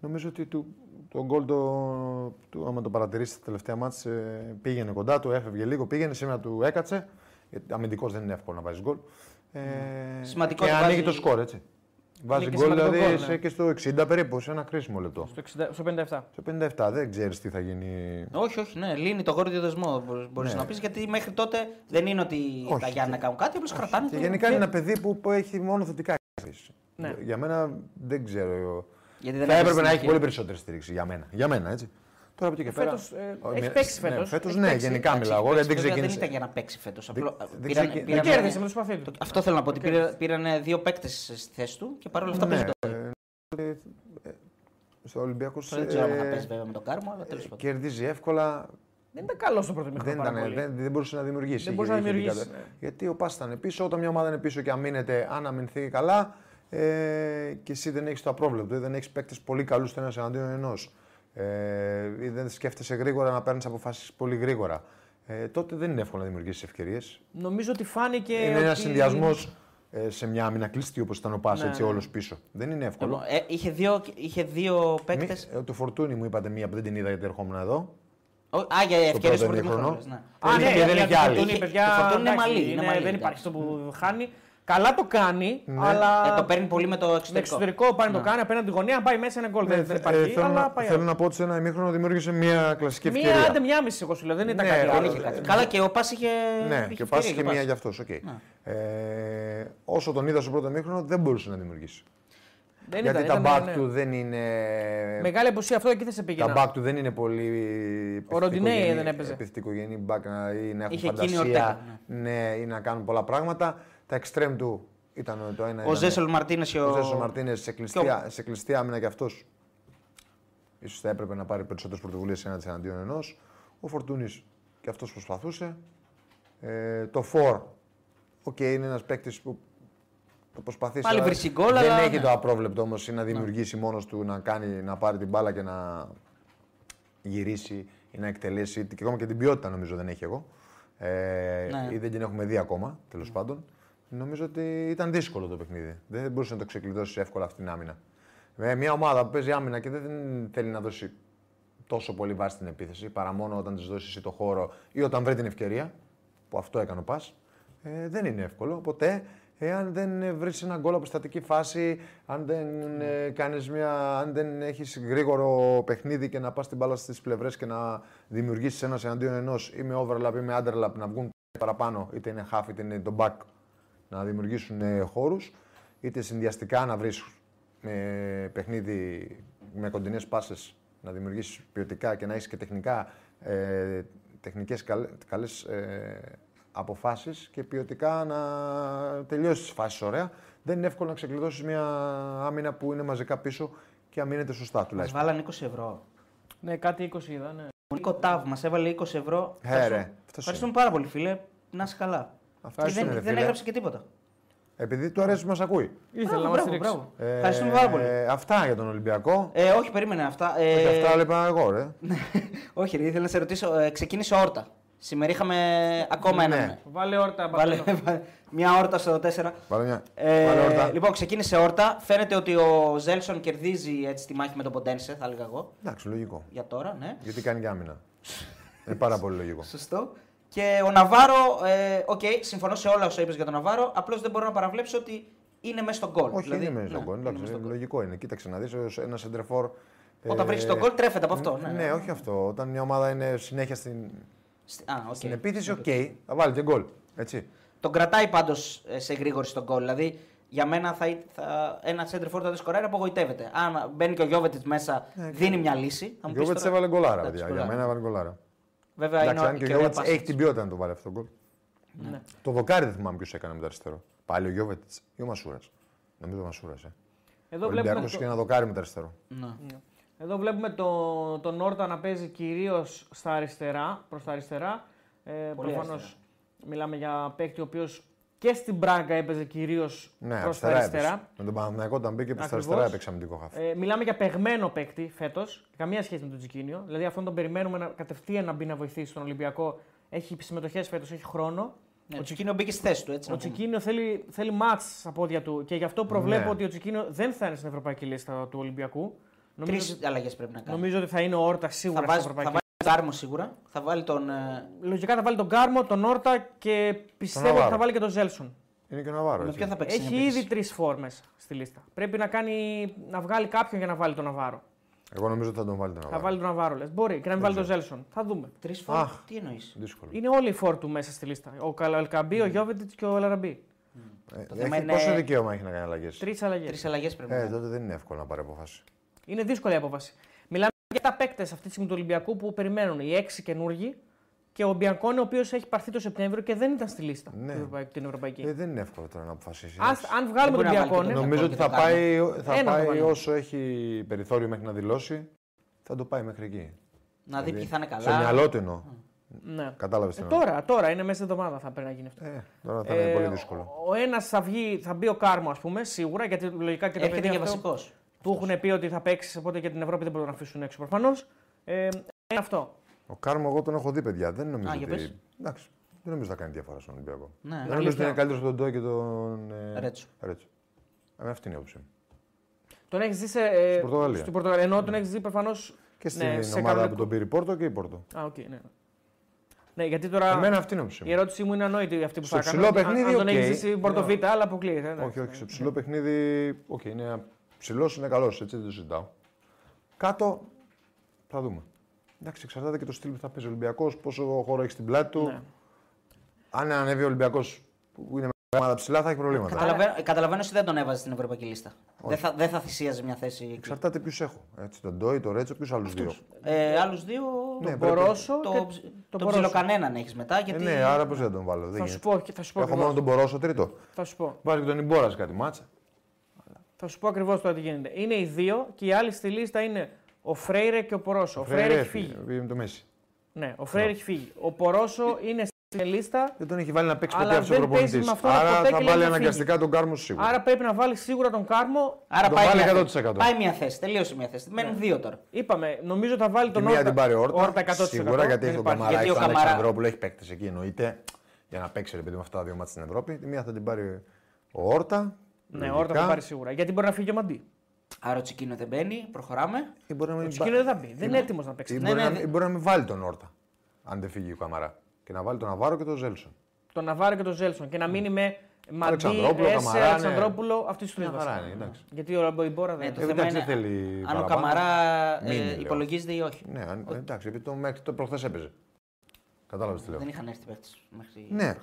Νομίζω ότι του, Το γκολ το, του, άμα το παρατηρήσει τα τελευταία μάτς, ε, πήγαινε κοντά του, έφευγε λίγο, πήγαινε, σήμερα του έκατσε. Γιατί αμυντικός δεν είναι εύκολο να βάζεις γκολ. Ε, Σημαντικό και ότι ανοίγει βάζει- το σκορ, έτσι. Βάζει και γκολ σημαντικό δηλαδή γκολ, ναι. σε- και στο 60 περίπου, σε ένα κρίσιμο λεπτό. Στο, 60, στο 57. Στο 57 δεν ξέρεις τι θα γίνει. Όχι, όχι, ναι, λύνει το γόρδιο δεσμό. Μπορεί Ναι. να πεις γιατί μέχρι τότε δεν είναι ότι Όχι, τα Γιάννη να κάνουν κάτι, απλώς κρατάνε. Και το- γενικά είναι ένα παιδί που, που έχει μόνο θετικά εκθέσει. Ναι. Για μένα δεν ξέρω. Γιατί δεν θα έπρεπε στην να έχει αρχή. πολύ περισσότερη στήριξη για μένα. Για μένα, έτσι. Τώρα από εκεί και πέρα. Φέτος, ε, ο- έχει με- παίξει ναι, φέτος. φέτος, Έχει ναι, παίξει. γενικά Εντάξει, μιλάω εγώ, παίξει, γιατί δεν βέβαια, ξεκίνησε. Δεν ήταν για να παίξει φέτος. δεν ξεκι- Δεν πήραν- κέρδισε με το σπαθί του. Αυτό θέλω να πω. Ότι πήρε- πήραν δύο παίκτες στη θέση του και παρόλα αυτά Ναι, παίζει το. ε, ε, Στο Ολυμπιακό Δεν ξέρω αν θα παίζει βέβαια με τον Κάρμο, αλλά τέλος πάντων. κερδίζει εύκολα. Δεν ήταν καλό στο πρώτο Δεν, μήχρονο. πάρα ήταν, πολύ. δεν, δεν μπορούσε να δημιουργήσει. Δεν μπορούσε να Είχε- είχε δημιουργήσει, δικά- ναι. Γιατί ο Πας ήταν πίσω. Όταν μια ομάδα είναι πίσω και αμήνεται, αν αμυνθεί καλά ε, και εσύ δεν έχεις το απρόβλεπτο ή δεν έχεις παίκτες πολύ καλούς στο ένας εναντίον ενός. Ε, ή δεν σκέφτεσαι γρήγορα να παίρνεις αποφάσεις πολύ γρήγορα. Ε, τότε δεν είναι εύκολο να δημιουργήσεις ευκαιρίες. Νομίζω ότι φάνηκε. είναι ότι... ένα συνδυασμός ε, σε μια άμυνα κλειστή όπως ήταν ο Πας, Ναι, έτσι ναι. όλος πίσω. Δεν είναι εύκολο. Ε, είχε δύο, είχε δύο παίκτες. Μη- ε, το φορτούνι μου είπατε μία που δεν την είδα γιατί ερχόμουν εδώ. Α, για ευκαιρίες πρώτο που ημίχρονο. Ναι. Α, ναι, και δεν γιατί έχει το άλλη. Φορτούνι, Είχε- παιδιά, το Φορτούνι είναι εντάξει, μαλλί, είναι είναι- μαλλί, Δεν εντάξει. υπάρχει αυτό που χάνει. Καλά το κάνει, Ναι. αλλά. Ε, το παίρνει πολύ με το στο εξωτερικό. εξωτερικό πάει να το κάνει απέναντι τη γωνία, πάει μέσα ένα γκολ. Ναι, Δεν- δεν ε, υπάρχει. θέλω, αλλά να, πάει θέλω out. να πω ότι σε ένα ημίχρονο δημιούργησε μία κλασική ευκαιρία. Μία άντε μία μισή, εγώ σου λέω. Δεν ήταν Ναι, κάτι δεν άλλο. είχε κάτι. Καλά και ο Πας είχε. Ναι, είχε και ο Πας ευκαιρία, είχε ο Πας. μία για αυτός. Okay. Ε, όσο τον είδα στο πρώτο ημίχρονο, δεν μπορούσε να δημιουργήσει. Δεν Γιατί ήταν, τα ήταν, back ναι. του δεν είναι. Μεγάλη απουσία αυτό εκεί θα σε Τα πήγαινα. back του δεν είναι πολύ. Ο Ροντινέι επιθετικογενή- δεν έπαιζε. Επιθετικογενή back να, ή να έχουν Είχε εκείνη φαντασία. Ορτέγα, Ναι, ή να κάνουν πολλά πράγματα. Τα extreme του ήταν το ένα. Ο ήταν- Ζέσελ Μαρτίνες και Ο ο. Ζέσο Μαρτίνες σε, κλειστή- και ο- σε κλειστή άμυνα κι αυτός. σω θα έπρεπε να πάρει περισσότερες πρωτοβουλίες έναντι εναντίον ενός. Ο Φορτούνης και αυτός προσπαθούσε. Ε, το Φορ, οκ, είναι ένας παίκτης που το προσπαθεί. Πάλι αλλά βρίσκει γκολ, Δεν αλλά έχει ναι. το απρόβλεπτο όμως να δημιουργήσει μόνος του να, κάνει, να πάρει την μπάλα και να γυρίσει ή να εκτελέσει. Και ακόμα και την ποιότητα νομίζω δεν έχει εγώ. Ε, Ναι. Ή δεν την έχουμε δει ακόμα, τέλος πάντων. Νομίζω ότι ήταν δύσκολο το παιχνίδι. Δεν μπορούσε να το ξεκλειδώσει εύκολα αυτή την άμυνα. Με μια ομάδα που παίζει άμυνα και δεν θέλει να δώσει τόσο πολύ βάση στην επίθεση, παρά μόνο όταν της δώσεις εσύ το χώρο ή όταν βρει την ευκαιρία, που αυτό έκανε ο Πας, ε, δεν είναι εύκολο. Ποτέ, εάν δεν βρεις ένα γκολ από στατική φάση, αν δεν, ε, κάνεις μια, αν δεν έχεις γρήγορο παιχνίδι και να πας την μπάλα στις πλευρές και να δημιουργήσεις ένας εναντίον ενός ή με overlap ή με underlap να βγουν παραπάνω, είτε είναι half είτε είναι το back, να δημιουργήσουν ε, χώρους, είτε συνδυαστικά να βρεις με παιχνίδι με κοντινές πάσες να δημιουργήσεις ποιοτικά και να έχεις και τεχνικά ε, τεχνικές καλ, καλές ε, αποφάσεις και ποιοτικά να τελειώσεις τις φάσεις ωραία. Δεν είναι εύκολο να ξεκλειδώσεις μια άμυνα που είναι μαζικά πίσω και αμήνεται σωστά Μας τουλάχιστον. βάλανε 20 ευρώ. Ναι, κάτι 20 είδα. Ναι. Ο Νίκο Τάβ μας έβαλε 20 ευρώ. Ε, Ευχαριστούμε- ρε, αυτός Ευχαριστούμε πάρα πολύ, φίλε. Να είσαι καλά. Αυτός Και δεν, είναι, ρε, δεν φίλε. έγραψε και τίποτα. Επειδή του αρέσει που μας ακούει. Ήθελα να Μπράβο, μας μπράβο, στηρίξει. μπράβο. Ε, Ευχαριστούμε πάρα πολύ. Αυτά για τον Ολυμπιακό. Ε, όχι, περίμενε αυτά. Ε, Όχι, αυτά έλεγα εγώ, ρε. [LAUGHS] όχι, ρε, ήθελα να σε ρωτήσω. Ε, ξεκίνησε όρτα. Σήμερα είχαμε ακόμα Ναι. ένα. Βάλε όρτα. Βάλε, Μπατόνο. μια όρτα στο 4. Βάλε μια. Ε, Βάλε όρτα. λοιπόν, ξεκίνησε όρτα. Φαίνεται ότι ο Ζέλσον κερδίζει έτσι τη μάχη με τον Ποντένσε, θα έλεγα εγώ. Εντάξει, λογικό. Για τώρα, ναι. Γιατί κάνει και άμυνα. Είναι πάρα πολύ λογικό. Σωστό. Και ο Ναβάρο, ε, οκ, συμφωνώ σε όλα όσα είπες για τον Ναβάρο. Απλώς δεν μπορώ να παραβλέψω ότι είναι μέσα στο γκολ. Όχι, Δηλαδή, είναι μέσα ναι, στο γκολ. είναι εντάξει, μέσα στο γκολ. Λογικό είναι. Κοίταξε να δεις ένα σεντερφόρ. Όταν ε, βρίσκεις το γκολ, τρέφεται από αυτό. Ναι, Ναι, όχι αυτό. Όταν μια ομάδα είναι συνέχεια στην, Στη- Α, οκ. στην επίθεση, οκ, θα βάλει και γκολ. Έτσι. Τον κρατάει πάντως σε εγρήγορση το γκολ. Δηλαδή για μένα θα, εί- θα, ένα center forward δεν σκοράρει, απογοητεύεται. Αν μπαίνει και ο Γιόβετιτς μέσα, δίνει μια λύση. Θα Ο μου πεις Γιόβετιτς τώρα- έβαλε γκολάρα, Εντάξει, παιδιά. Για γκολάρα. μένα έβαλε γκολάρα. Βέβαια Εντάξει, είναι αν και ο και ωραία Γιώβετς πάσα. έχει την ποιότητα να το βάλει αυτό το γκολ. Ναι. Το δοκάρι δεν θυμάμαι ποιος έκανε με το αριστερό. Πάλι ο Γιώβετς ή ο Μασούρας. Νομίζω ο Μασούρας. Ε. Εδώ Ο βλέπουμε, Ολυμπιακός το... και ένα δοκάρι με το αριστερό. Ναι. Εδώ βλέπουμε το, τον Όρτα να παίζει κυρίως στα αριστερά, προς τα αριστερά. Ε, Πολύ Προφανώς αριστερά. μιλάμε για παίκτη ο οποίος και στην Μπράγκα έπαιζε κυρίως Ναι, προς τα αριστερά αριστερά. έπαιξε. Με τον Παναθηναϊκό όταν μπήκε προς τα Ακριβώς. αριστερά έπαιξε αμυντικό χάφ. Ε, μιλάμε για παιγμένο παίκτη φέτος. Καμία σχέση με τον Τζικίνιο. Δηλαδή αυτόν τον περιμένουμε να, κατευθείαν να μπει να βοηθήσει τον Ολυμπιακό. Έχει συμμετοχές φέτος, έχει χρόνο. Ναι, ο Τσικίνιο μπήκε στη θέση του. Έτσι, Ο να πούμε. Τσικίνιο θέλει, θέλει μάτς στα πόδια του και γι' αυτό προβλέπω Ναι. ότι ο Τσικίνιο δεν θα είναι στην ευρωπαϊκή λίστα του Ολυμπιακού. Νομίζω, Τρει ότι, αλλαγές πρέπει να κάνει. νομίζω ότι θα είναι ο Όρτας θα σίγουρα βάλει στην θα Ευρωπαϊκή. Βάλει τον Κάρμο σίγουρα. Θα βάλει τον. ε, Λογικά θα βάλει τον Κάρμο, τον Όρτα και πιστεύω ότι θα Ναβάρο. βάλει και τον Ζέλσον. Είναι και ο Ναβάρο. Με έτσι. ποιον θα παίξει. Έχει στην επίθεση. ήδη τρεις φόρ μέσα στη λίστα. Πρέπει να, κάνει, να βγάλει κάποιον για να βάλει τον Ναβάρο. Εγώ νομίζω ότι θα τον βάλει τον Θα Ναβάρο. βάλει τον Ναβάρο λες. Μπορεί και να μην βάλει τον Ζέλσον. Θα δούμε. Τρεις φορέ. Αχ. Τι εννοείς; Δύσκολο. Είναι όλοι οι φόρ του μέσα στη λίστα. Ο Καλαλκαμπή, ο Γιώβετιτ και ο Ελαραμπή. Ε, Το θέμα έχει, είναι- Πόσο δικαίωμα έχει να κάνει αλλαγές; Τρεις αλλαγές. Τρεις αλλαγές πρέπει να Ε, κάνει. τότε δεν είναι εύκολο να πάρει αποφάση. Είναι δύσκολη η απόφαση. Μιλάμε για τα παίκτες αυτή τη στιγμή του Ολυμπιακού που περιμένουν οι έξι καινούργοι και ο Μπιανκόνη, ο οποίος έχει πάρθει το Σεπτέμβριο και δεν ήταν στη λίστα Ναι. την Ευρωπαϊκή. Την Ευρωπαϊκή. Ε, δεν είναι εύκολο τώρα να αποφασίσει. Ας, αν βγάλουμε μπορεί τον να βάλει και Μπιανκόνη. τον Νομίζω ότι και θα το κάνει. πάει, θα Ένα το πάει κάνει. όσο έχει περιθώριο μέχρι να δηλώσει, θα το πάει μέχρι εκεί. Να δει ποιοι θα είναι Σε καλά. μυαλό του εννοώ. Ναι. Κατάλαβες Ε, τι εννοώ. τώρα, τώρα είναι μέσα στην εβδομάδα θα πρέπει να γίνει αυτό. Ε, τώρα θα είναι πολύ δύσκολο. Ο ένας θα, βγει, θα μπει ο Κάρμο, ας πούμε, σίγουρα, γιατί λογικά και το Έρχεται παιδί για αυτό βασικός. Του έχουν πει ότι θα παίξεις, οπότε για την Ευρώπη δεν μπορούν να αφήσουν έξω προφανώς. Ε, είναι αυτό. Ο Κάρμο, εγώ τον έχω δει, παιδιά. Δεν νομίζω Α, για ότι. πες. Εντάξει, δεν νομίζω ότι θα κάνει διαφορά στον Ολυμπιακό. Ναι, δεν νομίζω ότι είναι καλύτερος από τον Ντόι και τον. ε, Ρέτσο. Ρέτσο. Ε, αυτή είναι η άποψή μου. Τον έχεις δει σε, ε, Στην Πορτογαλία. Στην Πορτογαλία. Ενώ τον έχεις δει προφανώς. Και στην ναι, σε ομάδα κανονικό- που τον πήρε η Πόρτο και η Πόρτο. Α, οκ, ναι. Ναι, γιατί τώρα Εμένα αυτή είναι η άποψή η μου. ερώτησή μου είναι ανόητη αυτή που Στο θα κάνω. ψηλό Αν- παιχνίδι, Αν τον οκ. έχεις δει στην Πόρτο Β, αλλά αποκλείεται. εντάξει. Όχι, όχι. Σε ψηλό παιχνίδι. Οκ, είναι ψηλός, είναι καλός. Έτσι δεν το συζητάω. Κάτω θα δούμε. Εντάξει, εξαρτάται και το στυλ που θα παίζει ο Ολυμπιακός, πόσο χώρο έχει στην πλάτη του. Ναι. Αν ανέβει ο Ολυμπιακός που είναι με ομάδα ψηλά, θα έχει προβλήματα. Καταλαβαίνω, καταλαβαίνω εσύ δεν τον έβαζες στην Ευρωπαϊκή λίστα. Δεν θα, δεν θα θυσίαζε μια θέση. εκεί. Εξαρτάται ποιους έχω. Έτσι, τον Ντόι, τον Ρέτσο, ποιους άλλους δύο. Ε, Άλλους δύο. Ναι, το πρέπει. Μπορόσο το, και το, τον το Μπορόσο. ψιλοκανέναν έχεις μετά. Ε, Γιατί... ναι, άρα πώς δεν τον βάλω. Δεν Θα σου γίνεται. πω, θα σου πω Έχω ακριβώς. μόνο τον Μπορόσο τρίτο. Θα σου πω. Βάζει και τον Ιμπόρας κάτι μάτσα. Θα σου πω ακριβώς τώρα τι γίνεται. Είναι οι δύο και οι άλλοι στη λίστα είναι ο Φρέιρε και ο Πορόσο. Ο Φρέιρε έχει φύγει. Πήγε με το Μέση. Ναι, ο Φρέιρε έχει φύγει. Ο Πορόσο είναι στη λίστα, Δεν τον έχει βάλει να παίξει Αλλά ποτέ αυτός ο δεν παίζει προπονητής. με αυτόν Άρα ποτέ θα και λέει βάλει να φύγει. αναγκαστικά τον Κάρμο σίγουρα. άρα πρέπει να βάλει σίγουρα τον Κάρμο. Άρα τον πάει βάλει μια, 100%. θέση. πάει μια θέση. Τελείωσε μια θέση. Μένουν δύο τώρα. Είπαμε, νομίζω θα βάλει Τη τον μία Όρτα. την πάρει ο Όρτα. Όρτα 100%. Σίγουρα γιατί δεν έχει τον υπάρχει. Καμαρά, Γιατί έχει ο τον Καμαρά- Αλεξανδρόπουλο, έχει παίκτες εκεί εννοείται. Για να παίξει ρε παιδί με αυτά τα δύο μάτια στην Ευρώπη. Τη μία θα την πάρει ο Όρτα. Ναι, λογικά. Όρτα θα πάρει σίγουρα. Γιατί μπορεί να φύγει ο Μαντί. Άρα ο Τσικίνο δεν μπαίνει. Προχωράμε. Ή μπορεί να Ο μην Τσικίνο δεν θα μπει. Δεν είναι έτοιμος να παίξει. Ή Ναι, μπορεί, ναι, να... δε- ή μπορεί να μην βάλει τον Όρτα. Αν δεν φύγει ο Καμαρά. Και να βάλει τον Ναβάρο και τον Ζέλσον. Τον Ναβάρο και τον Ζέλσον και να μείνει με Μαντί, Αλεξανδρόπουλο, Έσε, Καμαρά, ναι. Αλεξανδρόπουλο, αυτής τη Μια τρεις χαρά είναι, εντάξει. Γιατί ο Μποϊμπόρα Ναι, δεν. το Ε, θέμα εντάξει, είναι δεν θέλει αν ο παραπάνω. Καμαρά Μείνει, ε, λέω. υπολογίζεται ή όχι. Ναι, αν- εντάξει, επειδή το, μέχρι το προχθές έπαιζε. Κατάλαβες τι λέω. Δεν είχαν έρθει παίχτε μέχρι Ναι.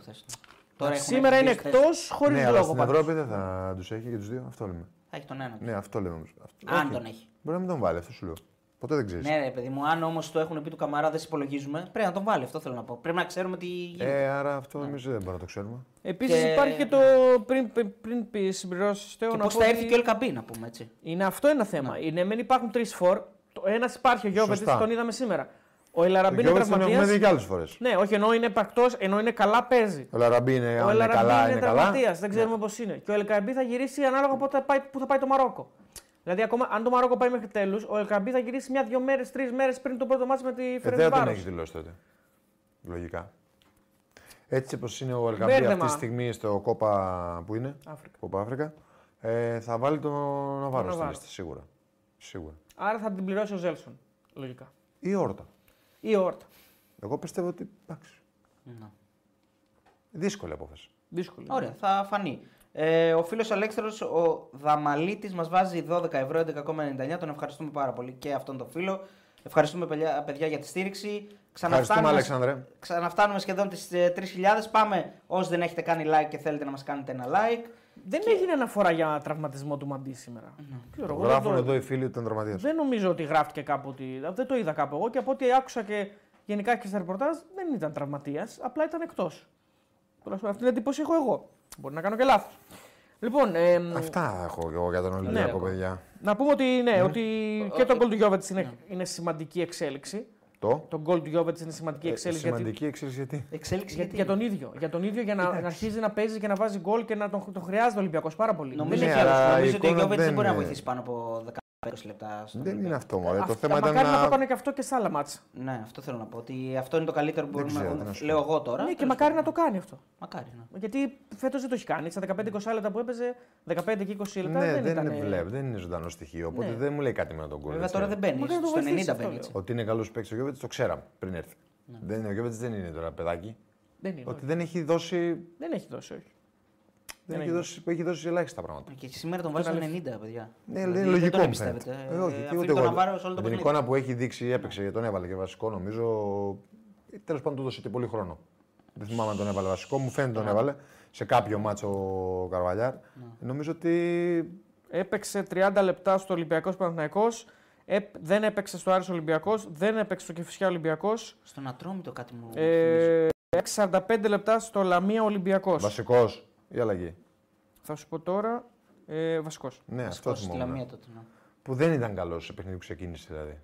Προχθές. Τώρα έχουν Σήμερα έρθει είναι δύο θέσεις. εκτός χωρίς ναι, αλλά λόγο στην πάντως. Ευρώπη δεν θα τους έχει και τους δύο. Αυτό λέμε. Θα έχει τον ένα. Ναι, αυτό λέμε όμως. Αυτό- Αν όχι. τον έχει. Μπορεί να μην τον βάλει, αυτό σου λέω. Ποτέ δεν ξέρεις. Ναι, ρε παιδί μου, αν όμως το έχουν πει του Καμαρά δεν σε υπολογίζουμε, πρέπει να τον βάλει. Αυτό θέλω να πω. Πρέπει να ξέρουμε τι γίνεται. Ε, άρα αυτό εμείς δεν μπορούμε να το ξέρουμε. Επίσης Και- υπάρχει και το. Πριν, πριν, πριν πει συμπληρώσεις, Θεό, και να πώς πω θα ότι έρθει και ο Ελκαμπή, να πούμε έτσι. Είναι αυτό ένα θέμα. Είναι μεν υπάρχουν τρεις φορ. Ένας υπάρχει ο Γιώβετ, Σωστά. τον είδαμε σήμερα. Ο Το Ελαραμπή είναι Γιώβετς τον έχουμε δει τραυματία. και άλλες φορές. Ναι, όχι ενώ είναι πακτός, ενώ είναι καλά παίζει. Ο Λαραμπή είναι, Ο αν είναι Ελαραμπή καλά, είναι είναι καλά. τραυματίας, δεν ξέρουμε πώς είναι. Και ο Ελκαμπή θα γυρίσει ανάλογα πότε θα πάει, που θα πάει το Μαρόκο. Δηλαδή, ακόμα αν το Μαρόκο πάει μέχρι τέλους, ο Ελκαμπή θα γυρίσει μια-δύο μέρες, τρεις μέρες πριν το πρώτο μάτι με τη Ε, δεν τον Φερενβάρο. έχεις δηλώσει τότε. Λογικά. Έτσι όπως είναι ο Ελκαμπή Μπέρδεμα. αυτή τη στιγμή στο κόπα που είναι, Αφρικα. κόπα Αφρικα, ε, θα βάλει τον Ναβάρο στη Ναβάρο. λίστα, σίγουρα. σίγουρα. Άρα θα την πληρώσει ο Ζέλσον. Λογικά. Ή Όρτα. Ή ο Όρτα. Εγώ πιστεύω ότι. Εντάξει. Ναι. Δύσκολη απόφαση. Δύσκολο. Ωραία, θα φανεί. Ε, ο φίλος Αλέξανδρος, ο Δαμαλίτης, μας βάζει 12 ευρώ, 11,99. Τον ευχαριστούμε πάρα πολύ και αυτόν τον φίλο. Ευχαριστούμε παιδιά, παιδιά για τη στήριξη. Ευχαριστούμε, Αλέξανδρε. Ξαναφτάνουμε σχεδόν τις 3.000. Πάμε όσοι δεν έχετε κάνει like και θέλετε να μας κάνετε ένα like. Δεν έγινε αναφορά για τραυματισμό του Μαντί σήμερα. Ξέρω, Το εγώ δεν γράφουν το- εδώ οι φίλοι ότι ήταν τραυματία. Δεν νομίζω ότι γράφτηκε κάπου ότι. Δεν το είδα κάπου εγώ και από ό,τι άκουσα και γενικά και στα ρεπορτάζ δεν ήταν τραυματίας, απλά ήταν εκτός. Τουλάχιστον αυτή την εντύπωση έχω εγώ. Μπορεί να κάνω και λάθος. Λοιπόν, ε, Αυτά έχω εγώ για τον Ολυμπιακό, Ναι. παιδιά. να πούμε ότι, ναι, ότι και το Ε, γκολ του Γιώβετ είναι, είναι σημαντική εξέλιξη. Το. Το γκολ του Γιώβετ είναι σημαντική Ε, εξέλιξη. γιατί- σημαντική εξέλιξη γιατί; Εξέλιξη Για, γιατί; για τον ίδιο. Για τον ίδιο για να, να αρχίζει να παίζει και να βάζει γκολ και να τον, τον χρειάζεται ο Ολυμπιακός πάρα πολύ. Νομίζω, Ναι, ότι- αλλά η νομίζω ότι ο εικόνα Γιώβετς δεν δεν μπορεί να είναι- βοηθήσει πάνω από 10 20 λεπτά. στον Δεν είναι Ολυμπιακό. αυτό μόνο. Το Αυτά- θέμα ήταν μακάρι να το να. έκανε και αυτό και σε άλλα μάτσα. Ναι, αυτό θέλω να πω. Ότι αυτό είναι το καλύτερο που Δεν μπορούμε ξέρω, να τι να σου Λέω πω. εγώ τώρα. Ναι, και τέλος μακάρι να πάντων. το κάνει αυτό. Μακάρι. Ναι. Γιατί φέτος δεν το έχει κάνει. Στα 15-20 λεπτά που έπαιζε, 15 και 20 λεπτά Ναι, δεν, δεν ήταν. είναι βλέμ, δεν είναι ζωντανό στοιχείο. Οπότε Ναι. δεν μου λέει κάτι με τον κόλλο. Βέβαια τώρα δεν μπαίνει. Μακάρι να το Στο 90 βοηθήσει αυτό, μπαίνει. λέω. έτσι. Ότι είναι καλός παίκτης ο Γιώβετς το ξέραμε πριν έρθει. Ναι. Δεν είναι, ο Γιώβετς δεν είναι τώρα παιδάκι. Δεν είναι. Ότι όχι. δεν έχει δώσει, Δεν έχει δώσει, όχι. Δεν Δεν έχει έχει δώσει, έχει δώσει ελάχιστα πράγματα. Και σήμερα τον βάζει στο 90, παιδιά. Ναι, Δηλαδή, είναι λογικό. Δεν τον μου εμπιστεύεται. φαίνεται. Ε, όχι, και αφήνει ούτε τον εγώ. Ναβάρο σε όλο το Με την παιχνίδι. εικόνα που έχει δείξει, έπαιξε και τον έβαλε και βασικό, νομίζω. Τέλος πάντων του έδωσε και πολύ χρόνο. Δεν θυμάμαι αν τον έβαλε βασικό. Μου φαίνεται τον έβαλε σε κάποιο μάτσο ο Καρβαλιάρ. Ναι. Νομίζω ότι. Έπαιξε 30 λεπτά στο Ολυμπιακός Παναθυναϊκό. Δεν έπαιξε στο Άρης Ολυμπιακός. Δεν έπαιξε στο Κεφισιά Ολυμπιακός. Στον Ατρόμητο κάτι μου. Ε, έπαιξε 45 λεπτά στο Λαμία Ολυμπιακός. Βασικός ή αλλαγή. Θα σου πω τώρα. Ε, Βασικός. Ναι, αυτός Βασικός στη θυμόμουν. Λαμία τότε. ναι. Που δεν ήταν καλός σε παιχνίδι που ξεκίνησε δηλαδή.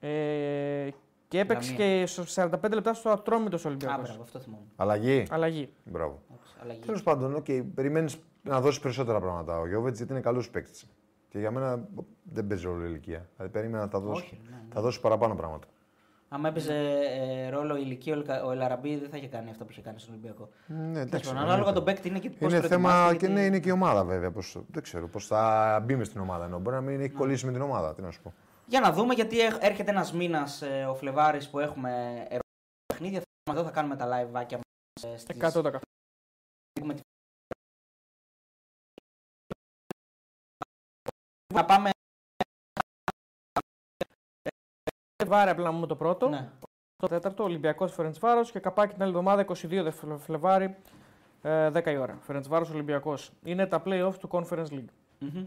Ε, και έπαιξε Λαμία. και στο 45 λεπτά στο Ατρόμητος Α, Ολυμπιακό. μπράβο, αυτό θυμόμαι. Αλλαγή. Αλλαγή. Μπράβο. Εντάξει, αλλαγή. Τέλος πάντων, okay, περιμένεις να δώσεις περισσότερα πράγματα ο Γιώβετς γιατί είναι καλός παίκτης. Και για μένα δεν παίζει ρόλο η ηλικία. Δηλαδή περίμενα να τα δώσει, Όχι, ναι, ναι. θα δώσει παραπάνω πράγματα. Άμα έπαιζε ε, ρόλο η ηλικία, ο Ελκα- ο Ελαραμπή δεν θα είχε κάνει αυτά που είχε κάνει στον Ολυμπιακό. Ναι, εντάξει, Λοιπόν, εννοείται. ανάλογα τον παίκτη είναι και πώς Είναι θέμα και ναι, είναι και η ομάδα βέβαια. Πώς, δεν ξέρω πώς θα μπει μες στην ομάδα. Ενώ μπορεί να μην Ναι. έχει κολλήσει με την ομάδα. Τι να σου πω. Για να δούμε, γιατί έχ- έρχεται ένας μήνας ο Φλεβάρης που έχουμε ε, παιχνίδια. Θα, εδώ θα κάνουμε τα live βάκια μας. 100%. Να πάμε. Βάρε απλά να πούμε το πρώτο. Ναι. Το τέταρτο, Ολυμπιακός Φερεντσβάρο και καπάκι την άλλη εβδομάδα 22 Δε Φλε- Φλεβάρι, ε, 10 η ώρα. Φερεντσβάρο Ολυμπιακός. Είναι τα playoffs του Conference League. Μμμ.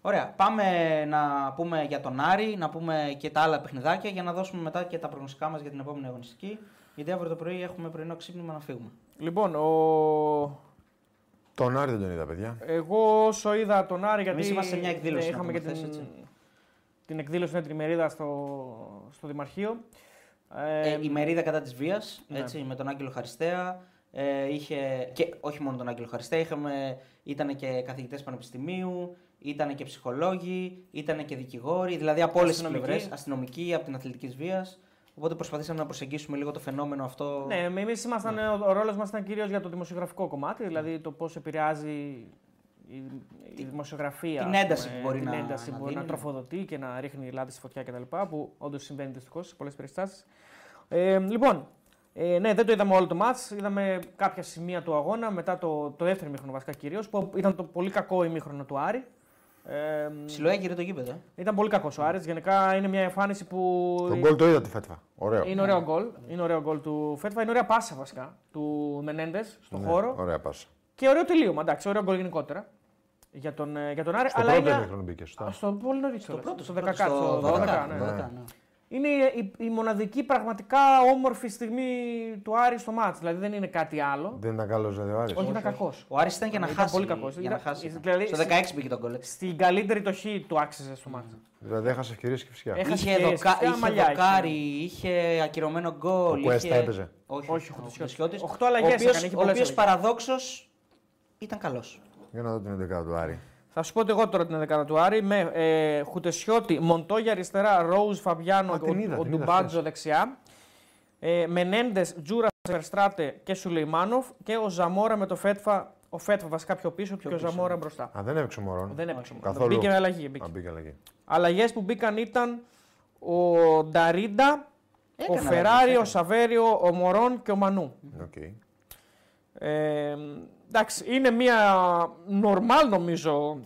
Ωραία. Πάμε να πούμε για τον Άρη, να πούμε και τα άλλα παιχνιδάκια για να δώσουμε μετά και τα προγνωστικά μας για την επόμενη αγωνιστική. Γιατί αύριο το πρωί έχουμε πρωινό ξύπνημα να φύγουμε. Λοιπόν, ο... Τον Άρη δεν τον είδα, παιδιά. εγώ όσο είδα τον Άρη. Γιατί Εμείς είμαστε σε μια εκδήλωση, ναι, να είχαμε και πούμε την, χθες, έτσι. Την εκδήλωση με την ημερίδα στο, στο Δημαρχείο. Ε, Ε, η μερίδα κατά της βίας, ναι. έτσι, με τον Άγγελο Χαριστέα. Ε, είχε, και όχι μόνο τον Άγγελο Χαριστέα, είχαμε, ήταν και καθηγητές πανεπιστημίου, ήταν και ψυχολόγοι, ήταν και δικηγόροι, δηλαδή από όλες τις Αστυνομικοί. πλευρές, αστυνομικοί, από την αθλητική βίας. Οπότε προσπαθήσαμε να προσεγγίσουμε λίγο το φαινόμενο αυτό. Ναι, εμείς ήμασταν, ο, ο ρόλος μας ήταν κυρίως για το δημοσιογραφικό κομμάτι, δηλαδή το πώς επηρεάζει η, η δημοσιογραφία. την ας ένταση πούμε, που μπορεί την να- ένταση να που μπορεί να δίνει. τροφοδοτεί και να ρίχνει λάδι στη φωτιά κτλ. Που όντως συμβαίνει δυστυχώς σε πολλές περιστάσεις. Ε, λοιπόν, ε, ναι, δεν το είδαμε όλο το μάτς. Είδαμε κάποια σημεία του αγώνα μετά το, το δεύτερο ημίχρονο βασικά κυρίως, που ήταν το πολύ κακό ημίχρονο του Άρη. Ε, Ψιλοέγειρε το γήπεδο. ε. ήταν πολύ κακός ο Άρης. Γενικά είναι μια εμφάνιση που. Τον γκολ το είδα τη φέτβα. Ωραίο. Είναι ωραίο γκολ. Είναι ωραίο γκολ του Φέτβα. Είναι ωραία πάσα βασικά του Μενέντες στον Ναι, χώρο. Ωραία πάσα. Και ωραίο τελείωμα. Εντάξει, ωραίο γκολ γενικότερα για τον, ε, για τον Άρη. Στο αλλά πρώτο είναι... ημίχρονο μπήκε, σωστά. Στο πολύ νωρίς. Στο πρώτο, στο 10, πρώτο, στο 12, 12, ναι. 12, ναι. Είναι η, η μοναδική πραγματικά όμορφη στιγμή του Άρη στο μάτς. Δηλαδή δεν είναι κάτι άλλο. Δεν ήταν καλός δηλαδή ο Άρης. Όχι, ήταν κακός. Ο Άρης ήταν για να Ήταν χάσει. πολύ κακός. Για να Ήταν- χάσει. δηλαδή, Στο 16 μπήκε το γκολ. έτσι. Στην καλύτερη το χ του άξιζε στο μάτς. Δηλαδή έχασε ευκαιρίες και φυσικά. Έχασε Είχε, ευκαιρίες, δοκα... φυσικά, είχε μαλλιά δοκάρι, είχε ακυρωμένο γκολ. Ο Κουέστα είχε... έπαιζε. Όχι, Όχι, ο ο Χουτισιώτης. Χουτισιώτης, Οχτώ αλλαγές Ο οποίος, έκανε, είχε ο πολλές οποίος αλλαγές. παραδόξως ήταν καλός. Για να δω την 11 του Άρη. Θα σου πω και εγώ τώρα την 11 του Άρη με ε, Χουτεσιώτη, Μοντόγια αριστερά, Ρόουζ Φαβιάνο, Α, ο, την είδα, ο την είδα Ντουμπάτζο χθες. δεξιά. Ε, Μενέντες, Τζούρα, Βερστράτε και Σουλεϊμάνοφ και ο Ζαμόρα με το Φέτφα. Ο Φέτφα βασικά πιο πίσω Πιο και ο πίσω, Ζαμόρα ναι. μπροστά. Α, δεν έπαιξε ο Μωρόν. Δεν έπαιξε. Καθόλου. Μπήκε με αλλαγή. Μπήκε. Α, μπήκε αλλαγή. Αλλαγές που μπήκαν ήταν ο Νταρίντα, ο Έκανε Φεράρι, αλλαγές, ο έκανε. Σαβέριο, ο Μορόν και ο Μανού. Οκ. Ε, εντάξει, είναι μια νορμάλ νομίζω.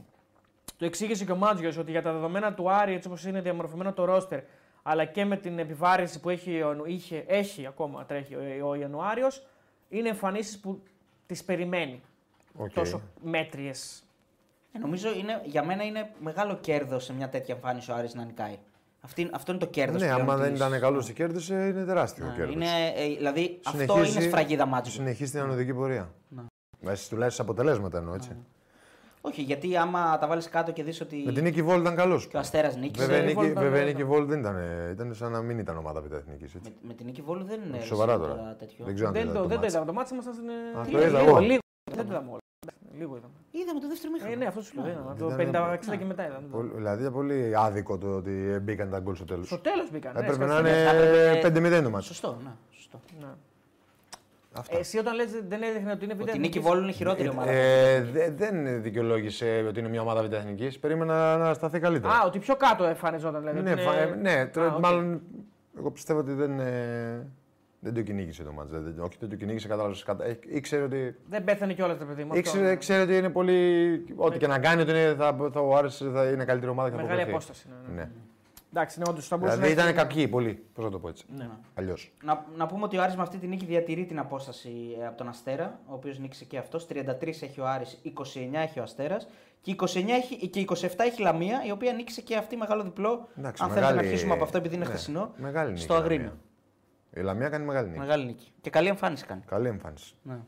Το εξήγησε και ο Μάτζιος ότι για τα δεδομένα του Άρη, έτσι όπως είναι διαμορφωμένο το ρόστερ, αλλά και με την επιβάρυνση που έχει, ο- είχε, έχει ακόμα τρέχει ο, ο Ιανουάριος, είναι εμφανίσεις που τις περιμένει. Οκ. Τόσο μέτριες. Ε, νομίζω είναι, για μένα είναι μεγάλο κέρδος σε μια τέτοια εμφάνιση ο Άρης να νικάει. Αυτή, αυτό είναι το κέρδος. Ναι, άμα δεν ήταν καλός και κέρδισε, είναι τεράστιο κέρδος. είναι, ε, δηλαδή αυτό είναι σφραγίδα μάτσου. Συνεχίζει την ανωδική πορεία. Ναι. Μέσα τουλάχιστον αποτελέσματα εννοώ έτσι. Όχι, γιατί άμα τα βάλεις κάτω και δεις ότι Με την νίκη Βόλ ήταν καλός. και ο Αστέρας νίκησε. Βέβαια, η η νίκη, Βόλ ήταν- βέβαια η νίκη Βόλ δεν ήταν. Ήταν σαν να μην ήταν ομάδα πρωταθλητική. Με, με την νίκη Βόλου δεν είναι. Σοβαρά τώρα. τέτοιο. Δεν ξέρω αν Δεν είδατε το, δεν το μάτς. είδαμε. Το μάτι ήμασταν στην. Α, ε, το λίγο, είδα εγώ. λίγο. Δεν το είδαμε όλα. Λίγο είδαμε. Είδαμε το δεύτερο Ε, μήχρονο. ναι, αυτό σου λέω. είδαμε. Το Ήταν 50 ένα- και μετά είδαμε. Πολύ- Δηλαδή ήταν πολύ άδικο το ότι μπήκαν τα γκολ στο τέλος. Στο τέλος μπήκαν. ναι, Έπρεπε να σκέφτομαι. είναι θα έπρεπε- 5-0 το μάτι. Σωστό, ναι. Σωστό. Ναι. Αυτά. Εσύ όταν λες δεν έδειχνε ότι είναι Ότι η β' νίκη εθνικής, Βόλου είναι η χειρότερη ομάδα. Ε, δε- δεν δικαιολόγησε ότι είναι μια ομάδα β' Περίμενα να σταθεί καλύτερα. Α, ότι πιο κάτω εμφανιζόταν δηλαδή. ναι, ότι είναι- φα- ε, ναι, τώρα Α, οκ. μάλλον εγώ πιστεύω ότι δεν, ε, δεν το κυνήγησε το μάτς. Δεν, όχι, δεν το κυνήγησε, κατάλαβες. Κατα... ε, Ήξερε ότι, Δεν πέθανε κιόλας το παιδί μου. αυτό. ήξερε, ξέρε ότι είναι πολύ. Ό,τι και να κάνει, ότι είναι, θα, θα, ο Άρης θα είναι καλύτερη ομάδα και θα Μεγάλη αποκριθεί. απόσταση. Ναι, ναι. Ναι. Εντάξει, ναι, όντως θα μπορούσε Δηλαδή να ήταν έχει- κακοί πολύ. Πώς να το πω έτσι. Ναι. Αλλιώς. Να, να πούμε ότι ο Άρης με αυτή τη νίκη διατηρεί την απόσταση ε, από τον Αστέρα, ο οποίος νίκησε και αυτός. 33 έχει ο Άρης, 29 έχει ο Αστέρας και 29 έχει, και 27 έχει η Λαμία, η οποία νίκησε και αυτή μεγάλο διπλό. Εντάξει, αν θέλετε να μεγάλη- αρχίσουμε από αυτό, επειδή είναι ναι, χθεσινό. μεγάλη νίκη στο η Αγρίνιο. Λαμία. Η Λαμία κάνει μεγάλη νίκη. Μεγάλη νίκη. Και καλή εμφάνιση κάνει. Καλή εμφάνιση. Ναι.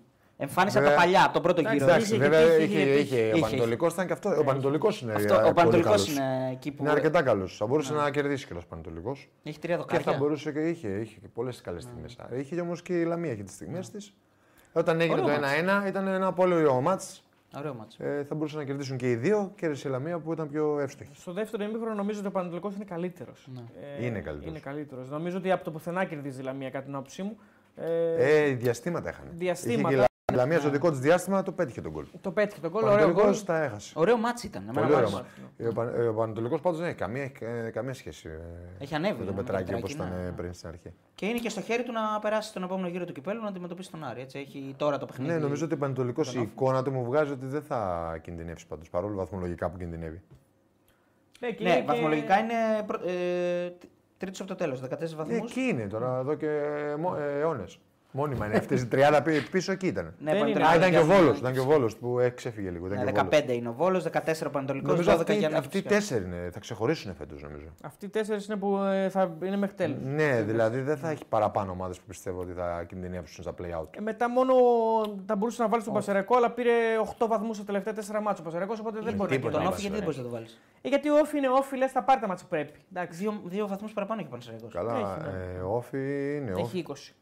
Εμφάνιση από Βέβαια- τα παλιά, από τον πρώτο Εντάξει, γύρο. Εντάξει, είχε, βέβαια είχε, είχε, είχε, είχε, είχε, ο είχε. Πανετολικός ήταν και αυτό. Ο Πανετολικός είναι, Αυτό, ε, ο πολύ Πανατολικό καλός. είναι εκεί που. Είναι αρκετά καλός. Θα μπορούσε να κερδίσει κιόλας ο Πανετολικός. Έχει τρία Και δοκάρια. θα μπορούσε και είχε, είχε και πολλές καλές στιγμές. Είχε όμως και η Λαμία είχε τις στιγμές της. Όταν έγινε Ωραίο το 1-1 ήταν ένα πολύ ωραίο μάτς. Ωραίο μάτσο. Ε, θα μπορούσαν να κερδίσουν και οι δύο. Κέρδισε η Λαμία που ήταν πιο εύστοχη. Στο δεύτερο ημίχρονο νομίζω ότι ο Πανατολικό είναι καλύτερος. Ναι. Είναι καλύτερος. Είναι καλύτερος. Νομίζω ότι από το πουθενά κερδίζει η Λαμία κατά την άποψή μου. Ε, Ε, διαστήματα είχαν. Διαστήματα. Είχε και η Λαμία στο δικό της διάστημα το πέτυχε τον γκολ. το πέτυχε τον Ο γκολ. Ωραίο γκολ. Πανετολικό τα έχασε. Ωραίο μάτσο ήταν. Εμένα Πολύ μου ωραίο άρεσε. μάτς. Ε, Ο, Παν, ε, ο Πανετολικός πάντως δεν έχει καμία, ε, καμία σχέση ε, Έχει ανέβει, με τον ναι, Πετράκη με όπως τον ήταν Πετράκη, ε, ναι. πριν στην αρχή. Και είναι και στο χέρι του να περάσει στον επόμενο γύρο του κυπέλου να αντιμετωπίσει τον Άρη. Έτσι, έχει τώρα το παιχνίδι. Ναι, νομίζω ότι ο Πανετολικός τον η Όφη. εικόνα του μου βγάζει ότι δεν θα κινδυνεύσει πάντως παρόλο βαθμολογικά που κινδυνεύει. Ναι, και Ναι, είναι και- βαθμολογικά είναι πρω- ε, τρίτος από το τέλος, 14 Ε, βαθμού. εκεί είναι τώρα, εδώ και αιώνες. Μόνιμα είναι. Αυτές οι 30 πι- πίσω εκεί ήταν. Ναι, Δεν πάνε είναι. τρία Α, ήταν και ο διάστημα. Βόλος. Ήταν και ο Βόλος που ε, ξέφυγε λίγο. Ήταν Ναι, και ο Βόλος. 15 είναι ο Βόλος, 14 ο Πανατολικό, 12 Νομίζω αυτοί, Γιάννη. αυτοί οι τέσσερι είναι, θα ξεχωρίσουν φέτος νομίζω. Αυτοί οι τέσσερις είναι που ε, θα είναι μέχρι τέλου. Ναι, δηλαδή δεν θα έχει παραπάνω ομάδες που πιστεύω ότι θα κινδυνεύσουν στα play out. Ε, μετά μόνο θα μπορούσε να βάλεις τον Πασερακό, αλλά πήρε 8 βαθμούς στα τελευταία 4 μάτια ο Πασερακό, οπότε δεν Ε, μπορεί να τίποτα. Τον κερδίσει. Όφη γιατί δεν Βάσο, μπορείς να το βάλεις; Ε, γιατί ο Όφη είναι όφη, λες θα πάρει τα μάτια που πρέπει. Εντάξει. Δύο, δύο βαθμούς παραπάνω έχει ο Πανσεραϊκό. Καλά, Έχει, ναι. ε, όφι είναι. Όφι, Έχει 20.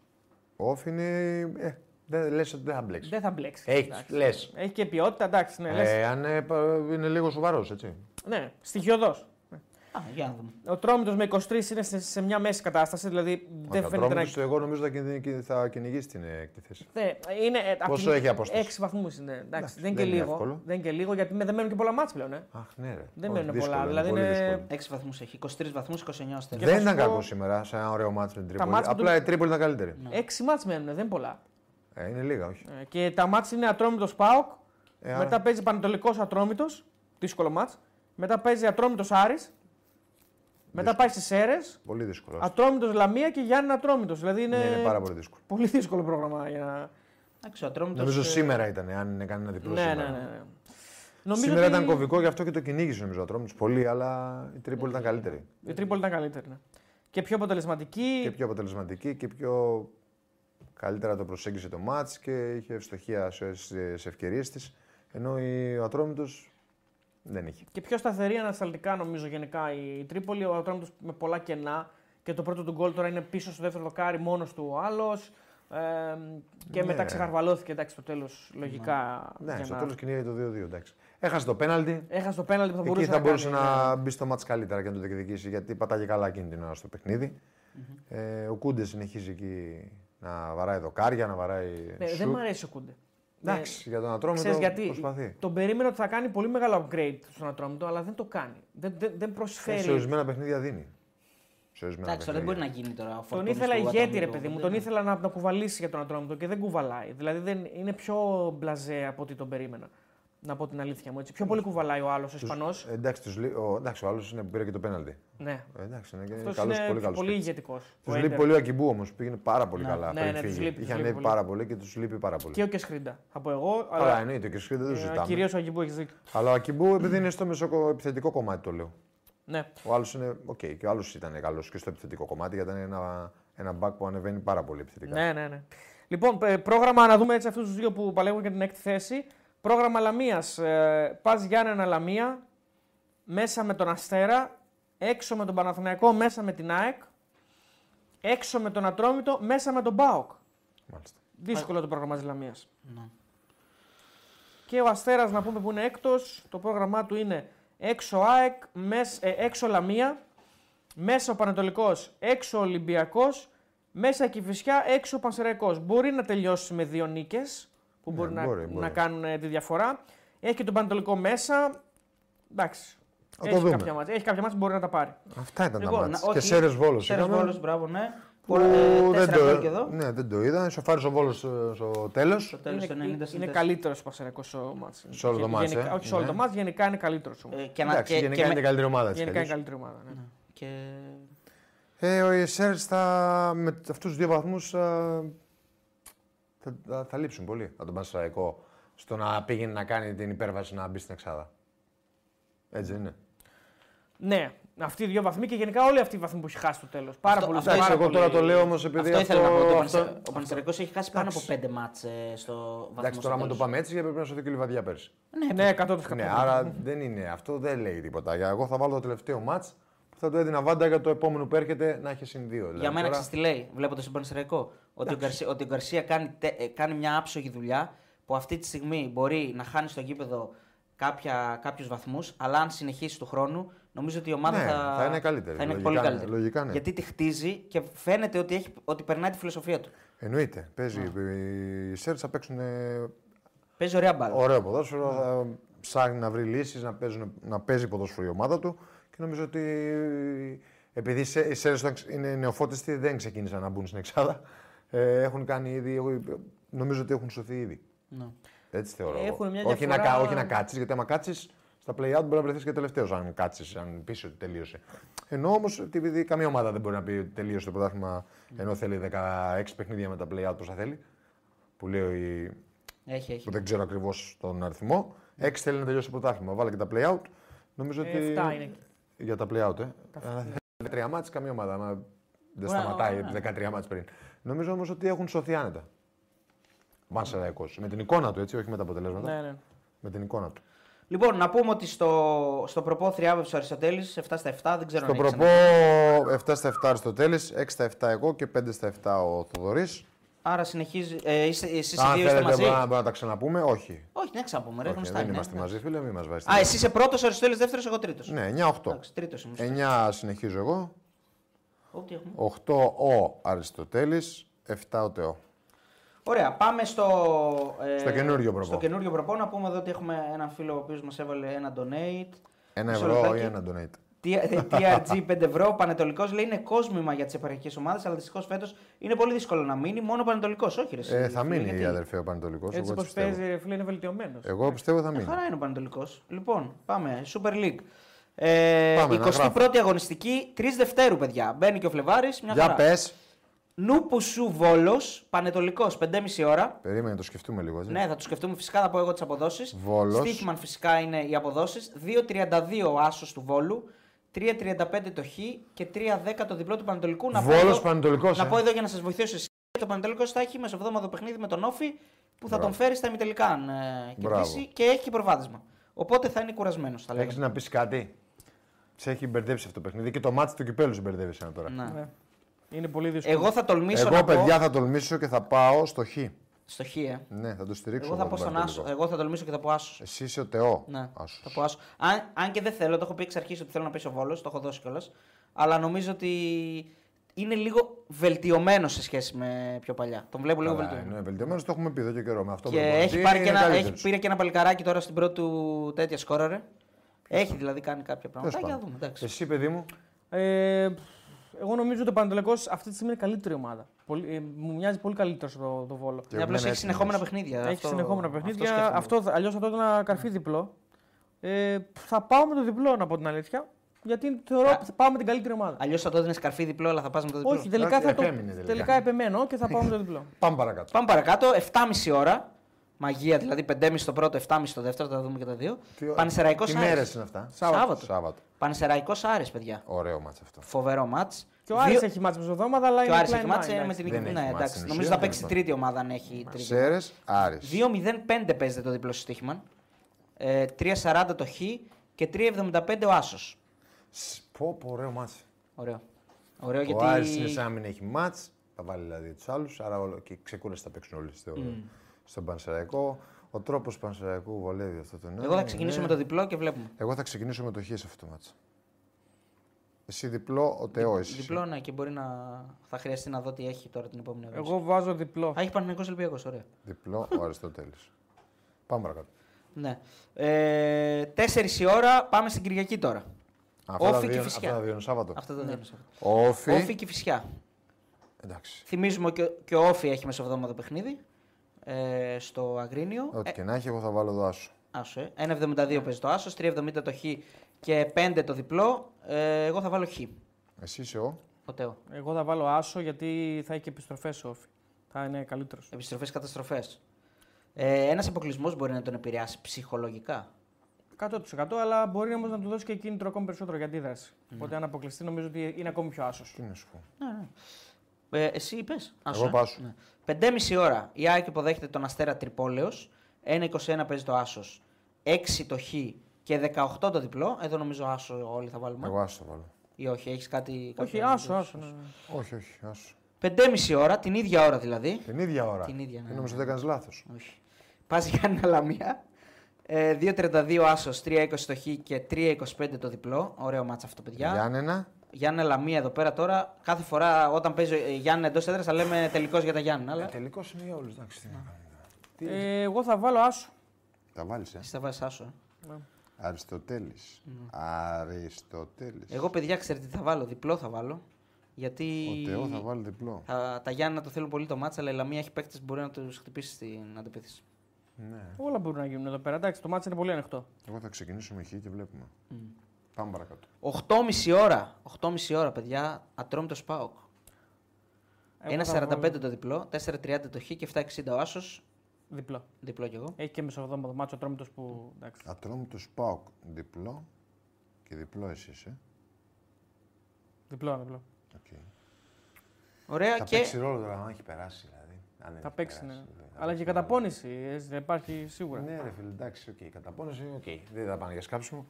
Όφι είναι. Ε, δεν λες ότι δεν θα μπλέξεις. Δεν θα μπλέξεις. Έχεις, Εντάξει. λες. Έχει και ποιότητα, εντάξει. Ναι, λες. Ε, αν ε, πα- είναι λίγο σοβαρός, έτσι. ναι στοιχειοδός. Α, για να δούμε. Ο Τρόμητος με 23 είναι σε, σε μια μέση κατάσταση, δηλαδή δεν Μα φαίνεται να Τρόμητος, Εγώ νομίζω θα, κυνηγήσει- θα κυνηγήσει την έκτη θέση. Ναι, είναι, ε, απ' Πόσο την- έχει απόσταση; Έξι βαθμούς είναι. Εντάξει, Εντάξει, δεν, είναι δεν και είναι λίγο, εύκολο. δεν είναι και λίγο γιατί με- δεν μένουν και πολλά μάτια πλέον. Ε. Αχ, ναι, ρε. Δεν Όχι, μένουν δύσκολο πολλά, είναι, δηλαδή πολύ είναι- δύσκολο. 6 βαθμούς έχει. 23 βαθμούς, 29 αστέρε. Και Δεν θα ήταν σου πω- κακό σήμερα σε ένα ωραίο μάτσο με την Τρίπολη. μάτς με Απλά τον- η Τρίπολη ήταν καλύτερη. Έξι μάτια μένουν, δεν είναι πολλά. Ε, είναι λίγα, όχι. Ε, και τα μάτια είναι Ατρόμητος Πάοκ. Ε, άρα- μετά παίζει Πανετολικός Ατρόμητος. Δύσκολο μάτς. Μετά παίζει Ατρόμητος Άρης. Μετά πάει στις Σέρες. Πολύ δύσκολος. Ατρόμητος Λαμία και Γιάννη Ατρόμητος. Δηλαδή είναι, Ναι, είναι πάρα πολύ δύσκολο. πολύ δύσκολο πρόγραμμα για να. Εντάξει, ο Ατρόμητος, Νομίζω ε, σήμερα ήταν, αν είναι κανένα διπλό. Ναι, ναι, σήμερα. ναι. ναι. Νομίζω Σήμερα ότι ήταν κομβικό, γι' αυτό και το κυνήγησε νομίζω ο Ατρόμητος πολύ, αλλά η Τρίπολη ήταν καλύτερη. Η Τρίπολη ήταν καλύτερη. Ναι. Και πιο αποτελεσματική. Και πιο αποτελεσματική και πιο καλύτερα το προσέγγισε το μάτς και είχε ευστοχία σε ευκαιρίες της. Ενώ η- ο Ατρόμητος δεν είχε. Και πιο σταθερή ανασταλτικά νομίζω γενικά η Τρίπολη. Ο Ατρόμητος με πολλά κενά. Και το πρώτο του γκολ τώρα είναι πίσω στο δεύτερο δοκάρι μόνος του ο άλλος. Ε, και Ναι. μετά ξεχαρβαλώθηκε εντάξει στο τέλος λογικά. Ναι, για στο να- τέλος κυνήγαγε το 2-2. Εντάξει. Έχασε το πέναλτι. Έχασε το πέναλτι που θα μπορούσε Εκεί θα να μπορούσε κάνει, να ναι. μπει στο μάτς καλύτερα και να το διεκδικήσει γιατί πατάγε καλά εκείνη την ώρα στο παιχνίδι. Ε, ο Κούντε συνεχίζει εκεί να βαράει δοκάρια, να βαράει. Ναι, δεν σουτ. μου αρέσει ο Κούντε. Εντάξει, για τον Ατρόμητο Ξέρεις γιατί προσπαθεί. τον περίμενα ότι θα κάνει πολύ μεγάλο upgrade στον Ατρόμητο, αλλά δεν το κάνει. Δεν, δεν, δεν Ε, προσφέρει. σε ορισμένα παιχνίδια δίνει. Σε ορισμένα Εντάξει, τώρα δεν μπορεί παιχνίδια. να γίνει τώρα. ο Τον Φορτούνης ήθελα του ηγέτη, ρε Ατρόμητου. παιδί μου. Δεν- Τον ήθελα να, να κουβαλήσει για τον Ατρόμητο και δεν κουβαλάει. Δηλαδή δεν, είναι πιο μπλαζέ από ό,τι τον περίμενα. Να πω την αλήθεια μου. Έτσι. Πιο πολύ κουβαλάει ο άλλος ο Ισπανός. Ε, εντάξει, τους, λεί- ο, εντάξει, ο άλλος πήρε και το πέναλτι. Ναι. Ε, εντάξει, είναι, Αυτός καλός, είναι πολύ πιο καλός. πολύ ηγετικός. Τους λείπει πολύ ο Ακιμπού όμως, πήγαινε πάρα πολύ Ναι. καλά Ναι, πριν ναι, τους φύγει. λείπει, τους Είχε λείπει ανέβει πολύ. πάρα πολύ και τους λείπει πάρα πολύ. Και ο Κεσχρίντα, θα πω εγώ. Αλλά Αλλά εννοείται και σχεδόν δεν το ε, συζητάμε. κυρίως ο Αγγιμπού έχεις δίκιο. Αλλά ο Ακιμπού επειδή είναι στο μεσοεπιθετικό κομμάτι το λέω. Ναι. Ο άλλος είναι. Οκ, και ο άλλος ήταν καλός και στο επιθετικό κομμάτι γιατί ήταν ένα, ένα back που ανεβαίνει πάρα πολύ επιθετικά. Ναι, ναι, ναι. Λοιπόν, ε, πρόγραμμα να δούμε έτσι αυτούς τους δύο που παλεύουν για την έκτη θέση. Πρόγραμμα Λαμίας. Ε, Πας Γιάννενα Λαμία. Μέσα με τον Αστέρα. Έξω με τον Παναθηναϊκό. Μέσα με την ΑΕΚ. Έξω με τον Ατρόμητο. Μέσα με τον Μπάοκ. Μάλιστα. Δύσκολο το πρόγραμμα της Λαμίας. Ναι. Και ο Αστέρας, να πούμε που είναι έκτος, το πρόγραμμά του είναι έξω ΑΕΚ, μες, ε, έξω Λαμία, μέσα ο Πανετολικός, έξω Ολυμπιακός, μέσα Κηφισιά, έξω Πανσεραϊκός. Μπορεί να τελειώσει με δύο νίκες που Ναι, μπορεί, να, μπορεί, μπορεί. να κάνουν ε, τη διαφορά. Έχει και τον Πανετολικό μέσα. Εντάξει. Θα το Έχει δούμε. κάποια, μάτια. έχει κάποια μάτια που μπορεί να τα πάρει. Αυτά ήταν Λοιπόν, τα μάτς. να- Και όχι, Σέρες Βόλος. Σέρες είχαμε, Βόλος, μπράβο, ναι. που Πολλά- ε, δεν Τέσσερα γκολ και το, εδώ. ναι, δεν το είδα. Σοφάρης ο Βόλος ε, στο τέλος. Στο τέλος είναι του 90 συν είναι τέσσερα. καλύτερος ο Πανσεραϊκό ο μάτς. Σε όλο το Γε- μάτς, γενικά- ε. Όχι σε όλο Ναι. το μάτς, γενικά είναι καλύτερος. Ε, και να- Εντάξει, και- γενικά και είναι με- η καλύτερη ομάδα της. Γενικά είναι καλής. καλύτερη ομάδα. Ναι. Και... Ε, ο Σέρες θα, με αυτούς τους δύο βαθμούς θα, θα, θα, θα λείψουν πολύ από τον Πανσεραϊκό στο να πήγαινε να κάνει την υπέρβαση να μπει στην Εξάδα. Έτσι δεν είναι. Ναι, αυτοί οι δύο βαθμοί και γενικά όλοι αυτοί οι βαθμοί που έχει χάσει στο τέλος. Πάρα Αυτό- πολύ. αυτό Εντάξει, πάρα εγώ πολύ- τώρα το λέω όμως επειδή Αυτό ήθελα να πω. Το αυτό- Πανσε- Ο Πανσεραϊκός έχει χάσει πάνω από Εντάξει. 5 μάτς ε, στο βαθμό. Εντάξει, τώρα στο άμα το τέλος. πάμε έτσι, πρέπει να σωθεί και η Λιβαδιά πέρσι. Ναι, 100%. Ναι, άρα δεν είναι αυτό, δεν λέει τίποτα. Για- Εγώ θα βάλω το τελευταίο μάτς που θα του έδινα βάντα για το επόμενο που έρχεται να έχει συν δύο. Δηλαδή, Για μένα τώρα- ξέρεις τι λέει, βλέποντα τον Πανσεραϊκό. Ότι, ο Γκαρσία, ότι ο Γκαρσία κάνει, τε- ε, κάνει μια άψογη δουλειά που αυτή τη στιγμή μπορεί να χάνει στο γήπεδο κάποιους βαθμούς, αλλά αν συνεχίσει του χρόνου, νομίζω ότι η ομάδα Ναι, θα, θα είναι καλύτερη. Θα είναι Λογικά πολύ ναι, καλύτερη. λογικά ναι. Γιατί τη χτίζει και φαίνεται ότι, έχει, ότι περνάει τη φιλοσοφία του. Εννοείται. Παίζει. Οι Σέρρες θα παίξουν ε, Παίζει ωραία μπάλα. ωραίο ποδόσφαιρο. Θα ψάχνει να βρει λύσεις, να, παίζουν- να παίζει ποδόσφαιρο η ομάδα του. Και νομίζω ότι επειδή οι Σέ- οι Σέρρες είναι νεοφώτιστοι, δεν ξεκίνησαν να μπουν στην Εξάδα. Ε, έχουν κάνει ήδη. εγώ- Νομίζω ότι έχουν σωθεί ήδη. Ναι. Έτσι θεωρώ. Έχουν εγώ. μια όχι, να, διαφορά- κα- όχι να κάτσεις, γιατί άμα κάτσεις στα play-out μπορεί να βρεθείς και τελευταίος αν κάτσεις, αν πεις ότι τελείωσε. Ενώ όμως επειδή καμία ομάδα δεν μπορεί να πει ότι τελείωσε το πρωτάθλημα ενώ θέλει 16 παιχνίδια με τα play-out πόσα θέλει. Που λέει Έχει, έχει. που δεν ξέρω ακριβώς τον αριθμό. 6 θέλει να τελειώσει το πρωτάθλημα. Βάλε και τα play-out. Νομίζω Ε, ότι. εφτά είναι. Για τα play-out, ε. Αλλά θέλει 13 μάτς, καμία ομάδα. άμα Δεν Ωραία, σταματάει ωραία. 13 μάτς πριν. Νομίζω όμως ότι έχουν σωθεί άνετα. Μανσεραϊκός. Με την εικόνα του, έτσι, όχι με τα αποτελέσματα. Ναι, ναι. Με την εικόνα του. Λοιπόν, να πούμε ότι στο, στο προπό θριάβευσε ο Αριστοτέλης 7 στα 7. Δεν ξέρω Στο αν έχει προπό ξαναπεί. 7 στα 7 Αριστοτέλης, 6 στα 7 εγώ και 5 στα 7 ο Θοδωρής. Άρα συνεχίζει. Ε, είστε, εσείς οι Αν δύο είστε θέλετε μαζί; μπορούμε να μπορούμε να τα ξαναπούμε, όχι. Όχι, δεν ξαναπούμε. Ρε, όχι γνωστά δεν είναι, είμαστε ναι. μαζί, φίλε, μην μας βάζετε. Α, εσύ είσαι πρώτος, ο Αριστοτέλης δεύτερος, εγώ τρίτος. Ναι, 9-8. Εντάξει, τρίτος ήμουν. 9 συνεχίζω εγώ, Ό,τι έχουμε. 8 ο Αριστοτέλης, 7 ο Τεό. Ωραία, πάμε στο, ε, Στο καινούριο προπό. Στο καινούριο προπό να πούμε εδώ ότι έχουμε έναν φίλο ο οποίος μας έβαλε ένα donate. Ένα Μισό ευρώ λεπτάκι. ή ένα donate. Τι- TRG 5 ευρώ. Πανετολικός λέει είναι κόσμημα για τις επαρχιακές ομάδες, αλλά δυστυχώς φέτος είναι πολύ δύσκολο να μείνει. Μόνο Πανετολικός, όχι ρε. εσύ, Ε, θα φίλε, μείνει γιατί; η αδερφή ο Πανετολικός, Έτσι εγώ όπως έτσι πιστεύω. παίζει, ρε φίλε, είναι βελτιωμένος. Εγώ πιστεύω θα Ε, μείνει. χαρά είναι ο Πανετολικός. Λοιπόν, πάμε. Super League. Ε, Πάμε, να 21η αγωνιστική, 3 Δευτέρου, παιδιά. Μπαίνει και ο Φλεβάρης. Μια Για χαρά. πες. Νούπου σου Βόλος, Πανετολικός, 5,5 ώρα. Περίμενε, το σκεφτούμε λίγο. έτσι. Ναι, θα το σκεφτούμε φυσικά, θα πω εγώ τις αποδόσεις. Βόλος. Στίχημαν φυσικά είναι οι αποδόσεις. 2,32 ο άσος του Βόλου, 3,35 το Χ και 3,10 το διπλό του Πανετολικού. Να πω Βόλος εδώ- Πανετολικός, Να ε. πω εδώ για να σας βοηθήσω εσεί. Το Πανετολικό θα έχει μεσοβδόμαδο παιχνίδι με τον Όφη που θα Μπράβο. τον φέρει στα ημιτελικά αν ε, κερδίσει Μπράβο. και έχει και προβάδισμα. Οπότε θα είναι κουρασμένος, θα Έχεις λέγαμε. να πεις κάτι; Σε έχει μπερδέψει αυτό το παιχνίδι και το μάτι του κυπέλου σε μπερδεύει ένα τώρα. Ναι. Ναι. Είναι πολύ δύσκολο. Εγώ θα τολμήσω Εγώ, να παιδιά, πω. θα τολμήσω και θα πάω στο Χ. Στο Χ, ε. Ναι, θα το στηρίξω. Εγώ θα τον πω στον Πανετολικό. Άσο. Εγώ θα τολμήσω και θα πω Άσος. Εσύ είσαι ο Τεό. Ναι, Άσος. θα πω άσος. Αν, αν και δεν θέλω, το έχω πει εξ αρχής ότι θέλω να πέσει ο Βόλος, το έχω δώσει κιόλας. Αλλά νομίζω ότι είναι λίγο βελτιωμένο σε σχέση με πιο παλιά. Τον βλέπω λίγο Καλά, βελτιωμένο. είναι βελτιωμένος, το έχουμε πει εδώ και καιρό. Με αυτό Και προπονητή έχει, πάρει και είναι ένα, έχει, καλύτερος. πήρε και ένα παλικαράκι τώρα στην πρώτη του τέτοια σκόραρε. Έχει δηλαδή κάνει κάποια πράγματα. Τέλος Για να πάντων. δούμε. Εντάξει. Εσύ, παιδί μου, Ε, εγώ νομίζω ότι ο Πανατολικό αυτή τη στιγμή είναι καλύτερη ομάδα. Πολύ, ε, μου μοιάζει πολύ καλύτερο το, το βόλο. Και Ναι, απλώς εμένα έχει έτσι συνεχόμενα μοιάζει. παιχνίδια. Έχει Αυτό- συνεχόμενα αυτό παιχνίδια. σκέφτομαι. Αυτό, αλλιώς θα το έδινα καρφί διπλό. Ε, θα πάω με το διπλό, να πω την αλήθεια. Γιατί θεωρώ ότι θα πάω με την καλύτερη ομάδα. Αλλιώς θα το έδινες καρφί διπλό, αλλά θα πας με το διπλό. Όχι, τελικά θα το. επέμεινε τελικά. Τελικά επεμένω και θα πάω με το διπλό. πάμε παρακάτω. Πάμε παρακάτω. 7,5 ώρα. Μαγεία δηλαδή. 5,5 το πρώτο, 7,5 το δεύτερο. Θα τα δούμε και τα δύο. Τι- Πανεσαιραϊκό Τι Άρης. μέρες είναι αυτά; Σάββατο. Σάββατο. Πανεσαιραϊκό Άρης, παιδιά. Ωραίο μάτς αυτό. Φοβερό μάτς. Και ο Άρης έχει μάτς μεσοδόματα, αλλά Και ο είναι Άρης klein έχει μάτς mind, ε, με εντάξει. την Δεν Ναι, έχει μάτς εντάξει. στην Νομίζω ουσία, θα παίξει δεν τρίτη ομάδα αν έχει τρίτη. Σέρε, Άρης. 2-0-5 παίζεται το διπλό στοίχημα. Ε, 3-40 το Χ και 3-75 ο Άσος. Σ, Πω, πω, ωραίο μάτς. Ωραίο. Ωραίο Ο γιατί. Άρης είναι σαν να μην έχει μάτς. Θα βάλει δηλαδή τους άλλους. Άρα όλο, και ξεκούραση θα παίξουν όλοι στο, στον Πανσεραϊκό. Ο τρόπος Πανσεραϊκού βολεύει αυτό το νέο. Εγώ θα ξεκινήσω με το διπλό και βλέπουμε. Εγώ θα ξεκινήσω με το χ σε αυτό το μάτσα. Εσύ διπλό, ο Τεό εσύ. Διπλό, ναι, και μπορεί να. θα χρειαστεί να δω τι έχει τώρα την επόμενη ώρα. Εγώ βάζω διπλό. Α, έχει Παναγενικό Ολυμπιακός, ωραία. Διπλό, ο Αριστοτέλης. [LAUGHS] Πάμε παρακάτω. Ναι. Ε, 4 η ώρα, πάμε στην Κυριακή τώρα. Αυτά τα Όφη και δύο- Φυσιά. Αυτά τα δύο είναι Σάββατο. Αυτό το δίνω. Όφη. Όφη και Φυσιά. Εντάξει. Θυμίζουμε και, και ο Όφη έχει μεσοβδόμαδο παιχνίδι ε, στο Αγρίνιο. Ό,τι Ε, και να έχει, εγώ θα βάλω εδώ άσο. άσο, ε. 1,72 παίζει το άσο, 3,70 το χ και 5 το διπλό. Ε, εγώ θα βάλω χ. Εσύ είσαι ο; Ο Τέο. Εγώ θα βάλω άσο γιατί θα έχει και επιστροφέ όφη. Θα είναι καλύτερος. Επιστροφές καταστροφές. Ε, Ένας αποκλεισμός μπορεί να τον επηρεάσει ψυχολογικά; 100% αλλά μπορεί όμως να του δώσει και κίνητρο ακόμη περισσότερο για αντίδραση. Οπότε αν αποκλειστεί νομίζω ότι είναι ακόμη πιο άσος. Τι να σου πω. Ε, εσύ είπες. Εγώ πάσω. Ναι. 5,5 ώρα η ΑΕΚ υποδέχεται τον Αστέρα Τρυπόλεω. 1,21 παίζει το άσος. 6 το χ και 18 το διπλό. Εδώ νομίζω άσο όλοι θα βάλουμε. Εγώ άσο θα βάλω. Ή όχι, έχεις κάτι. Όχι, κάποιο- άσο, άσο. ναι, ναι. Όχι, όχι, άσο. 5,5 ώρα, την ίδια ώρα δηλαδή. Την ίδια ώρα. Την ίδια, ναι. Είναι όμως ότι έκανες λάθος. Όχι. Πας Γιάννη Αλαμία. Ε, 2,32 άσος, 3,20 το χ και 3,25 το διπλό. Ωραίο μάτσα αυτό, παιδιά. Γιάννενα. Γιάννη Λαμία εδώ πέρα τώρα. Κάθε φορά όταν παίζει ο Γιάννη εντός έδρας θα λέμε τελικός για τα Γιάννη. Αλλά Τελικός είναι για όλους. Εντάξει, τι να κάνουμε. Ε, εγώ θα βάλω άσο. Τα βάλεις, ε; εσύ θα βάζει άσο. ε. Αριστοτέλης. Αριστοτέλης. Εγώ παιδιά ξέρετε τι θα βάλω. Διπλό θα βάλω. Γιατί Ο Τεό θα βάλει διπλό. θα- τα Γιάννη το θέλουν πολύ το μάτσα, αλλά η Λαμία έχει παίκτες που μπορεί να τους χτυπήσει στην αντεπίθεση. Ναι. Όλα μπορούν να γίνουν εδώ πέρα. Εντάξει, το μάτι είναι πολύ ανοιχτό. Εγώ θα ξεκινήσω με χ και βλέπουμε. Πάμε παρακάτω. 8,5 ώρα. 8,5 ώρα, παιδιά. Ατρόμητος Πάοκ. Εγώ θα 1,45 βάλω το διπλό, 4,30 το χ και 7,60 ο άσος. Διπλό. Διπλό κι εγώ. Έχει και μεσοβδόμαδο μάτσο ο τρόμητο που. Εντάξει. Ατρόμητος Πάοκ διπλό και διπλό εσύ. Ε. Διπλό, διπλό. Okay. Ωραία Θα και. παίξει ρόλο τώρα αν έχει περάσει δηλαδή. Αν δεν Θα έχει παίξει, ναι. περάσει, δεν θα Αλλά παίξει και ρόλο. καταπώνηση ε, δεν υπάρχει σίγουρα. Ναι, ρε φίλε, εντάξει, οκ. Καταπώνηση, οκ. Δεν θα πάνε για σκάψιμο.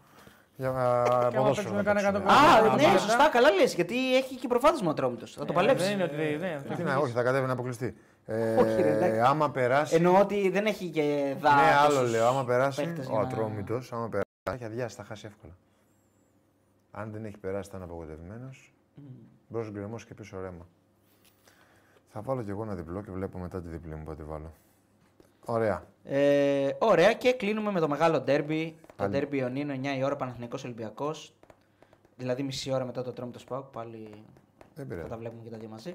Για άμα ποδόσφαιρο παίξουμε θα κάνα παίξουν. εκατό Α, Α, ναι, μετά. σωστά, καλά λες. Γιατί έχει και προβάδισμα ο Ατρόμητος. Θα το Ε, παλέψεις. Δεν είναι ότι. δεν- Τι να, όχι, θα κατέβει να αποκλειστεί. Ε, Όχι, ρε, εντάξει. άμα περάσει. Εννοώ ότι δεν έχει και δά. ναι, άλλο τόσους λέω. Άμα περάσει παίκτες ο για να- Ατρόμητος, άμα περάσει, θα έχει αδειάσει, θα χάσει εύκολα. Αν δεν έχει περάσει, θα είναι απογοητευμένος. Μπρος γκρεμός και πίσω ρέμα. Θα βάλω κι εγώ ένα διπλό και βλέπω μετά τη διπλή μου πότε βάλω. Ωραία. Ε, ωραία και κλείνουμε με το μεγάλο ντέρμπι. Το Πάλι. ντέρμπι Ιωνίνο 9 η ώρα Παναθηναϊκός Ολυμπιακός. Δηλαδή μισή ώρα μετά το Ατρόμητο Σπάουκ. Πάλι Δεν θα πειράζει. τα βλέπουμε και τα δύο μαζί.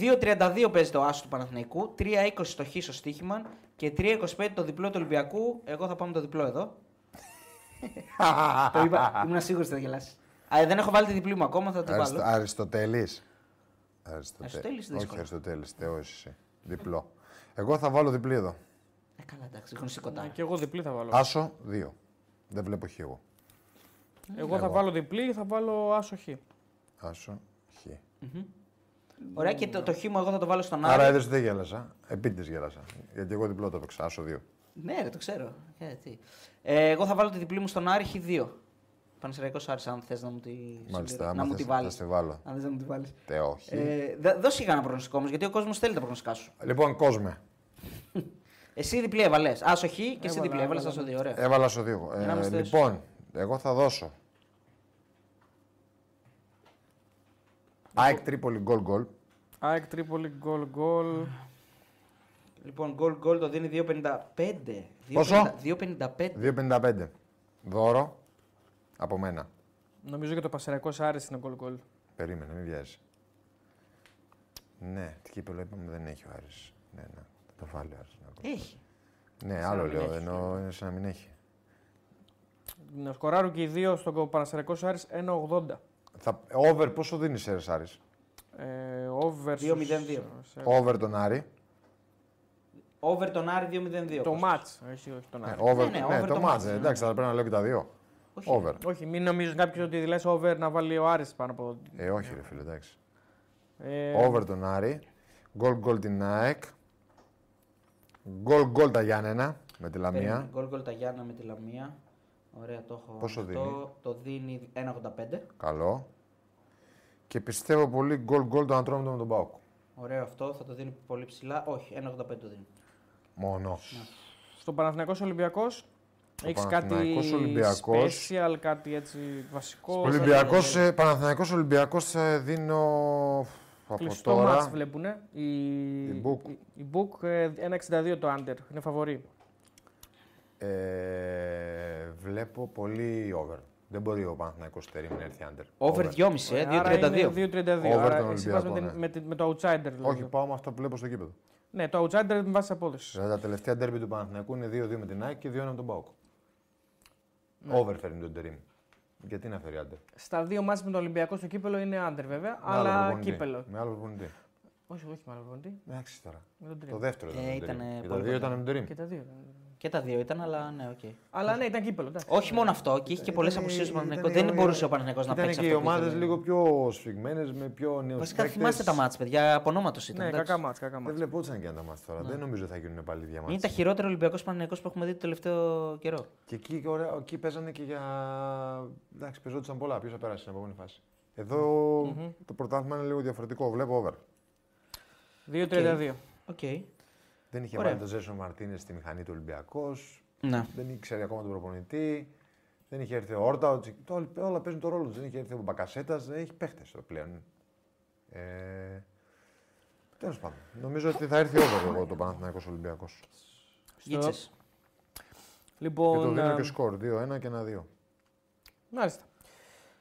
2.32 παίζει το άσο του Παναθηναϊκού, 3.20 το χ στο στοίχημα και 3.25 το διπλό του Ολυμπιακού. Εγώ θα πάμε το διπλό εδώ. το είπα, ήμουν σίγουρος ότι θα γελάσεις. Α, δεν έχω βάλει τη διπλή μου ακόμα, θα το Αριστο, βάλω. Αριστοτέλης. Αριστοτέλης Όχι, δύσκολο. Αριστοτέλης. Θεός εσύ. Διπλό. Εγώ θα βάλω διπλή εδώ. Ε, καλά, εντάξει, γνωστή κοντά. Ναι, Και εγώ διπλή θα βάλω. Άσο, δύο. Δεν βλέπω χ εγώ. Εγώ θα βάλω διπλή θα βάλω άσο χ. Άσο, χ. Ωραία, και το, το χ μου εγώ θα το βάλω στον Άρα Άρη. είδες ότι δεν γέλασα. Επίτηδες γέλασα. Γιατί εγώ διπλό το έπαιξα. Άσο, δύο. Ναι, ρε, το ξέρω. Ε, τι. Ε, εγώ θα βάλω τη διπλή μου στον Άρη Χ2. Πανεσαιραϊκό Άρης, αν θες να μου τη, Μάλιστα, συμπληρώ- άμα να μου θες, τη θα βάλει. στη βάλω. Αν θες να μου τη βάλεις. Θεό, χ. Ε, δε- δώσε κανένα προγνωστικό όμως, γιατί ο κόσμος θέλει τα προγνωστικά σου. Λοιπόν, κόσμε. Εσύ διπλή έβαλες. Άσο Χ και εσύ Έβαλα, διπλή. Έβαλε έβαλα. άσο δύο. Ωραία. Έβαλα στο δύο. Για να Ε, είμαστε λοιπόν, εγώ θα δώσω. ΑΕΚ Τρίπολη γκολ γκολ. ΑΕΚ Τρίπολη γκολ γκολ. Λοιπόν, γκολ γκολ το δίνει 2,55. Πόσο; 2,55. 2,55. Δώρο από μένα. Νομίζω και το Πασεραϊκό Άρη είναι γκολ γκολ. Περίμενε, μην βιάζει. Ναι, τι κύπελο είπαμε δεν έχει ο Άρης. Ναι, ναι. Θα το βάλει ο Άρης. να πω. Έχει. Ναι, να άλλο μην λέω, έχει. ενώ είναι σαν να μην έχει. Να σκοράρουν και οι δύο στον Πανασεραϊκό Άρης 1,80. Θα, over πόσο δίνει σε Άρης; Ε, over 2-0-2. σε- Over τον Άρη. Over τον Άρη 2,02. Το Κώστας. μάτς, όχι, όχι τον Ναι, Άρη. over, ναι, ναι, over το το μάτς. match, ε, ναι. Εντάξει, αλλά πρέπει να λέω και τα δύο. Όχι. Over. Όχι, μην νομίζουν κάποιος ότι λες over να βάλει ο Άρης πάνω από. Ε, όχι, ρε φίλε, εντάξει. Ε, Over τον Άρη. Γκολ γκολ την ΑΕΚ. Γκολ γκολ τα Γιάννενα με τη Λαμία. Γκολ γκολ τα Γιάννα με τη Λαμία. Ωραία, το έχω. Πόσο αυτό. δίνει; Το δίνει 1,85. Καλό. Και πιστεύω πολύ γκολ γκολ τον Ατρόμητο με τον Πάοκ. Ωραίο αυτό, θα το δίνει πολύ ψηλά. Όχι, 1,85 το δίνει. Μόνος. Στο Παναθηναϊκός Ολυμπιακός έχεις κάτι Παναθηναϊκός Ολυμπιακός. special, κάτι έτσι βασικό; Ολυμπιακός, ε, Παναθηναϊκός Ολυμπιακός ε, δίνω από Κλειστό μάτς τώρα. βλέπουνε. Η, Η Book. η, η Book ε, 1,62 το under. Είναι φαβορή. Ε, βλέπω πολύ over. Δεν μπορεί ο Παναθηναϊκός Τερίμ να έρθει under. Over 2,5, ε, Άρα είναι 2,32. 2,32. Over Άρα τον εσύ πας με, Ολυμπιακό, την- ναι. με, την- με το outsider. δηλαδή. Όχι, πάω με αυτό που βλέπω στο κήπεδο. Ναι, το outsider με βάση απόδοση. Δηλαδή, τα τελευταία ντέρμπι του Παναθηναϊκού είναι 2-2 με την ΑΕΚ και 2-1 με τον Πάοκ. Ναι. Over φέρνει τον Τερίμ. Γιατί να φέρει under. Στα δύο μάτς με τον Ολυμπιακό στο κύπελο είναι under βέβαια, Με άλλο αλλά προπονητή. κύπελο. Με άλλο προπονητή. Όχι, όχι με άλλο προπονητή. Εντάξει τώρα. Με τον Το Τρίμα. δεύτερο ήταν. Ε, με τον ήτανε Τερίμ. Και πολύ Τα δύο κοντά. ήταν με τον Τερίμ. Και τα δύο. ήταν. Και τα δύο ήταν, αλλά ναι, οκ. Αλλά ναι, ήταν κύπελο. εντάξει. Όχι μόνο αυτό, και είχε και πολλές Ήτανε- απουσίες του Παναθηναϊκού. ήτανε- Δεν μπορούσε ο Παναθηναϊκός να Ήταν παίξει και οι αυτό. που ομάδες ήθελε. λίγο πιο σφιγμένες, με πιο νέους Βασικά θυμάστε τα μάτια, παιδιά. Από ονόματος ήταν. Ναι, εντάξει. κακά μάτς, κακά Δεν μάτς. βλεπόταν και αν τα μάτια τώρα. Δεν νομίζω θα γίνουν πάλι Είναι διαμάτια. τα χειρότερα Ολυμπιακός Παναθηναϊκός που έχουμε δει το τελευταίο καιρό. Και εκεί, ωραία, εκεί παίζανε και για. Εντάξει, παίζονταν πολλά. Ποιος θα περάσει στην επόμενη φάση. Εδώ το πρωτάθλημα είναι λίγο διαφορετικό. Βλέπω over. 2-32. Οκ. Δεν είχε Ωραία. βάλει τον Γκέλσον Μαρτίνς στη μηχανή του Ολυμπιακός. Ναι. Δεν ήξερε ακόμα τον προπονητή. Δεν είχε έρθει ο Όρτα. ο Τσι- το- Όλα παίζουν το ρόλο τους. Δεν είχε έρθει ο Μπακασέτας. Δεν έχει παίχτες πλέον. Ε, Τέλος πάντων. Νομίζω ότι θα έρθει over εγώ το Παναθηναϊκός Ολυμπιακός. Γίτσες. Και το Λοιπόν, δίνω ε, και σκορ. 2-1 και 1-2. μάλιστα.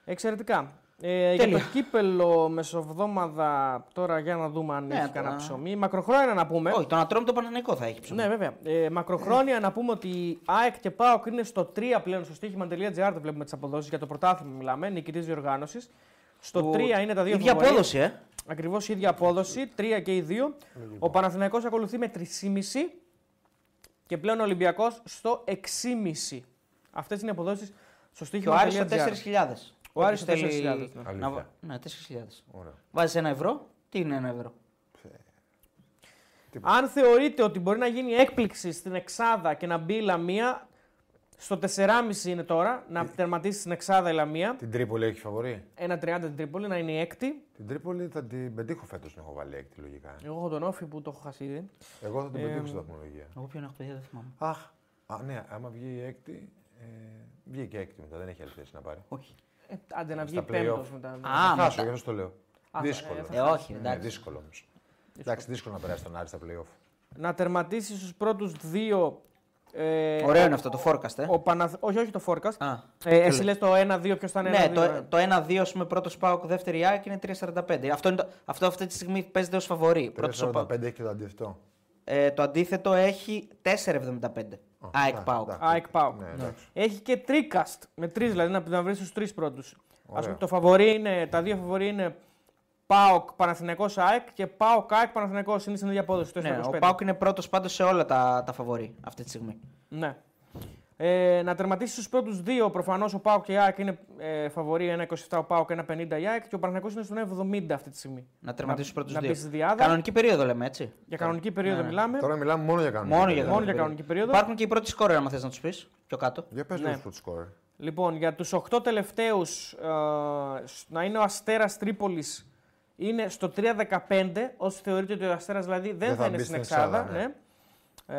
Εξαιρετικά. Ε, για Τέλεια. το κύπελο μεσοβδόμαδα, τώρα για να δούμε αν Ναι, έχει τώρα- κανένα ψωμί. Μακροχρόνια να πούμε. Όχι, το να τρώμε το Παναθηναϊκό θα έχει ψωμί. Ναι, βέβαια. Ε, μακροχρόνια να πούμε ότι ΑΕΚ και ΠΑΟΚ είναι στο 3 πλέον στο στοίχημα.gr. Δεν βλέπουμε τις αποδόσεις για το πρωτάθλημα, μιλάμε. Νικητής διοργάνωσης. Στο Που- 3 είναι τα δύο Ίδια απόδοση, ε. Ακριβώς η ίδια απόδοση. 3 και οι δύο. Ο Παναθηναϊκός ακολουθεί με 3,5 και πλέον ο Ολυμπιακός στο 6,5. Αυτές είναι οι αποδόσεις στο Και ο Άρης στο στοίχημα.gr. 4.000. Ο Άρης στο Όποιος 4.000, ναι. Να... Αλήθεια. βα- Ναι, 4.000. Ωραία. Βάζεις ένα ευρώ. Τι είναι ένα ευρώ; Αν θεωρείτε ότι μπορεί να γίνει έκπληξη στην Εξάδα και να μπει η Λαμία, στο 4,5 είναι τώρα, να τερματίσει στην Εξάδα η Λαμία. Την Τρίπολη έχει φαβορή; 1,30 την Τρίπολη, να είναι η έκτη. Την Τρίπολη θα την πετύχω φέτος να έχω βάλει έκτη λογικά. Εγώ έχω τον Όφη που το έχω χάσει ήδη. Εγώ θα την Ε, πετύχω στη βαθμολογία. Εγώ ποιον έχω παιδιά δεν θυμάμαι. Αχ, α, ναι, άμα βγει η έκτη. Ε, βγήκε έκτη μετά, δεν έχει άλλη θέση να πάρει. Όχι. Ε, άντε να βγει Στα play-off. πέμπτος μετά. Α, θα χάσω, μετά. γι' αυτό το λέω. Α, δύσκολο. ε, θα Ε, όχι, Ναι, εντάξει. δύσκολο όμως. Εντάξει, δύσκολο να περάσει τον Άρη στα playoff. Να τερματίσεις στους πρώτους δύο. Ε, Ωραίο ο- είναι αυτό το forecast, ε. Ο Παναθ... Όχι, όχι το forecast. Α, Ε, εσύ λες το 1-2, ποιος θα είναι Ναι, 1-2. το, το 1-2 ας πούμε πρώτος Πάοκ, δεύτερη ΑΕΚ είναι 3,45. Αυτό, είναι το, αυτό αυτή τη στιγμή παίζεται ως φαβορή. Πρώτος ο 4,45 ΠΑΟΚ. έχει και το αντίθετο. Ε, το αντίθετο έχει 4,75. ΑΕΚ Πάοκ. ΑΕΚ ΠΑΟΚ. Ναι, εντάξει. Έχει και τρίκαστ με τρεις, δηλαδή να, να βρεις τους τρεις πρώτους. Α Ωραία. πούμε το φαβορή είναι, τα δύο φαβορή είναι ΠΑΟΚ Παναθηναϊκός ΑΕΚ και ΠΑΟΚ ΑΕΚ Παναθηναϊκός είναι στην ίδια απόδοση. Το Ναι, 25. ο Πάοκ είναι πρώτος πάντως σε όλα τα, τα φαβορή αυτή τη στιγμή. Ναι. Ε, να τερματίσει του πρώτους δύο, προφανώς ο Πάοκ και η ΑΕΚ είναι ε, φαβορή 1,27 ο Πάοκ, 1,50 η ΑΕΚ και ο Παναθηναϊκός είναι στον 70 αυτή τη στιγμή. Να τερματίσει του πρώτους να δύο. μπει στη διάδα. Κανονική περίοδο λέμε έτσι. Για κανονική περίοδο Ναι, ναι. μιλάμε. Τώρα μιλάμε μόνο για κανονική. Μόνο για περίοδο. Μόνο για κανονική περίοδο. Υπάρχουν και οι πρώτοι σκόρερ, αν θες να τους πεις πιο κάτω. Για πες Ναι. ναι. τους σκόρ. Λοιπόν, για τους 8 τελευταίους ε, σ- να είναι ο Αστέρας Τρίπολης είναι στο 3-15, όσοι θεωρείτε ότι ο Αστέρας δηλαδή δεν, θα, είναι στην Εξάδα. Εξάδα, ναι. Ε,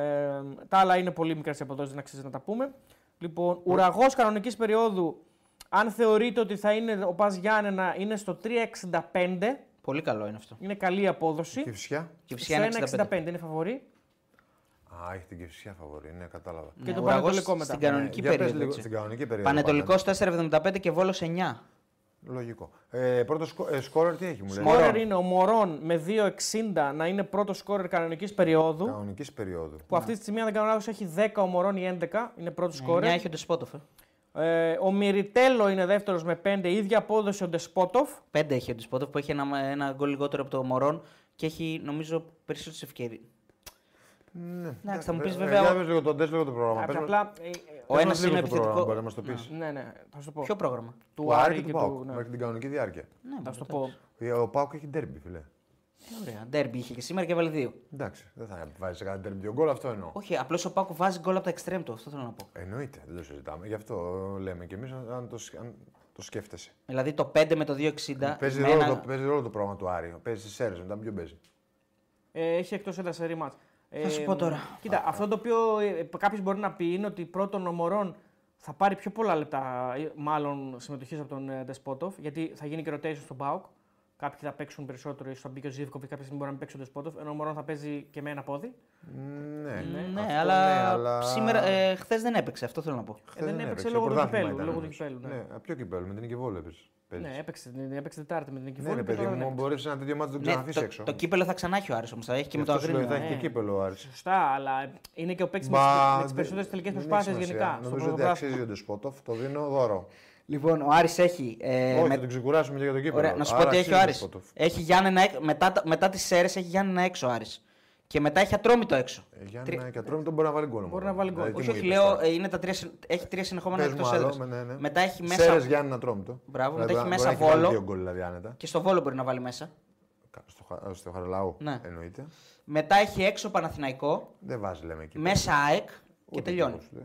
τα άλλα είναι πολύ μικρές αποδόσεις, να αξίζει να τα πούμε. Λοιπόν, ουραγός κανονικής περίοδου, αν θεωρείτε ότι θα είναι ο Πας Γιάννενα, είναι στο 3-65, Πολύ καλό είναι αυτό. είναι καλή απόδοση. Και φυσικά. Και Στο φυσικά είναι 65. 1-65 είναι φαβορή. Α, έχει την Κυφσιά φαβορή, ναι, κατάλαβα. Και το Ουραγός Πανετολικό μετά. Στην κανονική για πες περίοδο. λίγο έτσι. στην κανονική περίοδο. Πανετολικός πάντα. 4,75 και βόλος 9. Λογικό. Ε, πρώτο σκο... ε, σκόρερ τι έχει, μου λέει. Σκόρερ είναι ο Μωρόν με 2,60 να είναι πρώτος σκόρερ κανονικής περίοδου. Κανονικής περίοδου. Που αυτή τη στιγμή, αν δεν κάνω λάθος, έχει 10 ο Μωρόν ή 11. Είναι πρώτος 9 σκόρερ. έχει ο Ντεσπότοφ. Ε, ο Μιριτέλο είναι δεύτερος με 5. ίδια απόδοση ο Ντεσπότοφ. 5 έχει ο Ντεσπότοφ που έχει ένα, ένα γκολ λιγότερο από το Μωρόν και έχει νομίζω περισσότερες ευκαιρίες. Ναι. Εντάξει, θα μου πεις Ε, βέβαια. Για πες λίγο το, πες λίγο το πρόγραμμα. Απ' Πες μας- Απλά. ε, ε, Ο πες ένας μας λίγο είναι το πρόγραμμα, επιθετικό. Μπορείς να μας το πεις. ναι, ναι, θα σου το πω. Ποιο πρόγραμμα; Του Του Άρη Άρη και και του Πάουκ. του. ναι. Μέχρι την κανονική διάρκεια. Ναι, Θα σου το εντάξει. πω. Ε, Ο Πάουκ έχει ντέρμπι, φιλέ. Ε, Ωραία. Ντέρμπι είχε και σήμερα και έβαλε δύο. Εντάξει, δεν θα βάζει σε κανένα ντέρμπι δύο γκολ, αυτό εννοώ. Όχι, απλώς ο Πάκο βάζει γκολ από τα εξτρέμ του. Αυτό θέλω να πω. Εννοείται, δεν το συζητάμε. Γι' αυτό λέμε κι εμείς αν, το, σκ- αν το σκέφτεσαι. Δηλαδή το 5 με το 2,60. Παίζει με ρόλο, ένα- το, παίζει ρόλο το πρόγραμμα του Άρη. Παίζει στι αίρε μετά, ποιο παίζει. Ε, έχει εκτός έδρα σε ρημάτ. Θα σου πω τώρα. Κοίτα, αυτό το οποίο κάποιος μπορεί να πει είναι ότι πρώτον ο Μωρόν θα πάρει πιο πολλά λεπτά, ε, μάλλον συμμετοχής από τον ε, Δεσπότοφ, γιατί θα γίνει και rotation στον Πάουκ. Κάποιοι θα παίξουν περισσότερο, ίσως θα μπει και ο Ζήβκοβιτ, κάποια στιγμή μπορεί να μην παίξει ο Δεσπότοφ, ενώ ο Μωρόν θα παίζει και με ένα πόδι. Ναι, Ναι, αυτό αλλά, ναι, αλλά... σήμερα, ε, χθες δεν έπαιξε, αυτό θέλω να πω. Χθες δεν έπαιξε το λόγω του πρωτάθλημα κυπέλου, ήταν λόγω του όμως. κυπέλου, ναι. Ναι, από ποιο κυπέλου, με την Νικηβόλου έπαιζε. Ναι, έπαιξε, την- έπαιξε Τετάρτη με την Ναι, Νικηφόρη. ρε και παιδί τώρα δεν μου, έπαιξε. μπορείς σε ένα τέτοιο μάτι να τον Ναι, ξαναφήσει το, έξω. το κύπελο θα ξανά έχει ο Άρης όμως, θα έχει και με το Αυτό σου λέω, Αγρίνιο. Θα έχει ε. και κύπελο ο Άρης. Σωστά, αλλά είναι και ο παίκτης με Μπα, τις περισσότερες τελικές δεν έχει προσπάθειες σημασία. γενικά. στο Νομίζω ότι πρωτάθλημα. αξίζει ο Ντεσπότοφ, το δίνω δώρο. Λοιπόν, ο Άρης έχει. Ε, Όχι, με- θα τον ξεκουράσουμε και για το κύπελο. Ωραία, να σου πω Άρα ότι έχει ο αξίζει Άρης. Ντεσπότοφ. Έχει Γιάννενα, έκ- μετά, τα- μετά τις ΣΕΡΕΣ έχει Γιάννενα έξω ο Άρης. Και μετά έχει Ατρόμητο έξω. Ε, Για Τρι- να και ατρώμε τον μπορεί να βάλει γκολ. Μπορεί να βάλει γκολ. Δηλαδή, τι όχι, μου όχι, είπες λέω, τώρα. ε, είναι τα τρία, συν- έχει τρία συνεχόμενα Πες μου εκτός άλλο, έδρας. ναι, ναι. Μετά έχει μέσα. Σέρες Γιάννη να τρώμε το. Μπράβο, μετά Δηλαδή, έχει μπορεί μέσα να έχει βάλει Βόλο. Δύο γκολ δηλαδή άνετα. Και στο Βόλο μπορεί να βάλει μέσα. Στο, Χα- στο Χαραλάου Ναι. εννοείται. Μετά έχει έξω Παναθηναϊκό, Δεν βάζει λέμε εκεί. μέσα ΑΕΚ και Ούτε τελειώνει. εγώ σου λέω.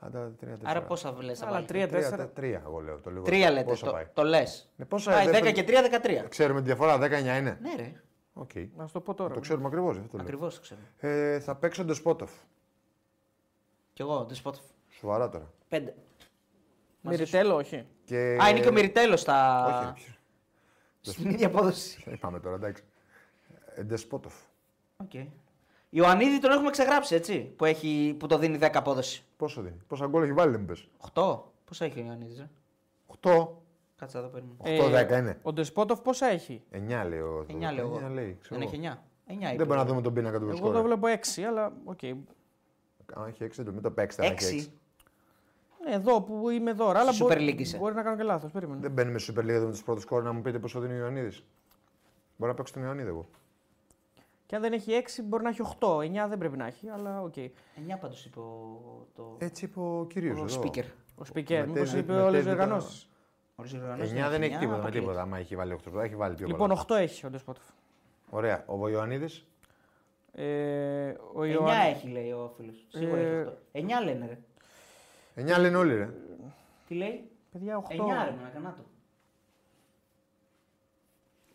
Άντα, τρία, τέσσερα. Άρα πόσα λε να Αλλά βάλεις; τρία, Τρία, τέσσερα. τε- τρία, εγώ λέω. Το λίγο. Τρία λέτε. Πόσα Το, πάει; το λες. Ναι, πόσα Πάει δεν 10 πρέπει- και 3, 13. Ξέρουμε τη διαφορά, 19 είναι. Ναι, ρε. Οκ. Να σου το πω τώρα. Το ξέρουμε ακριβώς. Αυτό το λέω. Ακριβώς το ξέρω. Ε, θα παίξω τον Σπότοφ. Κι εγώ, Ντεσπότοφ. Σοβαρά τώρα. Πέντε. Μυριτέλο, όχι. Και... Α, είναι και ο Μυριτέλος στα. Όχι, Στην ίδια απόδοση. όχι. Είπαμε τώρα, εντάξει. Ε, Ντεσπότοφ. Okay. Ιωαννίδη τον έχουμε ξεγράψει, έτσι. Που, έχει, που το δίνει 10 απόδοση. Πόσο δίνει; Πόσα γκολ έχει βάλει, δεν μου πες. 8. Πόσα έχει ο Ιωαννίδης, ε; 8. Κάτσε εδώ παίρνουμε. 8-10 είναι. Ο Ντεσπότοφ πόσα έχει; 9 λέει ο 9 λέω εγώ. 9 λέει, ξέρω Δεν εγώ. έχει 9. 9 είπε. Δεν μπορεί να δούμε τον πίνακα του Εγώ σκορ. το βλέπω 6, αλλά οκ. Αν έχει 6, δεν το παίξτε. αν έχει 6. έξι. Ναι, εδώ που είμαι εδώ. Αλλά Στη μπο- Super League είσαι. μπορεί να κάνω και λάθος. Περίμενε. Δεν μπαίνουμε στο Super League με τους πρώτους σκορ να μου πείτε πόσο δίνει ο Ιωαννίδης. Μπορεί να παίξει τον Ιωαννίδη εγώ. Και αν δεν έχει 6, μπορεί να έχει 8. 9 δεν πρέπει να έχει, αλλά οκ. 9 πάντως είπε ο, το... Έτσι είπε ο κύριος. ο speaker. Ο speaker, μήπως Μετέζει- είπε μετέζει όλε τι το- οργανώσει. 9 δεν έχει τίποτα με τίποτα. Άμα έχει βάλει 8 έχει βάλει πιο Λοιπόν, πολλά. 8 έχει ο Ντεσπότοφ. Ωραία. Ο Ιωαννίδης. Ε, ο 9 Ιωάννη- έχει, λέει ο φίλος. Σίγουρα Ε, έχει 8. 9 λένε, ρε. 9 λένε όλοι, ρε. Τι λέει; Παιδιά, 8. 9 ρε, να κανά το.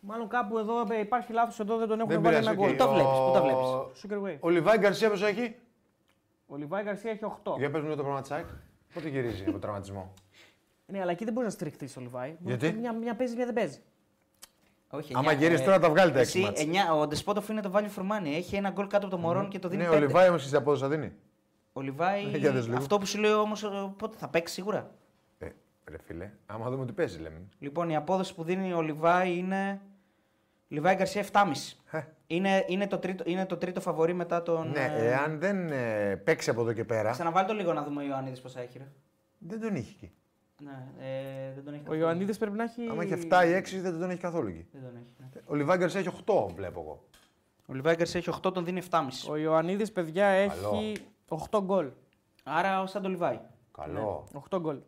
Μάλλον κάπου εδώ ε, υπάρχει λάθος εδώ, δεν τον έχουν Δεν βάλει πειράζει. ένα οκ. γκολ. το βλέπεις, Ο- πού τα βλέπεις; Soccerway. Ο Λιβάι Γκαρσία πόσο έχει; Ο Λιβάι Γκαρσία έχει 8. Για πες μου λίγο το πράγμα της ΑΕΚ. Πότε γυρίζει από τραυματισμό; Ναι, αλλά εκεί δεν μπορείς να στηριχτεί ο Λιβάι. Μπορεί Γιατί; να- Μια, μια παίζει, μια δεν παίζει. Όχι, Άμα 9, γυρίσεις τώρα τα βγάλει τα έξι Εσύ, ματς. 9, ο Ντεσπότοφ είναι το value for money. Έχει ένα γκολ κάτω από το Μορόν και το δίνει Ναι, 5. ο Λιβάι όμως στην απόδοση θα δίνει. Ο Λιβάη, [LAUGHS] Για δες λίγο. αυτό που σου λέω όμως, πότε θα παίξει σίγουρα. Ε, ρε φίλε, άμα δούμε τι παίζει, λέμε. Λοιπόν, η απόδοση που δίνει ο Λιβάη είναι. Λιβάη Γκαρσία 7,5. Ε. Είναι, είναι, το τρίτο, είναι το τρίτο φαβορή μετά τον. Ναι, ε, εάν δεν ε, παίξει από εδώ και πέρα, Ξαναβάλει το λίγο να δούμε ο Ιωαννίδη πόσα έχει. Ρε. δεν τον είχε εκεί. Ναι, ε, δεν τον έχει Ο καθόλου. Ιωαννίδης πρέπει να έχει. Άμα είχε 7 ή 6, δεν τον έχει καθόλου εκεί. Δεν τον έχει. ναι. Ο Λιβάη Γκαρσία έχει 8, βλέπω εγώ. Ο Λιβάη Γκαρσία έχει 8, τον δίνει 7,5. Ο Ιωαννίδης, παιδιά, έχει 8 γκολ. Άρα σαν το Λιβάη. Καλό. 8 γκολ.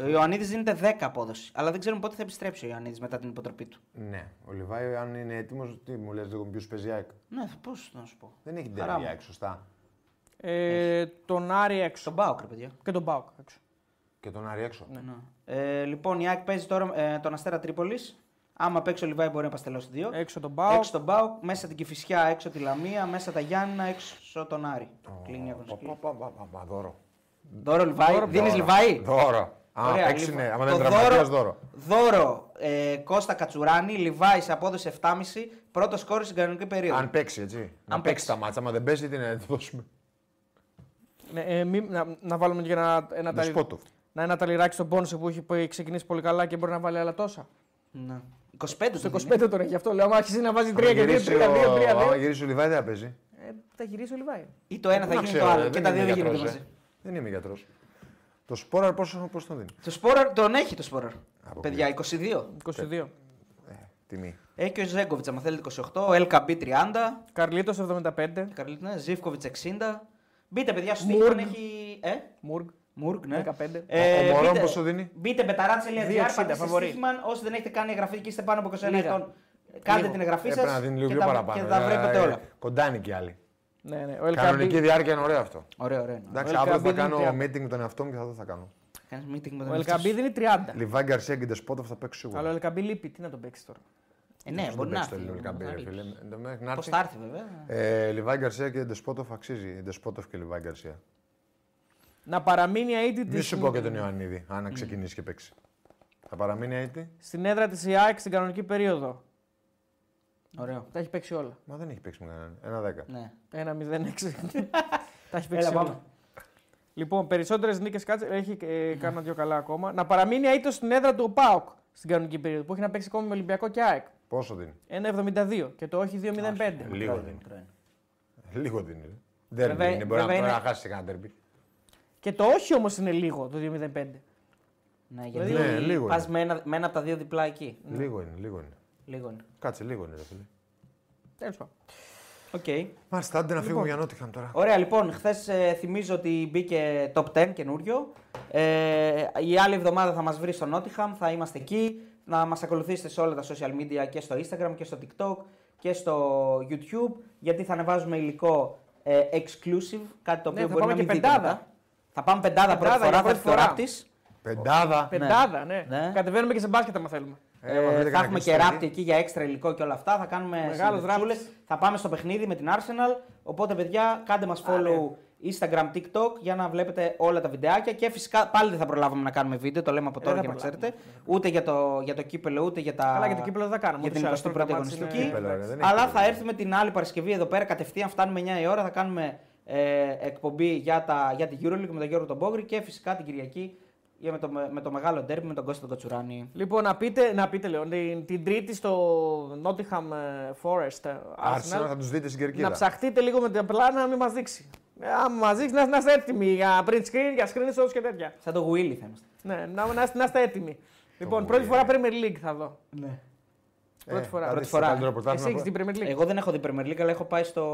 Ο Ιωαννίδης δίνεται 10 απόδοση. Αλλά δεν ξέρουμε πότε θα επιστρέψει ο Ιωαννίδης μετά την υποτροπή του. Ναι, ο Λιβάη, αν είναι έτοιμος, τι μου λες λίγο ποιου παίζει η ΑΕΚ. Ναι, πώς να σου πω. Δεν έχει Χαρά τέλεια μου. ΑΕΚ, σωστά. Ε, τον Άρη έξω. Τον Μπάουκ, ρε παιδιά. Και τον Μπάουκ έξω. Και τον Άρη έξω. Ναι. Ε, λοιπόν, η ΑΕΚ παίζει τώρα ε, τον Αστέρα Τρίπολης. Άμα παίξει ο Λιβάη μπορεί να παστελώσει δύο. Έξω τον Μπάουκ. Έξω τον Μπάουκ, μέσα την Κυφυσιά, έξω τη Λαμία, μέσα τα Γιάννα, έξω τον Άρη. Κλείνει η Πα, αγωνιστική. πα, πα, πα, πα, πα, Δώρο. Δώρο Λιβάη. Δώρο, Δίνεις δώρο. Λιβάη; Δώρο. Άμα Ωραία, παίξει, λοιπόν. ναι. Άμα Το δεν είναι τραυματίας, δώρο. Δώρο ε, Κώστα Κατσουράνη, Λιβάη σε απόδοση 7,5, πρώτο σκόρ στην κανονική περίοδο. Αν παίξει, έτσι. Να Αν παίξει παίξει. τα μάτσα. Άμα δεν παίζει, τι να του δώσουμε. Ναι, ε, μη- να, να βάλουμε και ένα, ένα, ταλι... Δεσπότοφ. να, ένα ταλιράκι στον πόνσε που έχει, που έχει ξεκινήσει πολύ καλά και μπορεί να βάλει άλλα τόσα. Ναι. 25 Στο το 25 τον έχει αυτό. Λέω, άμα αρχίσει να βάζει 3 και 2, 3, 2, 3, 2. Άμα γυρίσει ο Λιβάη, δεν θα παίζει; Ε, θα γυρίσει ο Λιβάη. Ή το ένα θα Να γίνει ξέρω, το άλλο. ρε, Και δεν τα δύο είμαι δεν γίνονται γιατρός, μαζί. ε. Δεν είμαι γιατρός. Το σπόρα πόσο πώς τον δίνει; Το Σπόραρ τον έχει το Σπόραρ. Αποκλείεται. Παιδιά, 22. 22. Ε, τιμή. Έχει και ο Ζέγκοβιτς, άμα θέλετε 28. Ο LKB 30. Καρλίτος 75. Καρλίτ, ναι. Ζήφκοβιτς 60. Μπείτε, παιδιά, στο Μουργκ. στοίχημα έχει. Ε, Μουργκ. Μουργκ, ναι. 15. Ε, Ο Μωρόν μπείτε- πόσο δίνει; Μπείτε πεταράτσε.gr, 2,60 πατήστε φαβορί. στοίχημα. Όσοι δεν έχετε κάνει εγγραφή και είστε πάνω από 21 Λίγα. ετών, κάντε Λίγο. την εγγραφή σας. Έπρεπε να δίνει λίγο και, πιο τα- παραπάνω. και τα Ε, βλέπετε ε, όλα. Κοντά είναι και άλλοι. Ναι, ναι. Ο Κανονική LKB, διάρκεια είναι ωραίο αυτό. Ωραίο, ωραίο. Εντάξει, Ο αύριο LKB θα είναι κάνω 30. meeting με τον εαυτό μου και θα δω τι θα κάνω. Κάνεις meeting με ο τον εαυτό LKB σου. δίνει 30. Λιβάη Γκαρσία και Ντεσπότοφ θα παίξω Αλλά σίγουρα. ο LKB λείπει. Τι να τον παίξει τώρα; Ε, ναι, Πώς μπορεί τον να παίξει το έρθει. ελληνικό να καμπύρι, ρίξει. φίλε. Ε, Μέχρι να Πώς έρθει. θα έρθει βέβαια. Ε, Λιβάη Γκαρσία και Ντεσπότοφ αξίζει. Ντεσπότοφ και Λιβάη Γκαρσία. Να παραμείνει αίτητη Μη σου πω και τον Ιωαννίδη, αν ξεκινήσει και παίξει. Θα παραμείνει αίτητη. στην έδρα της ΙΑΕΚ στην κανονική περίοδο. Ωραίο. Τα έχει παίξει όλα. Μα δεν έχει παίξει με κανέναν. Ένα δέκα. Ναι. Ένα 0-6. [LAUGHS] Τα έχει παίξει Έλα, όλα. πάμε. Λοιπόν, περισσότερες νίκες κάτσε. Έχει ε, κάνει ένα-δυο καλά ακόμα. Να παραμείνει αίτητος στην έδρα του ΠΑΟΚ στην κανονική περίοδο που έχει να παίξει ακόμα με Ολυμπιακό και ΑΕΚ. Πόσο δίνει; 1,72 και το όχι 2,05. Λίγο Μικρό είναι, δίνει. μικρό είναι. Λίγο δίνει. ρε. Ντέρμπι Βέβαια- είναι. Μπορεί να, βέβαια μπορεί να είναι- χάσει κανένα ντέρμπι. Και το όχι όμως είναι λίγο το 2,05. Ναι, γιατί Ναι, λίγο πας είναι. με ένα, με ένα από τα δύο διπλά εκεί. Λίγο είναι, λίγο είναι. Λίγο είναι. Κάτσε, λίγο είναι, ρε φίλε. Τέλος πάντων. Οκ. Μάλιστα, άντε να φύγουμε Λοιπόν. για Νότιγχαμ τώρα. Ωραία, λοιπόν, χθες θυμίζω ότι μπήκε top 10 καινούριο. Ε, η άλλη εβδομάδα θα μας βρει στο Nottingham, θα είμαστε εκεί. Να μας ακολουθήσετε σε όλα τα social media και στο Instagram και στο TikTok και στο YouTube. Γιατί θα ανεβάζουμε υλικό ε, exclusive, κάτι το Ναι, οποίο θα μπορεί πάμε να μην και δείτε πεντάδα. Μετά. Θα πάμε πεντάδα, Πεντάδα πρώτη φορά, για θα πρώτη έρθει το φορά. ράπτης. Πεντάδα. Πεντάδα, ναι. Ναι. Κατεβαίνουμε και σε μπάσκετ άμα θέλουμε. Ε, Ε, άμα βρείτε θα κανένα έχουμε και κλειστό ράπτη εκεί για έξτρα υλικό και όλα αυτά. Θα κάνουμε Μεγάλος συνδεσμούλες. ράπτης. Θα πάμε στο παιχνίδι με την Arsenal. Οπότε, παιδιά, κάντε μας follow Instagram, TikTok για να βλέπετε όλα τα βιντεάκια. Και φυσικά πάλι δεν θα προλάβουμε να κάνουμε βίντεο, το λέμε από τώρα θα για να προλάβουμε. ξέρετε. Ούτε για το, για το κύπελο, ούτε για τα. Καλά, για το κύπελο δεν θα κάνουμε. Για την ούτως ή άλλως, 21η πρώτα μάτς αγωνιστική. είναι- Κύπελο, ρε, εντάξει. δεν έχει Αλλά κύπελο. θα έρθουμε την άλλη Παρασκευή εδώ πέρα κατευθείαν. Φτάνουμε 9 η ώρα. Θα κάνουμε ε, εκπομπή για, τα, για την Euroleague με τον Γιώργο τον Πόγκρη και φυσικά την Κυριακή για με, το, με το μεγάλο ντέρμπι με τον Κώστα τον Κοτσουράνη. Λοιπόν, να πείτε, να πείτε λέω, την, την Τρίτη στο Nottingham ε, Forest ε, Arsenal Arsenal. θα τους δείτε στην κερκίδα. Να ψαχτείτε λίγο με τα πλάνα να μην μας δείξει. Ε, άμα μας δείξει, να, να είστε έτοιμοι για print screen, για screenshots και τέτοια. Σαν το Willy θα είμαστε. Ναι, να, να, είστε- να είστε έτοιμοι. Λοιπόν, Willy. πρώτη φορά Premier League θα δω. Ναι. Πρώτη φορά. θα Πρώτη δείτε το φορά. καλύτερο Εσύ πρωτάθλημα έχεις που- την Premier League; Εγώ δεν έχω δει Premier League, αλλά έχω πάει στο.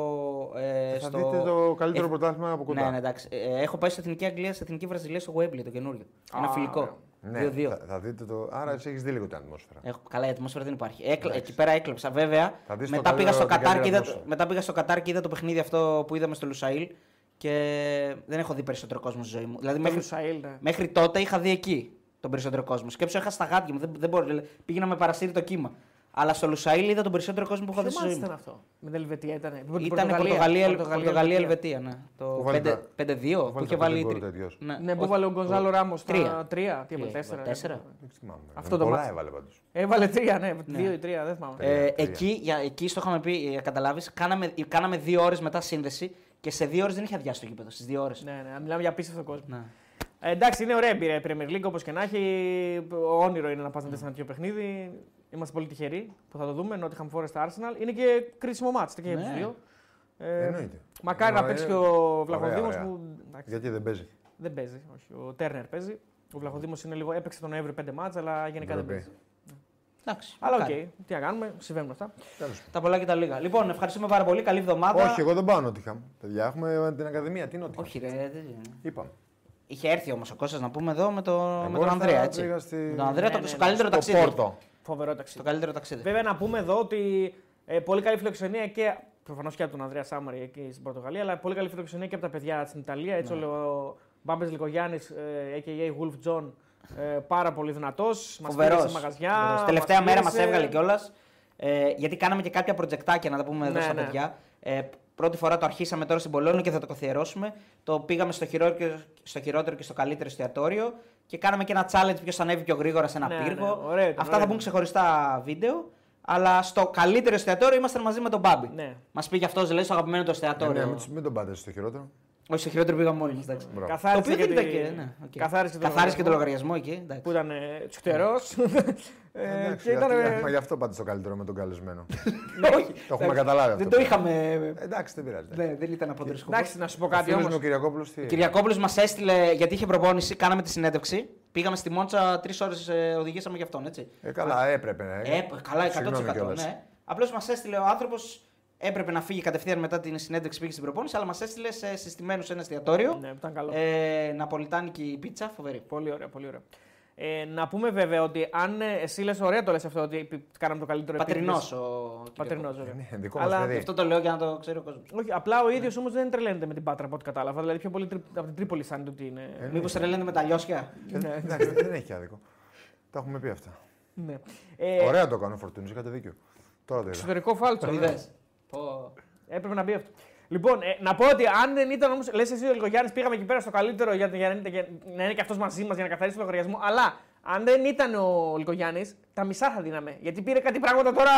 Ε, Θα στο... δείτε το καλύτερο Ε, πρωτάθλημα από κοντά. Ναι, ναι, εντάξει. Ε, έχω πάει στην Εθνική Αγγλία, στην Εθνική Βραζιλία, στο Webley, το καινούριο. Ένα Α, φιλικό. ωραίο. Ναι, 2-2. θα, θα δείτε το. Άρα εσύ έχεις δει λίγο την ατμόσφαιρα. Έχω... Καλά, η ατμόσφαιρα δεν υπάρχει. Έκλε... Εκεί πέρα έκλεψα. Βέβαια, Θα δεις το μετά πήγα, καλύτερο στο την Κατάρ και είδα... καλύτερη μετά πήγα στο Κατάρ και είδα το παιχνίδι αυτό που είδαμε στο Λουσαήλ και δεν έχω δει περισσότερο κόσμο στη ζωή μου. Δηλαδή, Το μέχρι, Λουσαήλ, ναι. μέχρι τότε είχα δει εκεί τον περισσότερο κόσμο. Σκέψω, είχα στα γάτια μου. Δεν, δεν μπορώ, δηλαδή, πήγαινα με παρασύρει το κύμα. Αλλά στο Λουσαήλ είδα τον περισσότερο κόσμο που έχω Ποιο δει στη ζωή μάτς μου. ήταν αυτό; Με την Ελβετία ήταν. Ήταν Πορτογαλία-Ελβετία. Ναι. Το Που βάλει 5- τα- 5-2 που είχε βάλει. τρι- τέτοιος. Ναι, Ναι, που όχι, έβαλε ο Γκονζάλο Ράμος τρία. στα τρία. Τι έβαλε, Τρία, τέσσερα. τέσσερα. Δεν θυμάμαι. Αυτό το Πολλά μάτς. έβαλε πάντως. Έβαλε τρία, ναι. Δύο ή τρία, δεν θυμάμαι. Ε, Τρία, τρία. εκεί, για, εκεί στο είχαμε πει, ε, καταλάβεις, κάναμε, κάναμε δύο ώρες μετά σύνδεση και σε δύο ώρες δεν είχε αδειάσει το γήπεδο. Στις δύο ώρες. Ναι, ναι, μιλάμε για απίστευτο κόσμο. Ναι. Ε, εντάξει, είναι ωραία εμπειρία η Premier League όπως και να έχει. Όνειρο είναι να πας να δεις ένα τέτοιο παιχνίδι. Είμαστε πολύ τυχεροί που θα το δούμε. Nottingham Forest Arsenal. Είναι και κρίσιμο ματς και για τους Ναι. δύο. Ε, Εννοείται. μακάρι να Ωραία, παίξει και ωραία, ο Βλαχοδήμος ωραία. που. εντάξει, Γιατί δεν παίζει; Δεν παίζει. Όχι. Ο Τέρνερ παίζει. Ο Βλαχοδήμος είναι λίγο. Έπαιξε τον Νοέμβριο πέντε ματς, αλλά γενικά δεν Ντροπή. παίζει. Εντάξει. Αλλά οκ, μακάρι. τι να κάνουμε, συμβαίνουν αυτά. Τέλος Τα πολλά και τα λίγα. Λοιπόν, ευχαριστούμε πάρα πολύ. Καλή εβδομάδα. Όχι, εγώ δεν πάω Νότιγχαμ. Παιδιά, έχουμε την Ακαδημία. Τι Νότιγχαμ. Όχι, ρε. δεν- Είπαμε. Είχε έρθει όμως ο Κώστας να πούμε εδώ με, το, με Εγώ τον θα Ανδρέα. Έτσι. πήγα στη- Με τον Ανδρέα Ναι, το, ναι, στο ναι. καλύτερο Στο ταξίδι. Πόρτο. Φοβερό ταξίδι. Το καλύτερο ταξίδι. Βέβαια να πούμε εδώ ότι ε, πολύ καλή φιλοξενία και προφανώς και από τον Ανδρέα Σάμαρη εκεί στην Πορτογαλία, αλλά πολύ καλή φιλοξενία και από τα παιδιά στην Ιταλία. Έτσι Ναι. ο Μπάμπες Λικογιάννη, ε, a.k.a. Wolf John, ε, πάρα πολύ δυνατός. Μας Φοβερός. πήρε σε μαγαζιά. Φοβερός. μας Τελευταία μέρα μας πήρε σε- έβγαλε κιόλας. Ε, γιατί κάναμε και κάποια προτζεκτάκια να τα πούμε εδώ Ναι, στα ναι. παιδιά. Ε, πρώτη φορά το αρχίσαμε τώρα στην Πολώνια και θα το καθιερώσουμε. Το πήγαμε στο χειρότερο, στο χειρότερο και στο καλύτερο εστιατόριο και κάναμε και ένα challenge ποιος θα ανέβει πιο γρήγορα σε ένα Ναι, πύργο. ναι, ωραίο ήταν, Αυτά ωραίο θα μπουν ξεχωριστά βίντεο. Αλλά στο καλύτερο εστιατόριο ήμασταν μαζί με τον Μπάμπη. Ναι. Μας πήγε αυτό, λέει, στο αγαπημένο του Ε, εστιατόριο. ναι, μην τους- Μην τον πάτε στο χειρότερο. Όχι, στο χειρότερο πήγαμε μόνοι μας. εντάξει. Μπράβο. Το Καθάρισε οποίο και, δεν τη- ήταν και. Ναι, οκ. καθάρισε και, Καθάρισε και το λογαριασμό εκεί. εντάξει. Που ήταν τσουχτερό. ε, [LAUGHS] Εντάξει, και ήταν. γιατί- Μα γι' αυτό πάτε στο καλύτερο με τον καλεσμένο. [LAUGHS] Όχι, Το έχουμε καταλάβει αυτό. δεν το είχαμε. Ε, Εντάξει, δεν πειράζει. Ναι, δεν ήταν από τρεις Εντάξει, να σου πω Ο κάτι φίλος όμως. μου ο Κυριακόπουλος τι. Ο Κυριακόπουλος μας έστειλε γιατί είχε προπόνηση, κάναμε τη συνέντευξη. Πήγαμε στη Μόντσα τρεις ώρες οδηγήσαμε γι' αυτόν, έτσι. Ε, καλά, έπρεπε. Ε, Ε, καλά, 100%. Συγγνώμη κιόλας. Ναι. Απλώς μας έστειλε ο άνθρωπος, έπρεπε να φύγει κατευθείαν μετά την συνέντευξη πήγε στην προπόνηση, αλλά μας έστειλε σε συστημένο σε ένα εστιατόριο. Ναι, ήταν καλό. Ε, Ναπολιτάνικη πίτσα, φοβερή. Πολύ ωραία, πολύ ωραία. Ε, να πούμε βέβαια ότι αν ε, εσύ λες ωραία το λες αυτό ότι επι- κάναμε το καλύτερο Πατρινός επίτηδε. ο. Πατρινός, Ε, βέβαια. ναι, δικό Αλλά μας Γι' παιδί. αυτό το λέω για να το ξέρει ο κόσμος. Όχι, απλά ο ίδιος όμως δεν τρελαίνεται με την πάτρα από ό,τι κατάλαβα. Δηλαδή πιο πολύ τρι- από την Τρίπολη σαν ότι είναι. Ε, Μήπως τρελαίνεται με τα λιώσια; Ε, Εντάξει, δεν έχει άδικο. Τα έχουμε πει αυτά. Ναι. Ε, Ωραία το κάνω ο Φορτούνης, είχατε δίκιο. Τώρα το είδα. Εξωτερικό φάλτσο. Το ναι. είδες. Πω. Έπρεπε να μπει αυτό. Λοιπόν, ε, να πω ότι αν δεν ήταν όμως, λες εσύ ο Λιγογιάννης, πήγαμε εκεί πέρα στο καλύτερο για, για, να είναι- για να είναι και αυτός μαζί μας για να καθαρίσει το λογαριασμό. Αλλά αν δεν ήταν ο Λιγογιάννης, τα μισά θα δίναμε. Γιατί πήρε κάτι πράγματα τώρα.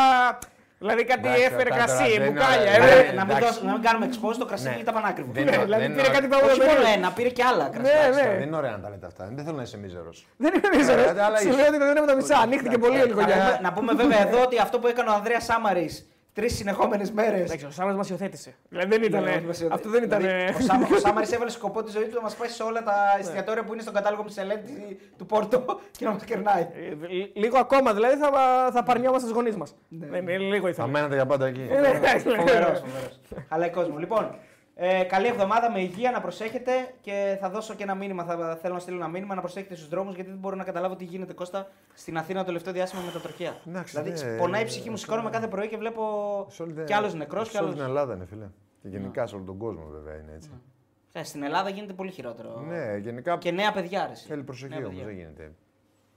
Δηλαδή κάτι Εντάξει, έφερε αυτά τώρα κρασί, δεν είναι μπουκάλια. ωραία. έφερε- Ε, Να μην, εντάξει. δώσ- να μην κάνουμε expose το κρασί Ναι. γιατί ήταν πανάκριβο. Δεν Ναι, είναι- δηλαδή δεν πήρε είναι κάτι ωραία. πράγματα Όχι μόνο περίεργα. ένα, πήρε και άλλα κρασί. Ναι, εντάξει. ναι. Δεν είναι ωραία να τα λέτε αυτά. Δεν θέλω να είσαι μίζερος. Δεν είναι μίζερος. Ε, αλλά Σου είσαι. λέω ότι δεν είναι τα μισά. Ανοίχτηκε πολύ ο Να Λιγογιάννη. πούμε- Να πούμε βέβαια εδώ ότι αυτό που έκανε ο Ανδρέας Σάμαρης τρεις συνεχόμενες μέρες. Εντάξει, ο Σάμα μας υιοθέτησε. Δηλαδή δεν ήταν. Ναι, Αυτό δεν ήταν. Δηλαδή, ο, Σάμα, ο Σάμαρης έβαλε σκοπό τη ζωή του να μας πάει σε όλα τα εστιατόρια που είναι στον κατάλογο τη Ελένη του Πόρτο [LAUGHS] και να μας κερνάει. Ε, Λίγο ακόμα δηλαδή θα, θα παρνιόμαστε στους γονείς μας. Ναι. Λίγο Θα ήθελα. μένετε για πάντα εκεί. Ε, ναι, εντάξει. Φοβερός, φοβερός. Χαλάει κόσμο. Λοιπόν, ε, καλή εβδομάδα με υγεία να προσέχετε και θα δώσω και ένα μήνυμα. Θα θέλω να στείλω ένα μήνυμα να προσέχετε στους δρόμους γιατί δεν μπορώ να καταλάβω τι γίνεται Κώστα στην Αθήνα το τελευταίο διάστημα με τα τροχιά. Εντάξει, δηλαδή, ναι, πονάει η ε, ψυχή μου, σε- σηκώνομαι κάθε πρωί και βλέπω Σε όλη την- κι άλλος νεκρός σε κι όλη άλλο. την Ελλάδα είναι, φίλε. Και γενικά σε όλο τον κόσμο βέβαια είναι έτσι. Ε, Στην Ελλάδα γίνεται πολύ χειρότερο. Ναι, γενικά Και νέα παιδιά. Ρε, εσύ. θέλει προσοχή Νέα όμως, παιδιά. δεν γίνεται.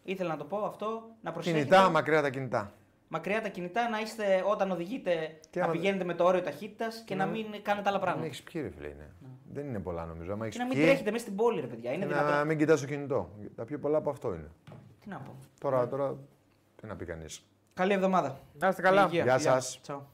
Ήθελα να το πω αυτό, να προσέχετε. Κινητά, μακριά τα κινητά. Μακριά τα κινητά, να είστε όταν οδηγείτε Και να άμα- πηγαίνετε με το όριο ταχύτητας και να μην κάνετε άλλα Αν πράγματα. έχεις πιει, ρε φίλε είναι. Δεν είναι πολλά νομίζω. Άμα Και έχεις να μην πιει, τρέχετε μέσα στην πόλη, ρε παιδιά. Είναι και δυνατόν. να μην κοιτάς το κινητό. Τα πιο πολλά από αυτό είναι. Τι να πω. Τώρα, τώρα, τι να πει κανείς. Καλή εβδομάδα. Να είστε καλά. Υγεία. Γεια Γεια. σας. Τσαου.